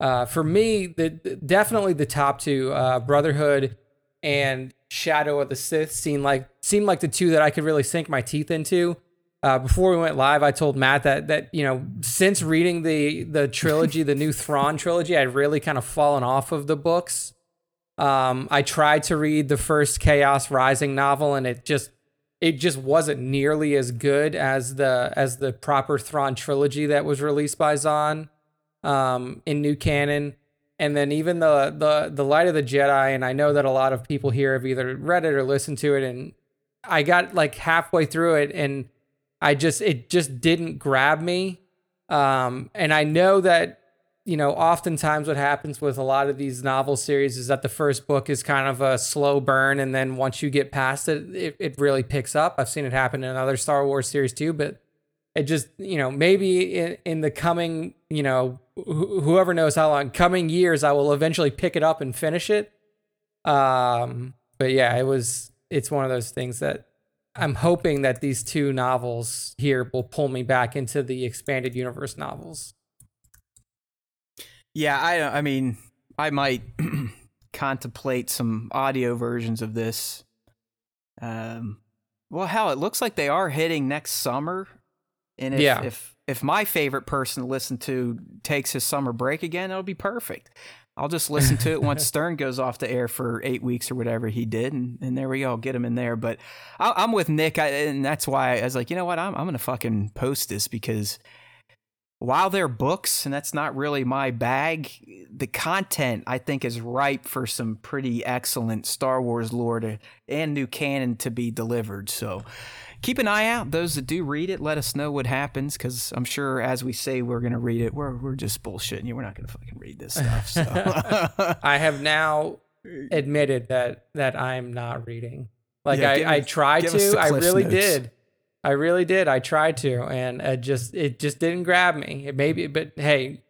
uh, for me, the, the- definitely the top two, uh, Brotherhood and Shadow of the Sith, seemed like seemed like the two that I could really sink my teeth into. Uh, before we went live, I told Matt that that you know since reading the the trilogy, the new <laughs> Thrawn trilogy, I'd really kind of fallen off of the books. Um, I tried to read the first Chaos Rising novel, and it just it just wasn't nearly as good as the as the proper Thrawn trilogy that was released by Zahn um, in new canon. And then even the the the Light of the Jedi, and I know that a lot of people here have either read it or listened to it, and I got like halfway through it, and I just it just didn't grab me. Um, and I know that you know oftentimes what happens with a lot of these novel series is that the first book is kind of a slow burn, and then once you get past it, it, it really picks up. I've seen it happen in other Star Wars series too, but it just you know maybe in, in the coming you know wh- whoever knows how long coming years I will eventually pick it up and finish it. Um, but yeah, it was it's one of those things that I'm hoping that these two novels here will pull me back into the expanded universe novels. Yeah, I I mean, I might <clears throat> contemplate some audio versions of this. Um, well, hell, it looks like they are hitting next summer, and if Yeah. if if my favorite person to listen to takes his summer break again, it'll be perfect. I'll just listen to it once <laughs> Stern goes off the air for eight weeks or whatever he did, and, and there we go, get him in there. But I, I'm with Nick, I, and that's why I was like, you know what, I'm I'm gonna fucking post this because while they're books and that's not really my bag, the content I think is ripe for some pretty excellent Star Wars lore to, and new canon to be delivered. So keep an eye out. Those that do read it, let us know what happens because I'm sure as we say we're going to read it, we're, we're just bullshitting you. We're not going to fucking read this stuff. So <laughs> I have now admitted that that I'm not reading. Like Yeah, I, I tried to. I really Notes. did. I really did. I tried to, and it just it just didn't grab me. It maybe, but hey,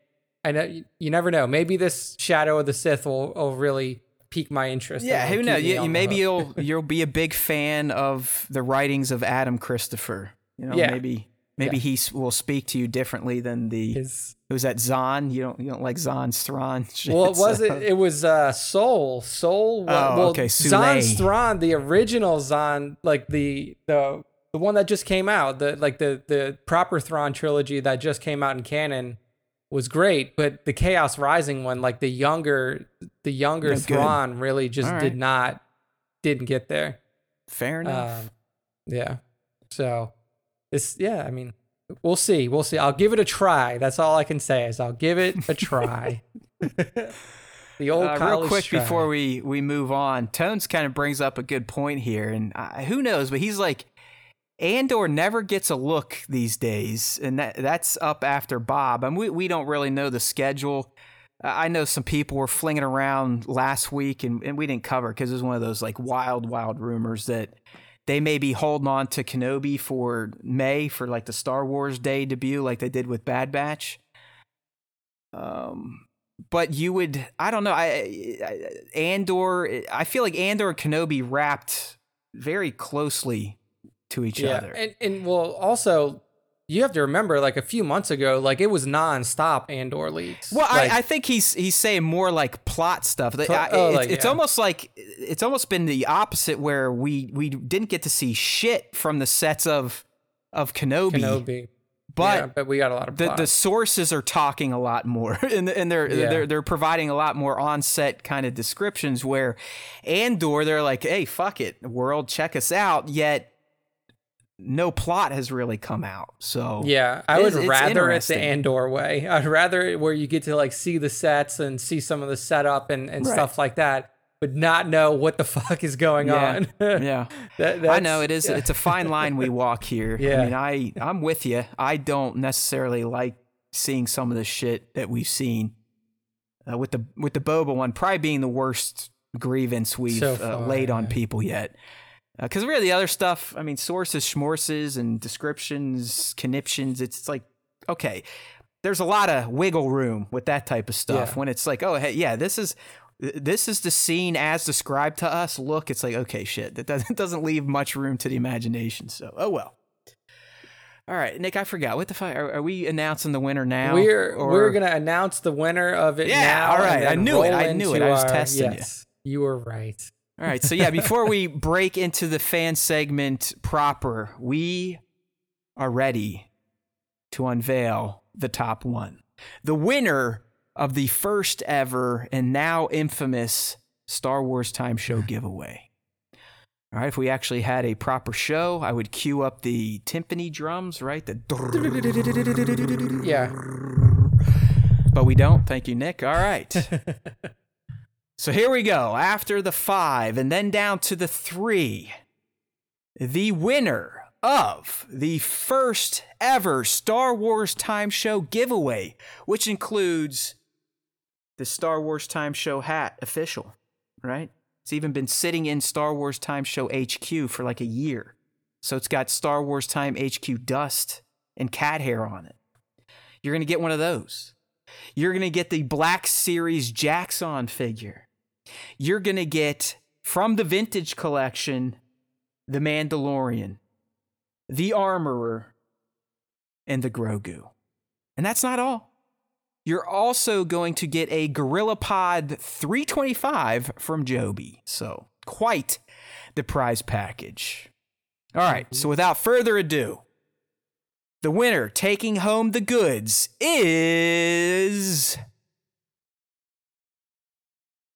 I know you never know. Maybe this Shadow of the Sith will, will really pique my interest. yeah, who knows? You, you- maybe you'll <laughs> you'll be a big fan of the writings of Adam Christopher. You know, Yeah. maybe maybe he will speak to you differently than the His- Who's that? Zahn? You don't you don't like Zahn's Thrawn? <laughs> Shit, well, it was so- it? It was uh, Soul. Soul. Oh, well, okay, Zahn's Soule. Thrawn, the original Zahn, like the the the one that just came out, the like the the proper Thrawn trilogy that just came out in canon was great, but the Chaos Rising one, like the younger the younger good. Thrawn, really just All did not didn't get there. Fair enough. Um, yeah. So this, yeah, I mean, we'll see. We'll see. I'll give it a try. That's all I can say is I'll give it a try. <laughs> the old Uh, real quick try. before we we move on, Tones kind of brings up a good point here, and uh, who knows? But he's like, Andor never gets a look these days, and that that's up after Bob. I mean, we we don't really know the schedule. I know some people were flinging around last week, and, and we didn't cover because it was one of those like wild, wild rumors that they may be holding on to Kenobi for May for like the Star Wars Day debut, like they did with Bad Batch. Um, but you would, I don't know, I, I Andor. I feel like Andor and Kenobi wrapped very closely to each yeah. other. And and well, also you have to remember, like a few months ago, like it was nonstop Andor leaks. Well, like, I, I think he's he's saying more like plot stuff. Pl- I- oh, it's, like, it's yeah. almost like it's almost been the opposite, where we we didn't get to see shit from the sets of of Kenobi, Kenobi. but yeah, but we got a lot of the the sources are talking a lot more, <laughs> and and they're Yeah. they're they're providing a lot more on set kind of descriptions. Where Andor, they're like, hey, fuck it, world, check us out. Yet no plot has really come out. So Yeah, I would it's rather it the. Andor way. <laughs> I'd rather it where you get to like see the sets and see some of the setup and, and Right. stuff like that, but not know what the <laughs> fuck is going Yeah. on. <laughs> yeah. That- I know it is. yeah. It's a fine line we walk here. Yeah. I mean, I I'm with you. I don't necessarily like seeing some of the shit that we've seen uh, with the with the Boba one, probably being the worst grievance we've So uh, far, laid on yeah. people yet. Uh, because really, the other stuff. I mean, sources, schmorses, and descriptions, conniptions. It's like okay, there's a lot of wiggle room with that type of stuff. Yeah. When it's like, oh, hey, yeah, this is this is the scene as described to us. Look, it's like, okay, shit, that doesn't, <laughs> doesn't leave much room to the imagination. So, oh well. All right, Nick, I forgot. What the fuck? Are, are we announcing the winner now? we're or- we're gonna announce the winner of it Yeah, now. all right, I knew it, I knew it, I was our- testing you. yes, you were right. All right, so yeah, before we break into the fan segment proper, we are ready to unveil the top one. The winner of the first ever and now infamous Star Wars Time Show giveaway. All right, if we actually had a proper show, I would cue up the timpani drums, right? The Yeah. but we don't. Thank you, Nick. All right. <laughs> so here we go. After the five and then down to the three, the winner of the first ever Star Wars Time Show giveaway, which includes the Star Wars Time Show hat official, right? It's even been sitting in Star Wars Time Show HQ for like a year. So it's got Star Wars Time HQ dust and cat hair on it. You're going to get one of those. You're going to get the Black Series Jackson figure. You're going to get from the vintage collection the Mandalorian, the Armorer, and the Grogu. And that's not all. You're also going to get a Gorilla Pod 325 from Joby. So, quite the prize package. All right, so without further ado, the winner taking home the goods is.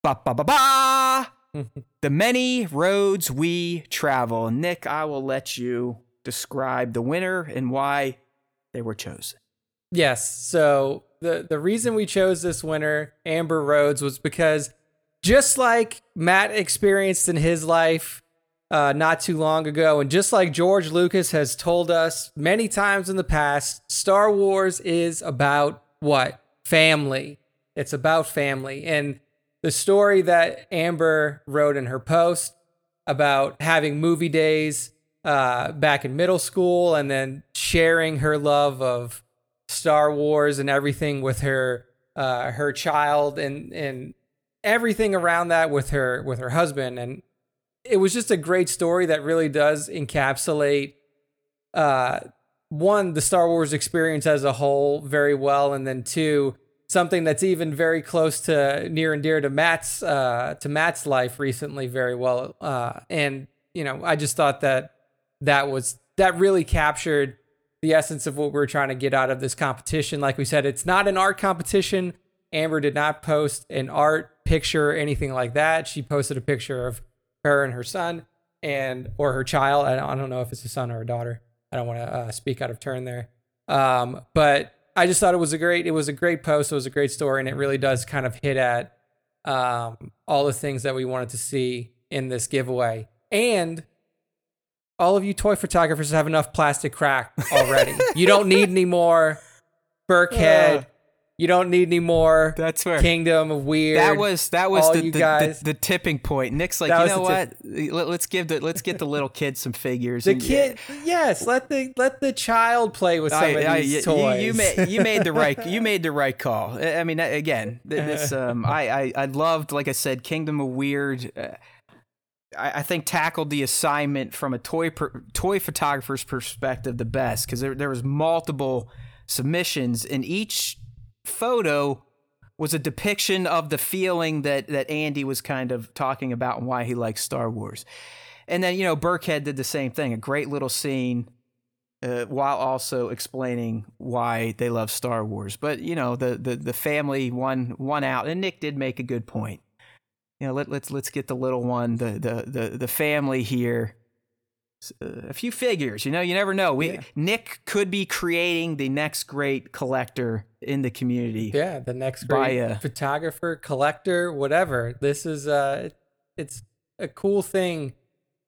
Ba ba ba ba! <laughs> the many roads we travel. Nick, I will let you describe the winner and why they were chosen. Yes. So the the reason we chose this winner, Amber Rhodes, was because just like Matt experienced in his life uh, not too long ago, and just like George Lucas has told us many times in the past, Star Wars is about what? Family. It's about family. And the story that Amber wrote in her post about having movie days uh, back in middle school and then sharing her love of Star Wars and everything with her uh, her child and and everything around that with her with her husband and it was just a great story that really does encapsulate uh one the Star Wars experience as a whole very well and then two something that's even very close to near and dear to Matt's uh to Matt's life recently very well uh and you know I just thought that that was that really captured the essence of what we are trying to get out of this competition. Like we said, it's not an art competition. Amber did not post an art picture or anything like that. She posted a picture of her and her son and or her child. I don't, I don't know if it's a son or a daughter. I don't want to uh, speak out of turn there. Um, but I just thought it was a great it was a great post. It was a great story, and it really does kind of hit at um, all the things that we wanted to see in this giveaway. And all of you toy photographers have enough plastic crack already. <laughs> you don't need any more Burkhead You don't need any more. That's where Kingdom of Weird. that was that was the, the, the, the tipping point. Nick's like, That you know what? Let, let's give the let's get the little kids some figures. the and- kid. Yes, let the let the child play with some I- of I- these you- toys. You, you made you made the right <laughs> you made the right call. I I mean, again, this <laughs> um, I, I I loved, like I said, Kingdom of Weird. Uh, I, I think tackled the assignment from a toy per, toy photographer's perspective the best because there there was multiple submissions and each photo was a depiction of the feeling that that Andy was kind of talking about and why he likes Star Wars. And then you know Burkhead did the same thing, a great little scene uh, while also explaining why they love Star Wars. But you know, the the the family won won out, and Nick did make a good point. You know, let, let's let's get the little one, the the the the family here. Uh, A few figures, you know, you never know. We Yeah. Nick could be creating the next great collector in the community. yeah, the next great uh, photographer, collector, whatever. This is uh, it's a cool thing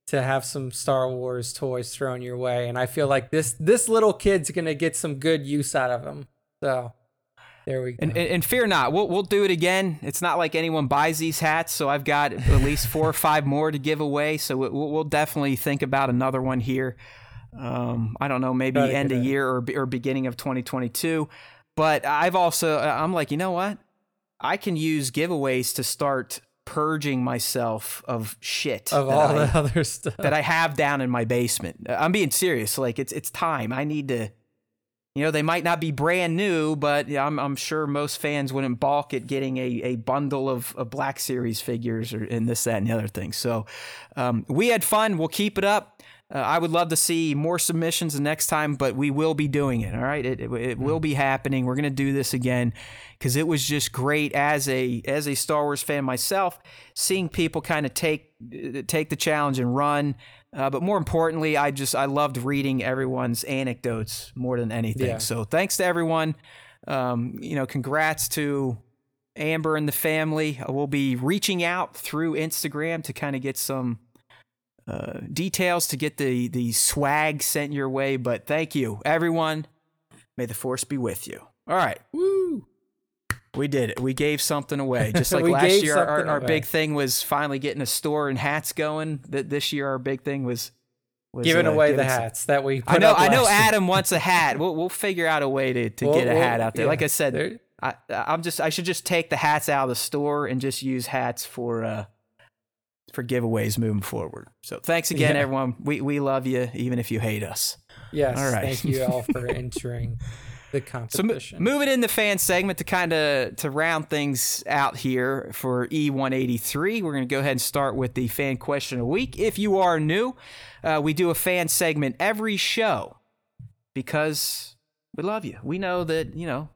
to have some Star Wars toys thrown your way, and I feel like this this little kid's gonna get some good use out of them. So there we go. And, and, and fear not, we'll we'll do it again. It's not like anyone buys these hats, so I've got at least four or five more to give away. So we- we'll, we'll definitely think about another one here. Um, I don't know, maybe end of year or or beginning of 2022. But I've also I'm like, you know what? I can use giveaways to start purging myself of shit of all I- the <laughs> other stuff. that I have down in my basement. I'm being serious. Like it's it's time. I need to. You know, they might not be brand new, but I'm I'm sure most fans wouldn't balk at getting a, a bundle of, of Black Series figures or and this that and the other thing. So um, we had fun. We'll keep it up. Uh, I would love to see more submissions the next time, but we will be doing it. All right, it, it, it will be happening. We're gonna do this again because it was just great as a as a Star Wars fan myself, seeing people kind of take take the challenge and run. Uh, but more importantly, I just I loved reading everyone's anecdotes more than anything. Yeah. So thanks to everyone. Um, you know, congrats to Amber and the family. Uh, We'll be reaching out through Instagram to kind of get some uh, details to get the the swag sent your way. But thank you, everyone. May the force be with you. All right, Woo! we did it. We gave something away, <laughs> just like last year. Our, our big thing was finally getting a store and hats going. That this year, our big thing was, was Giving uh, away the some- hats that we. I know. I know. year. Adam wants a hat. We'll we'll figure out a way to, to We'll- get a we'll- hat out there. Like I said, there- I I'm just I should just take the hats out of the store and just use hats for uh for giveaways moving forward. So thanks again, Yeah. everyone. We we love you even if you hate us. Yes. All right. Thank you all <laughs> for entering the So mo- competition. moving in the fan segment to kind of to round things out here for E183, we're going to go ahead and start with the fan question of the week. If you are new, uh, we do a fan segment every show because we love you. We know that you know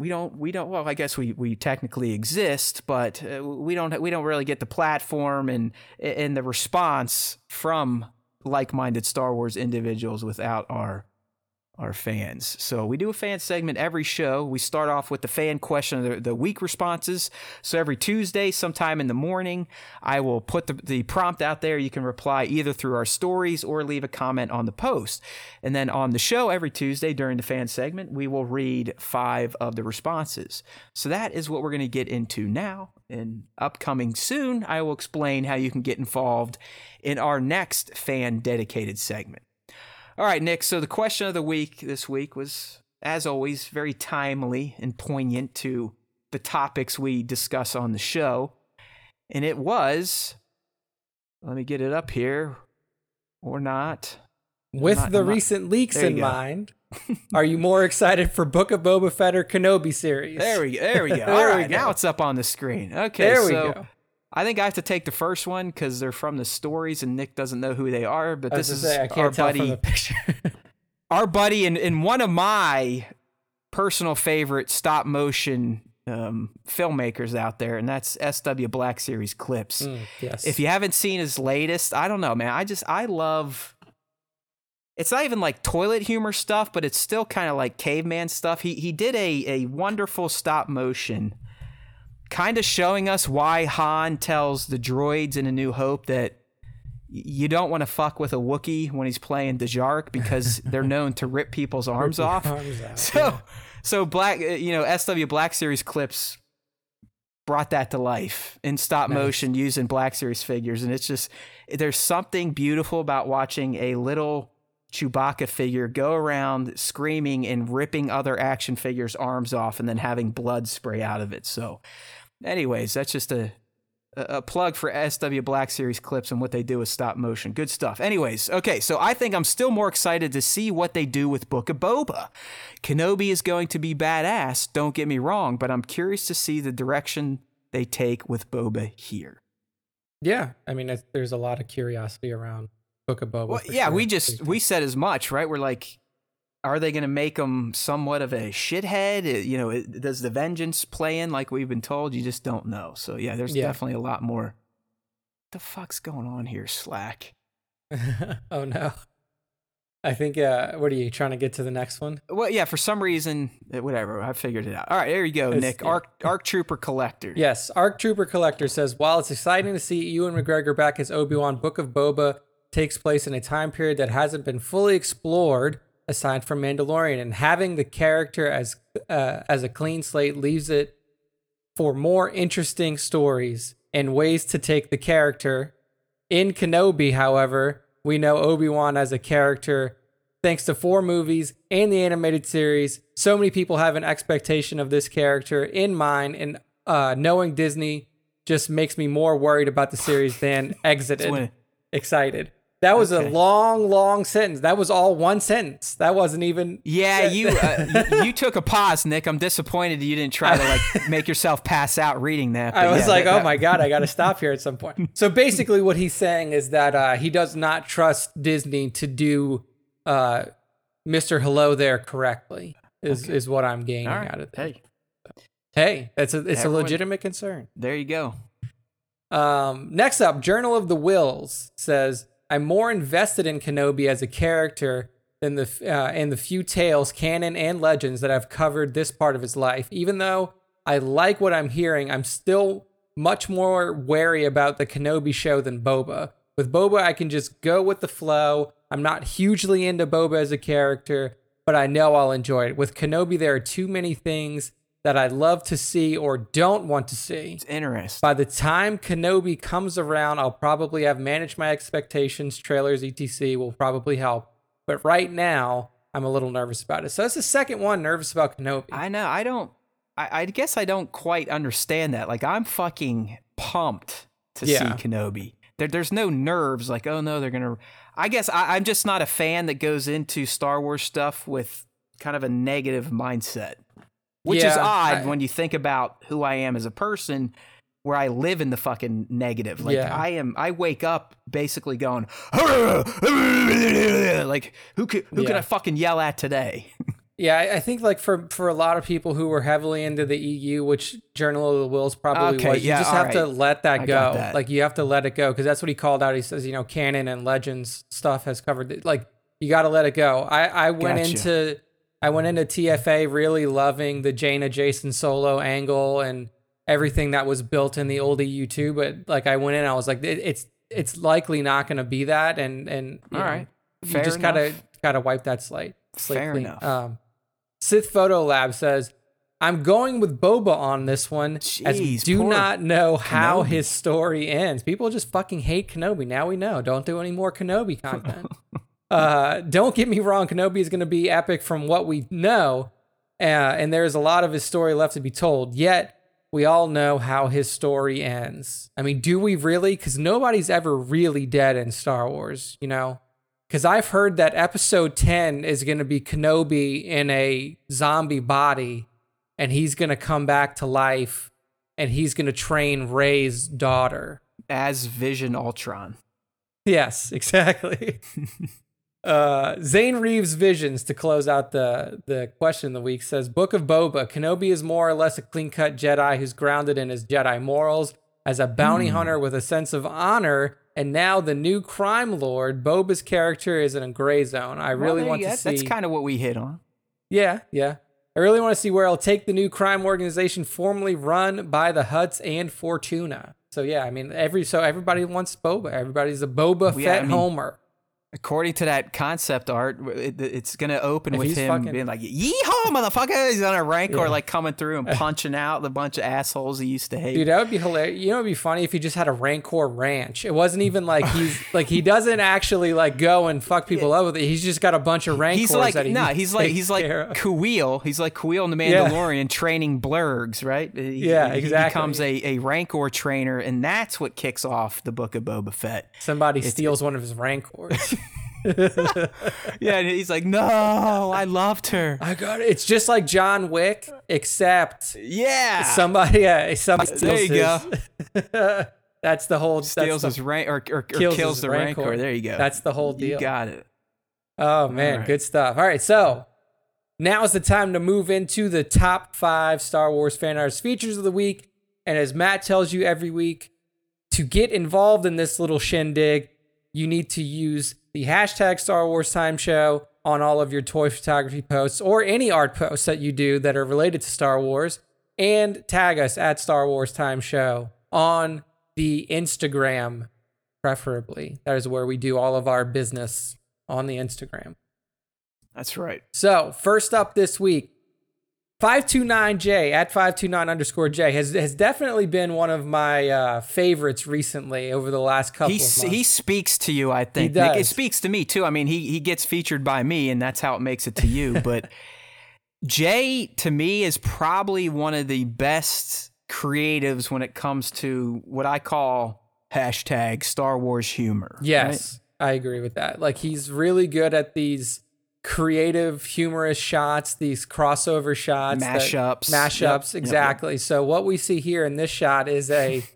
we don't we don't well I guess we we technically exist, but uh, we don't we don't really get the platform and and the response from like-minded Star Wars individuals without our our fans. So we do a fan segment every show. We start off with the fan question of the, the week responses. So every Tuesday, sometime in the morning, I will put the, the prompt out there. You can reply either through our stories or leave a comment on the post. And then on the show every Tuesday during the fan segment, we will read five of the responses. So that is what we're going to get into now. And upcoming soon, I will explain how you can get involved in our next fan dedicated segment. All right, Nick. So the question of the week this week was, as always, very timely and poignant to the topics we discuss on the show. And it was, let me get it up here or not. With not- the I'm not- recent leaks in go. mind, are you more excited for Book of Boba Fett or Kenobi series? There we go. There we go. <laughs> There All we right, now go. it's up on the screen. Okay, There we so go. I think I have to take the first one because they're from the stories and Nick doesn't know who they are. But this is say, I our buddy. from the picture. <laughs> our buddy and, and one of my personal favorite stop motion um, filmmakers out there, and that's SW Black Series Clips. Mm, yes. If you haven't seen his latest, I don't know, man. I just I love. It's not even like toilet humor stuff, but it's still kind of like caveman stuff. He he did a a wonderful stop motion, kind of showing us why Han tells the droids in A New Hope that you don't want to fuck with a Wookiee when he's playing Dejarik because <laughs> they're known to rip people's arms your off. arms out, <laughs> so, yeah. so black, uh, you know, SW Black Series clips brought that to life in stop Nice. motion using Black Series figures, and it's just there's something beautiful about watching a little Chewbacca figure go around screaming and ripping other action figures' arms off, and then having blood spray out of it. So, anyways, that's just a a plug for SW Black Series clips and what they do with stop motion. Good stuff. Anyways, okay, so I think I'm still more excited to see what they do with Book of Boba. Kenobi is going to be badass, don't get me wrong, but I'm curious to see the direction they take with Boba here. Yeah, I mean, there's a lot of curiosity around Book of Boba. Well, yeah, sure. we just we said as much, right? We're like are they going to make him somewhat of a shithead? You know, it- does the vengeance play in like we've been told? You just don't know. So yeah, there's Yeah. definitely a lot more. the fuck's going on here, Slack? <laughs> oh no. I think. Uh, what are you trying to get to the next one? Well, yeah, for some reason, uh, whatever. I figured it out. All right, there you go, It's- Nick. Arc Arc Trooper Collector. Yes, Arc Trooper Collector says while it's exciting to see Ewan McGregor back as Obi Wan, Book of Boba takes place in a time period that hasn't been fully explored aside from Mandalorian, and having the character as uh, as a clean slate leaves it for more interesting stories and ways to take the character. In Kenobi, however, we know Obi Wan as a character thanks to four movies and the animated series. So many people have an expectation of this character in mind, and uh, knowing Disney just makes me more worried about the series than <laughs> exited. excited. That was Okay. a long, long sentence. That was all one sentence. That wasn't even. Yeah, you, uh, you you took a pause, Nick. I'm disappointed you didn't try to like <laughs> make yourself pass out reading that. I was yeah, like, that- oh that- my god, I got to stop here at some point. <laughs> So basically, what he's saying is that uh, he does not trust Disney to do uh, Mr. Hello there correctly. Is is what I'm gaining right. out of it. Hey, Hey, that's a it's Everyone- a legitimate concern. there you go. Um, next up, Journal of the Wills says I'm more invested in Kenobi as a character than the uh, in the few tales, canon and legends that I've covered this part of his life. Even though I like what I'm hearing, I'm still much more wary about the Kenobi show than Boba. With Boba, I can just go with the flow. I'm not hugely into Boba as a character, but I know I'll enjoy it. With Kenobi, there are too many things that I love to see or don't want to see. It's interesting. By the time Kenobi comes around, I'll probably have managed my expectations. Trailers, etc., will probably help. But right now, I'm a little nervous about it. So that's the second one nervous about Kenobi. I know. I don't. I, I guess I don't quite understand that. Like, I'm fucking pumped to Yeah. see Kenobi. There, there's no nerves. Like, oh no, they're gonna. I guess I, I'm just not a fan that goes into Star Wars stuff with kind of a negative mindset, which is odd I- when you think about who I am as a person. Where I live in the fucking negative. Like Yeah. I am, I wake up basically going, <laughs> like who could who could I fucking yell at today? yeah, I, I think like for for a lot of people who were heavily into the EU, which Journal of the Wills probably Okay, was, you yeah, just have to let that I go. that. Like you have to let it go because that's what he called out. He says, you know, canon and legends stuff has covered. it. Like you got to let it go. I I went Gotcha. into I went into TFA really loving the Jaina Jacen Solo angle and everything that was built in the old EU too. But like I went in, I was like, it, it's it's likely not going to be that. And and you All know, right. you Fair just gotta enough. gotta wipe that slate. slate Fair clean. enough. Um, Sith Photo Lab says. I'm going with Boba on this one, as we do not know how Kenobi. his story ends. People just fucking hate Kenobi. Now we know. Don't do any more Kenobi content. <laughs> uh, don't get me wrong. Kenobi is going to be epic from what we know, uh, and there's a lot of his story left to be told. Yet we all know how his story ends. I mean, do we really? Because nobody's ever really dead in Star Wars, you know. Because I've heard that Episode Ten is going to be Kenobi in a zombie body, and he's going to come back to life, and he's going to train Rey's daughter. as Vision Ultron. Yes, <laughs> exactly. <laughs> uh, Zane Reeves Visions to close out the the question of the week says Book of Boba Kenobi is more or less a clean cut Jedi who's grounded in his Jedi morals as a bounty hunter with a sense of honor. And now the new crime lord, Boba's character is in a gray zone. I really Well, want to see. That's kind of what we hit on. Yeah, yeah. I I really want to see where it'll take the new crime organization formerly run by the Hutts and Fortuna. So yeah, I mean every so everybody wants Boba. Everybody's a Boba Yeah, I Fett mean- homer. According to that concept art, it, it's gonna open If with him fucking- being like, "Yeehaw, motherfucker!" He's on a rancor, Yeah. like coming through and <laughs> punching out the bunch of assholes he used to hate. Dude, that would be hilarious. You know, it'd be funny if he just had a Rancor ranch. It wasn't even like he's <laughs> like he doesn't actually like go and fuck people up with it. He's just got a bunch of Rancors. he's like that he no, <laughs> he's like he's like. Kuil. He's like Kuil in the Yeah. Mandalorian training blurgs, right? He- Yeah, he exactly. becomes a, a Rancor trainer, and that's what kicks off the book of Boba Fett. somebody steals one of his Rancors. <laughs> Yeah, and he's like, "No, I loved her." I got it. It's just like John Wick, except Yeah, somebody, yeah, somebody There you his- <laughs> that's the whole steals that's his rank or, or, or kills kills, the rancor. Rancor. There you go. That's the whole you deal. got it. Oh man, right. good stuff. All right, so now is the time to move into the top five Star Wars fan arts features of the week. And as Matt tells you every week, to get involved in this little shindig, you need to use the hashtag Star Wars Time Show on all of your toy photography posts or any art posts that you do that are related to Star Wars, and tag us at Star Wars Time Show on the Instagram, preferably. That is where we do all of our business on the Instagram. That's right. So, first up this week, 529J at 529 underscore J has, has definitely been one of my uh, favorites recently over the last couple He of s- months. he speaks to you, I think. Nick, it speaks to me too. I mean, he he gets featured by me, and that's how it makes it to you. <laughs> but Jay, to me, is probably one of the best creatives when it comes to what I call hashtag Star Wars humor. right? yes, I agree with that. Like, he's really good at these creative, humorous shots, these crossover shots, that- Mashups. mashups, Yep, yep, exactly. So, what we see here in this shot is a. <laughs>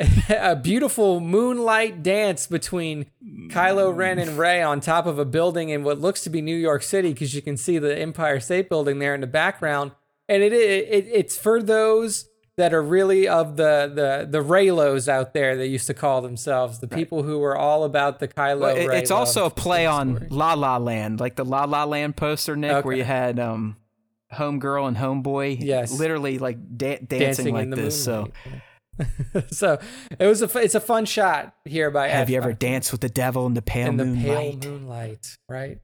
<laughs> a beautiful moonlight dance between Kylo Ren and mm. Rey on top of a building in what looks to be New York City because you can see the Empire State Building there in the background. And it, it it's for those that are really of the the the Reylos out there they used to call themselves the people who were all about the Kylo Well, it- it's also a play on story. La La Land, like the La La Land poster, Nick, where you had um, homegirl and homeboy, Yes. literally like da- dancing, dancing like this. So, <laughs> so it was a it's a fun shot here by have Ed you ever danced with the devil in the pale in the moonlight? pale moonlight, right?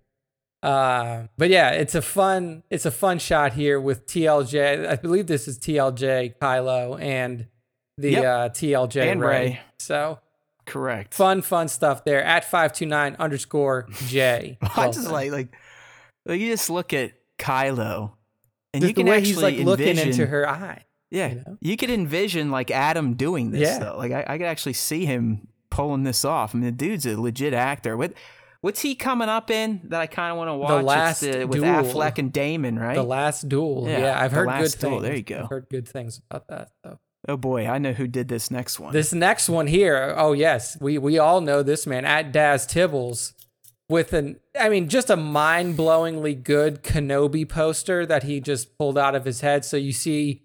Uh, but yeah, it's a fun it's a fun shot here with TLJ. I believe this is TLJ Kylo and the Yep. uh, TLJ And Ray. Rey. So Correct. fun fun stuff there at five two nine underscore <laughs> J. I just like like like you just look at Kylo, and the, you can actually he's like looking into her eye. Yeah, you know? you could envision like Adam doing this. Yeah. though. like I, I could actually see him pulling this off. I mean, the dude's a legit actor. What what's he coming up in that I kind of want to watch? It's Last the- with Duel. Affleck and Damon, right? The last duel. Yeah, Yeah, I've The heard good Last things. There you go. I've heard good things about that. So. oh boy, I know who did this next one. This next one here, oh yes, we we all know this man at Daz Tibbles with an I mean just a mind-blowingly good Kenobi poster that he just pulled out of his head. So you see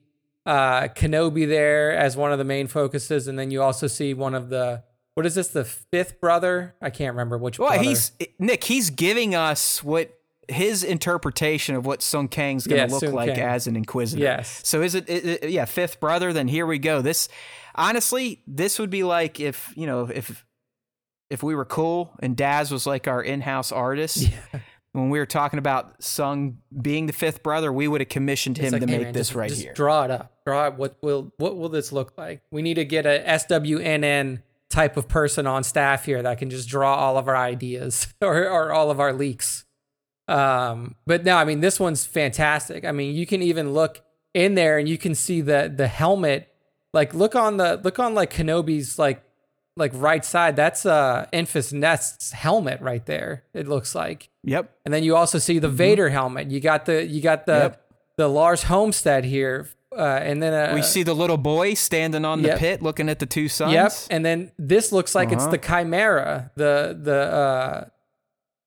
uh Kenobi there as one of the main focuses and then you also see one of the what is this the fifth brother? I can't remember which well, brother. he's Nick. He's giving us what his interpretation of what Sung Kang's going to Yeah, look Sung like Kang. as an inquisitor. Yes. So is it, it, it- yeah, fifth brother? Then here we go. This honestly, this would be like if you know if if we were cool and Daz was like our in-house artist. Yeah. When we were talking about Sung being the fifth brother, we would have commissioned him like, to hey, make man, this just- right just here. Draw it up. Draw it. What will what will this look like? We need to get a SWNN type of person on staff here that can just draw all of our ideas <laughs> or, or all of our leaks. Um, but no, I mean this one's fantastic. I mean, you can even look in there and you can see the the helmet. Like look on the look on like Kenobi's like like right side. That's uh Enfys Nest's helmet right there. It looks like. Yep. And then you also see the Vader helmet. You got the you got the Mm-hmm. Yep. the Lars Homestead here, uh, and then uh, we see the little boy standing on the pit looking at the two sons. Yep. And then this looks like it's Uh-huh. the Chimera, the the uh,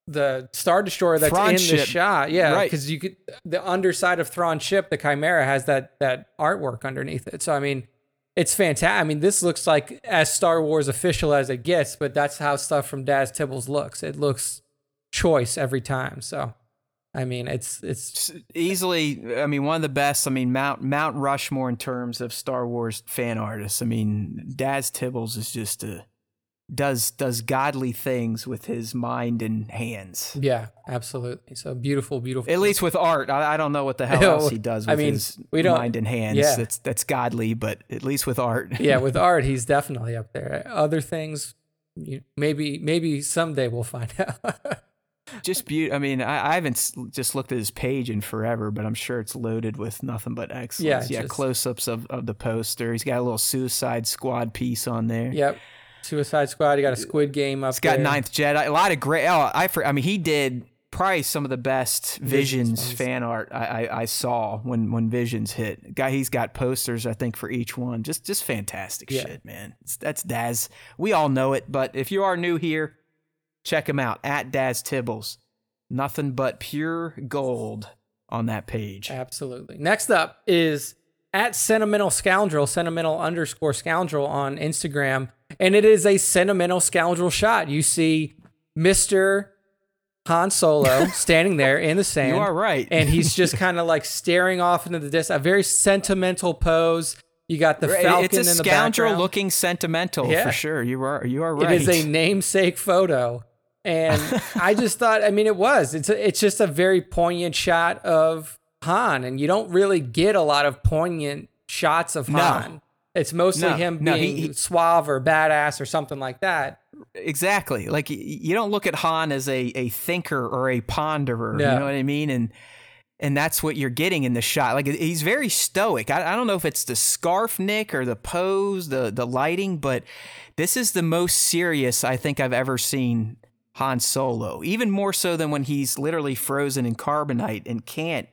the Star Destroyer that's Thrawn in the shot. Yeah, Right. because you could the underside of Thrawn's ship, the Chimera has that that artwork underneath it. So I mean, it's fantastic. I mean, this looks like as Star Wars official as it gets, but that's how stuff from Daz Tibbles looks. It looks choice every time. So I mean, it's it's easily. I mean, one of the best. I mean, Mount Mount Rushmore in terms of Star Wars fan artists. I mean, Daz Tibbles is just a does does godly things with his mind and hands. yeah, absolutely. So beautiful, beautiful. At least with art, I, I don't know what the hell <laughs> else he does I with mean, his we don't- mind and hands. yeah. That's that's godly, but at least with art. <laughs> yeah, with art, he's definitely up there. Other things, maybe maybe someday we'll find <laughs> out. Just beautiful. I mean, I, I haven't s- just looked at his page in forever, but I'm sure it's loaded with nothing but excellence. Yeah, yeah, just- close-ups of, of the poster. He's got a little Suicide Squad piece on there. yep. Suicide Squad. You got a Squid Game up It's got there. Ninth Jedi. A lot of great. Oh, I for, I mean, he did probably some of the best Visions Visions, fan art I, I, I saw when when Visions hit. Guy, he's got posters I think for each one. Just just fantastic Yeah. shit, man. It's, that's Daz. We all know it, but if you are new here, check him out at Daz Tibbles. Nothing but pure gold on that page. Absolutely. Next up is at sentimental scoundrel, sentimental underscore scoundrel on Instagram. And it is a sentimental scoundrel shot. You see Mr. Han Solo <laughs> standing there in the sand. You are right. And he's <laughs> just kind of like staring off into the distance. A very sentimental pose. You got the Right, falcon it's a in the scoundrel background. looking sentimental Yeah. for sure. You are you are It right. is a namesake photo. And I <laughs> just thought, I mean, it was. It's a, it's just a very poignant shot of Han, and you don't really get a lot of poignant shots of No. Han. It's mostly No, him no, being he- he- suave or badass or something like that. Exactly. Like you don't look at Han as a, a thinker or a ponderer. No. You know what I mean? And and that's what you're getting in the shot. Like he's very stoic. I, I don't know if it's the scarf Nick or the pose, the the lighting, but this is the most serious I think I've ever seen Han Solo. Even more so than when he's literally frozen in carbonite and can't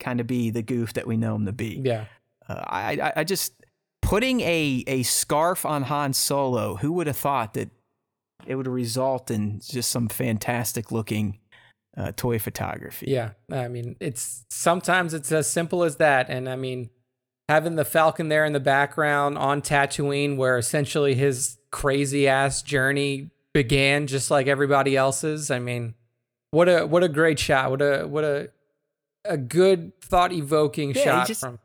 kind of be the goof that we know him to be. Yeah. Uh, I, I I just putting a a scarf on Han Solo. Who would have thought that it would result in just some fantastic looking uh, toy photography? Yeah. I mean, it's sometimes it's as simple as that. And I mean, having the Falcon there in the background on Tatooine, where essentially his crazy ass journey began, just like everybody else's. I mean, what a what a great shot! What a what a a good thought evoking Yeah, shot just- from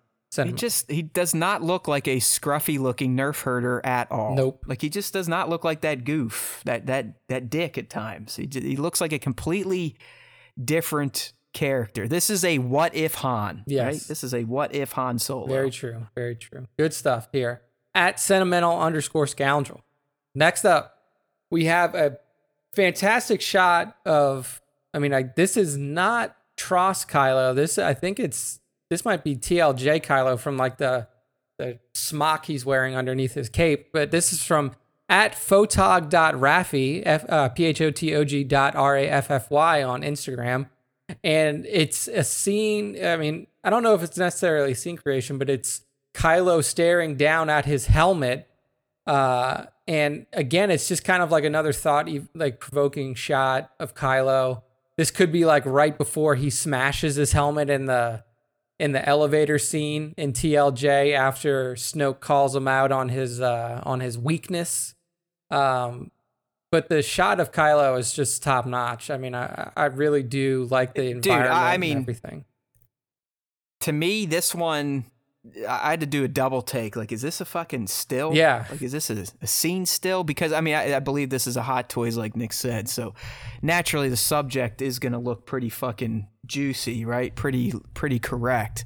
He just he does not look like a scruffy looking nerf herder at all. Nope. Like he just does not look like that goof, that that that dick at times. He he looks like a completely different character. This is a what if Han. Yes. Right? This is a what if Han Solo. Very true. Very true. Good stuff here at sentimental underscore scoundrel. Next up, we have a fantastic shot of. I mean, like this is not TROS Kylo. This I think it's this might be TLJ Kylo from like the the smock he's wearing underneath his cape. But this is from at photog.raffy, F, uh, P-H-O-T-O-G dot R-A-F-F-Y on Instagram. And it's a scene, I mean, I don't know if it's necessarily scene creation, but it's Kylo staring down at his helmet. Uh, and again, it's just kind of like another thought, like provoking shot of Kylo. This could be like right before he smashes his helmet in the in the elevator scene in TLJ after Snoke calls him out on his uh, on his weakness. Um, but the shot of Kylo is just top notch. I mean, I I really do like the Dude, environment I and mean, everything. to me, this one, I had to do a double take. Like, is this a fucking still? Yeah. Like, is this a, a scene still? Because I mean, I, I believe this is a Hot Toys, like Nick said. So naturally, the subject is gonna look pretty fucking juicy, right? Pretty, pretty correct.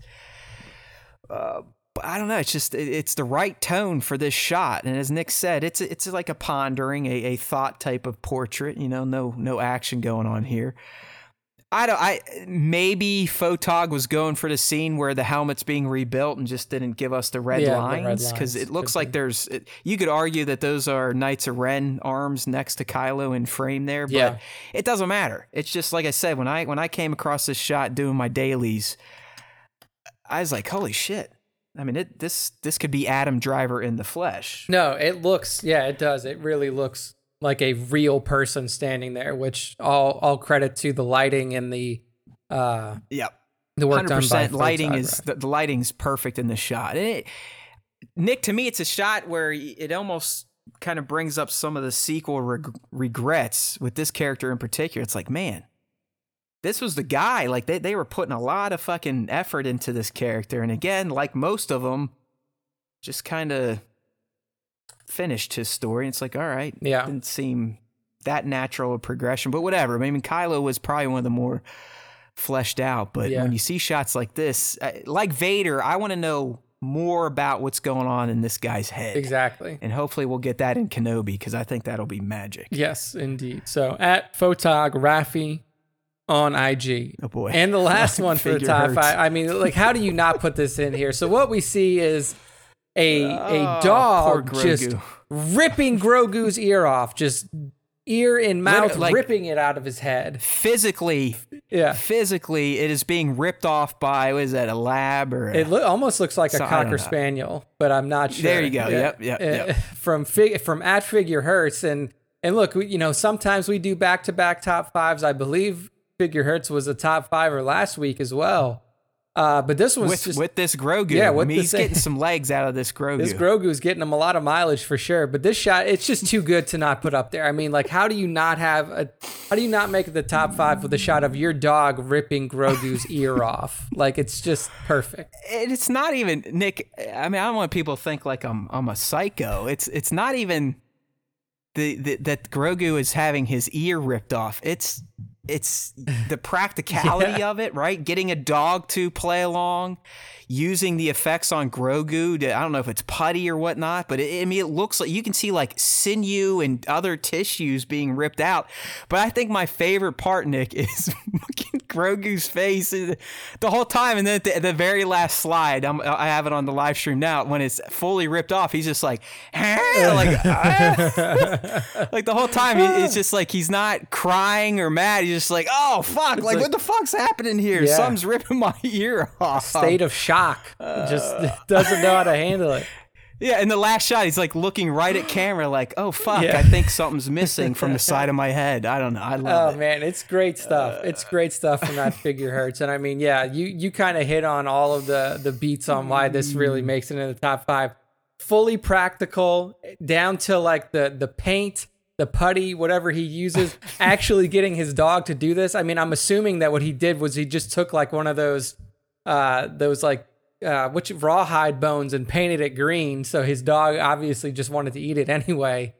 Uh, but I don't know. It's just it, it's the right tone for this shot, and as Nick said, it's it's like a pondering, a, a thought type of portrait. You know, no no action going on here. I don't. I maybe Photog was going for the scene where the helmet's being rebuilt and just didn't give us the red Yeah, lines because it looks like be. there's. It, you could argue that those are Knights of Ren arms next to Kylo in frame there, but Yeah. it doesn't matter. It's just like I said when I when I came across this shot doing my dailies, I was like, holy shit! I mean, it, this this could be Adam Driver in the flesh. No, it looks yeah, it does. It really looks like a real person standing there, which all all credit to the lighting and the uh Yep. the work Hundred done by. Lighting is the, the lighting's perfect in the shot. It, Nick, to me, it's a shot where it almost kind of brings up some of the sequel reg- regrets with this character in particular. It's like, man, this was the guy. Like they, they were putting a lot of fucking effort into this character. And again, like most of them, just kind of finished his story. It's like, all right, Yeah. didn't seem that natural a progression, but whatever. I mean, Kylo was probably one of the more fleshed out. But Yeah. when you see shots like this, like Vader, I want to know more about what's going on in this guy's head. Exactly. And hopefully we'll get that in Kenobi because I think that'll be magic. Yes, indeed. So at Photog Raffy on IG. Oh boy. And the last <laughs> one for the top five. I mean, like, how do you not put this in here? So what we see is a Oh, a dog Grogu. just ripping Grogu's ear off, just ear and mouth like- ripping it out of his head. physically, Yeah. physically, it is being ripped off by, what is that, a lab or a, It lo- almost looks like a So- don't cocker spaniel, but I'm not sure. There you go. Yep, yep, Uh, yep. <laughs> From fig- from at figure hurts and and look, we, you know, sometimes we do back to back top fives. I believe figure hurts was a top fiver last week as well. Uh, but this one's with, just with this Grogu. Yeah, with he's getting some legs out of this <laughs> Grogu. this Grogu's getting him a lot of mileage for sure. But this shot, it's just too good to not put up there. I mean, like, how do you not have a, how do you not make the top five with a shot of your dog ripping Grogu's <laughs> ear off? Like, it's just perfect. And it's not even Nick. I mean, I don't want people to think like I'm I'm a psycho. It's it's not even the, the that Grogu is having his ear ripped off. It's it's <laughs> the practicality of it, right? Getting a dog to play along, using the effects on Grogu. To, I don't know if it's putty or whatnot, but it, I mean, it looks like you can see like sinew and other tissues being ripped out. But I think my favorite part, Nick, <laughs> is looking Grogu's face the whole time, and then at the, the very last slide, I'm, I have it on the live stream now. When it's fully ripped off, he's just like, <laughs> like, ah. <laughs> like the whole time, it's just like he's not crying or mad. He's just like, oh fuck, like, like- what the fuck's happening here? Yeah. Something's ripping my ear off. State of shock. Just <laughs> doesn't know how to handle it. <laughs> Yeah, in the last shot, he's like looking right at camera, like, "Oh fuck, Yeah. I think something's missing from the side of my head." I don't know. I love Oh it. Oh man, it's great stuff. It's great stuff from that figure hurts. And I mean, yeah, you you kind of hit on all of the the beats on why this really makes it in the top five. Fully practical, down to like the the paint, the putty, whatever he uses. <laughs> actually getting his dog to do this. I mean, I'm assuming that what he did was he just took like one of those uh those like uh which rawhide bones and painted it green. So his dog obviously just wanted to eat it anyway.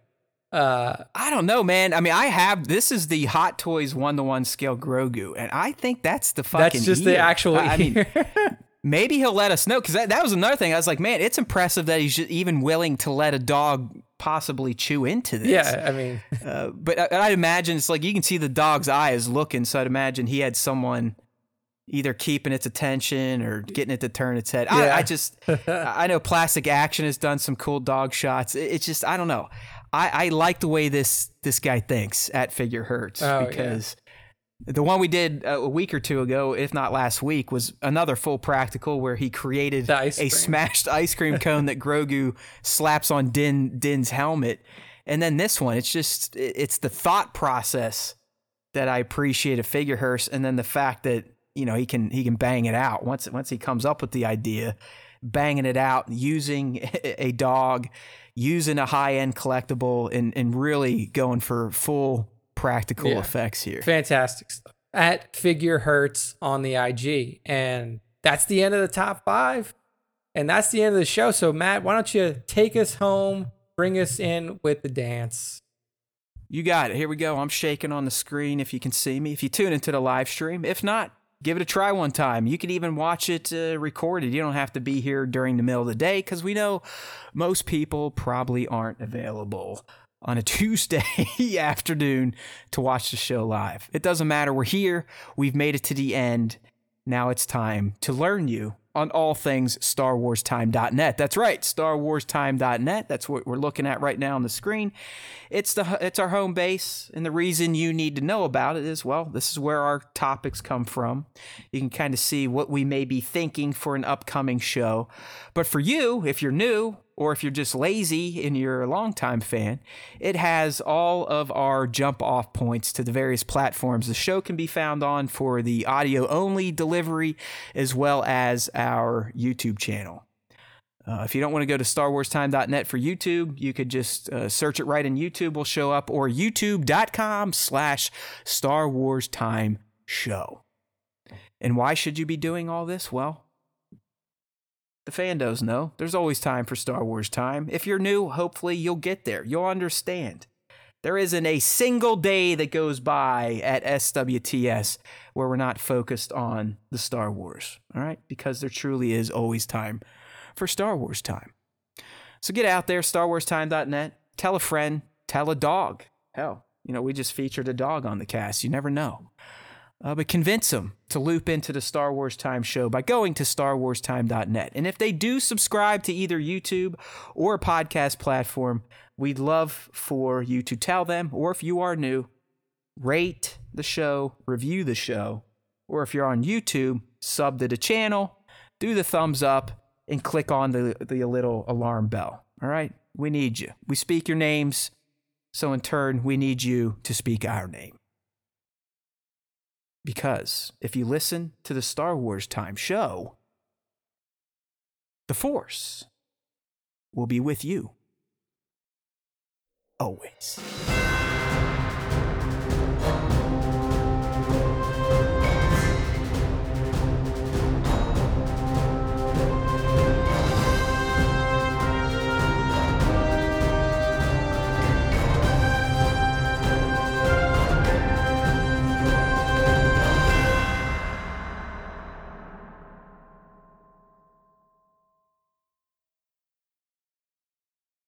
Uh I don't know, man. I mean, I have this is the Hot Toys one to one scale Grogu, and I think that's the fucking. that's just the actual I I mean, <laughs> maybe he'll let us know because that, that was another thing. I was like, man, it's impressive that he's just even willing to let a dog possibly chew into this. yeah, I mean Uh, but I, I'd imagine it's like you can see the dog's eyes looking, so I'd imagine he had someone either keeping its attention or getting it to turn its head. I, Yeah. I just, <laughs> I know Plastic Action has done some cool dog shots. It- it's just, I don't know. I, I like the way this this guy thinks at Figure Hurts Oh, yeah. because the one we did a week or two ago, if not last week, was another full practical where he created a cream. smashed <laughs> ice cream cone that Grogu slaps on Din Din's helmet. And then this one, it's just it's the thought process that I appreciate at Figure Hurts, and then the fact that you know he can he can bang it out once once he comes up with the idea, banging it out using <laughs> a dog, using a high end collectible, and and really going for full practical Yeah. effects here. fantastic stuff at figure hurts on the ig and that's the end of the top five and that's the end of the show so matt why don't you take us home bring us in with the dance You got it. Here we go. I'm shaking on the screen if you can see me. If you tune into the live stream, if not, give it a try one time. You can even watch it uh, recorded. You don't have to be here during the middle of the day because we know most people probably aren't available on a <laughs> Tuesday afternoon to watch the show live. It doesn't matter. We're here. We've made it to the end. Now it's time to learn you on all things StarWarsTime.net. That's right, StarWarsTime.net. That's what we're looking at right now on the screen. It's the it's our home base, and the reason you need to know about it is well, this is where our topics come from. You can kind of see what we may be thinking for an upcoming show. But for you, if you're new, or if you're just lazy and you're a longtime fan, it has all of our jump off points to the various platforms the show can be found on for the audio only delivery, as well as our YouTube channel. Uh, if you don't want to go to starwarstime.net for YouTube, you could just uh, search it right in YouTube, will show up, or youtube.com slash Star Wars Time show. And why should you be doing all this? Well, the fandos know there's always time for Star Wars time. If you're new, hopefully you'll get there. You'll understand. There isn't a single day that goes by at SWTS where we're not focused on the Star Wars, all right? Because there truly is always time for Star Wars time. So get out there, StarWarsTime.net. Tell a friend, tell a dog. Hell, you know, we just featured a dog on the cast. You never know. Uh, but convince them to loop into the Star Wars Time show by going to starwarstime.net. And if they do subscribe to either YouTube or a podcast platform, we'd love for you to tell them, or if you are new, rate the show, review the show, or if you're on YouTube, sub to the channel, do the thumbs up, and click on the, the little alarm bell. All right? We need you. We speak your names, so in turn, we need you to speak our name. Because if you listen to the Star Wars Time show, the Force will be with you always.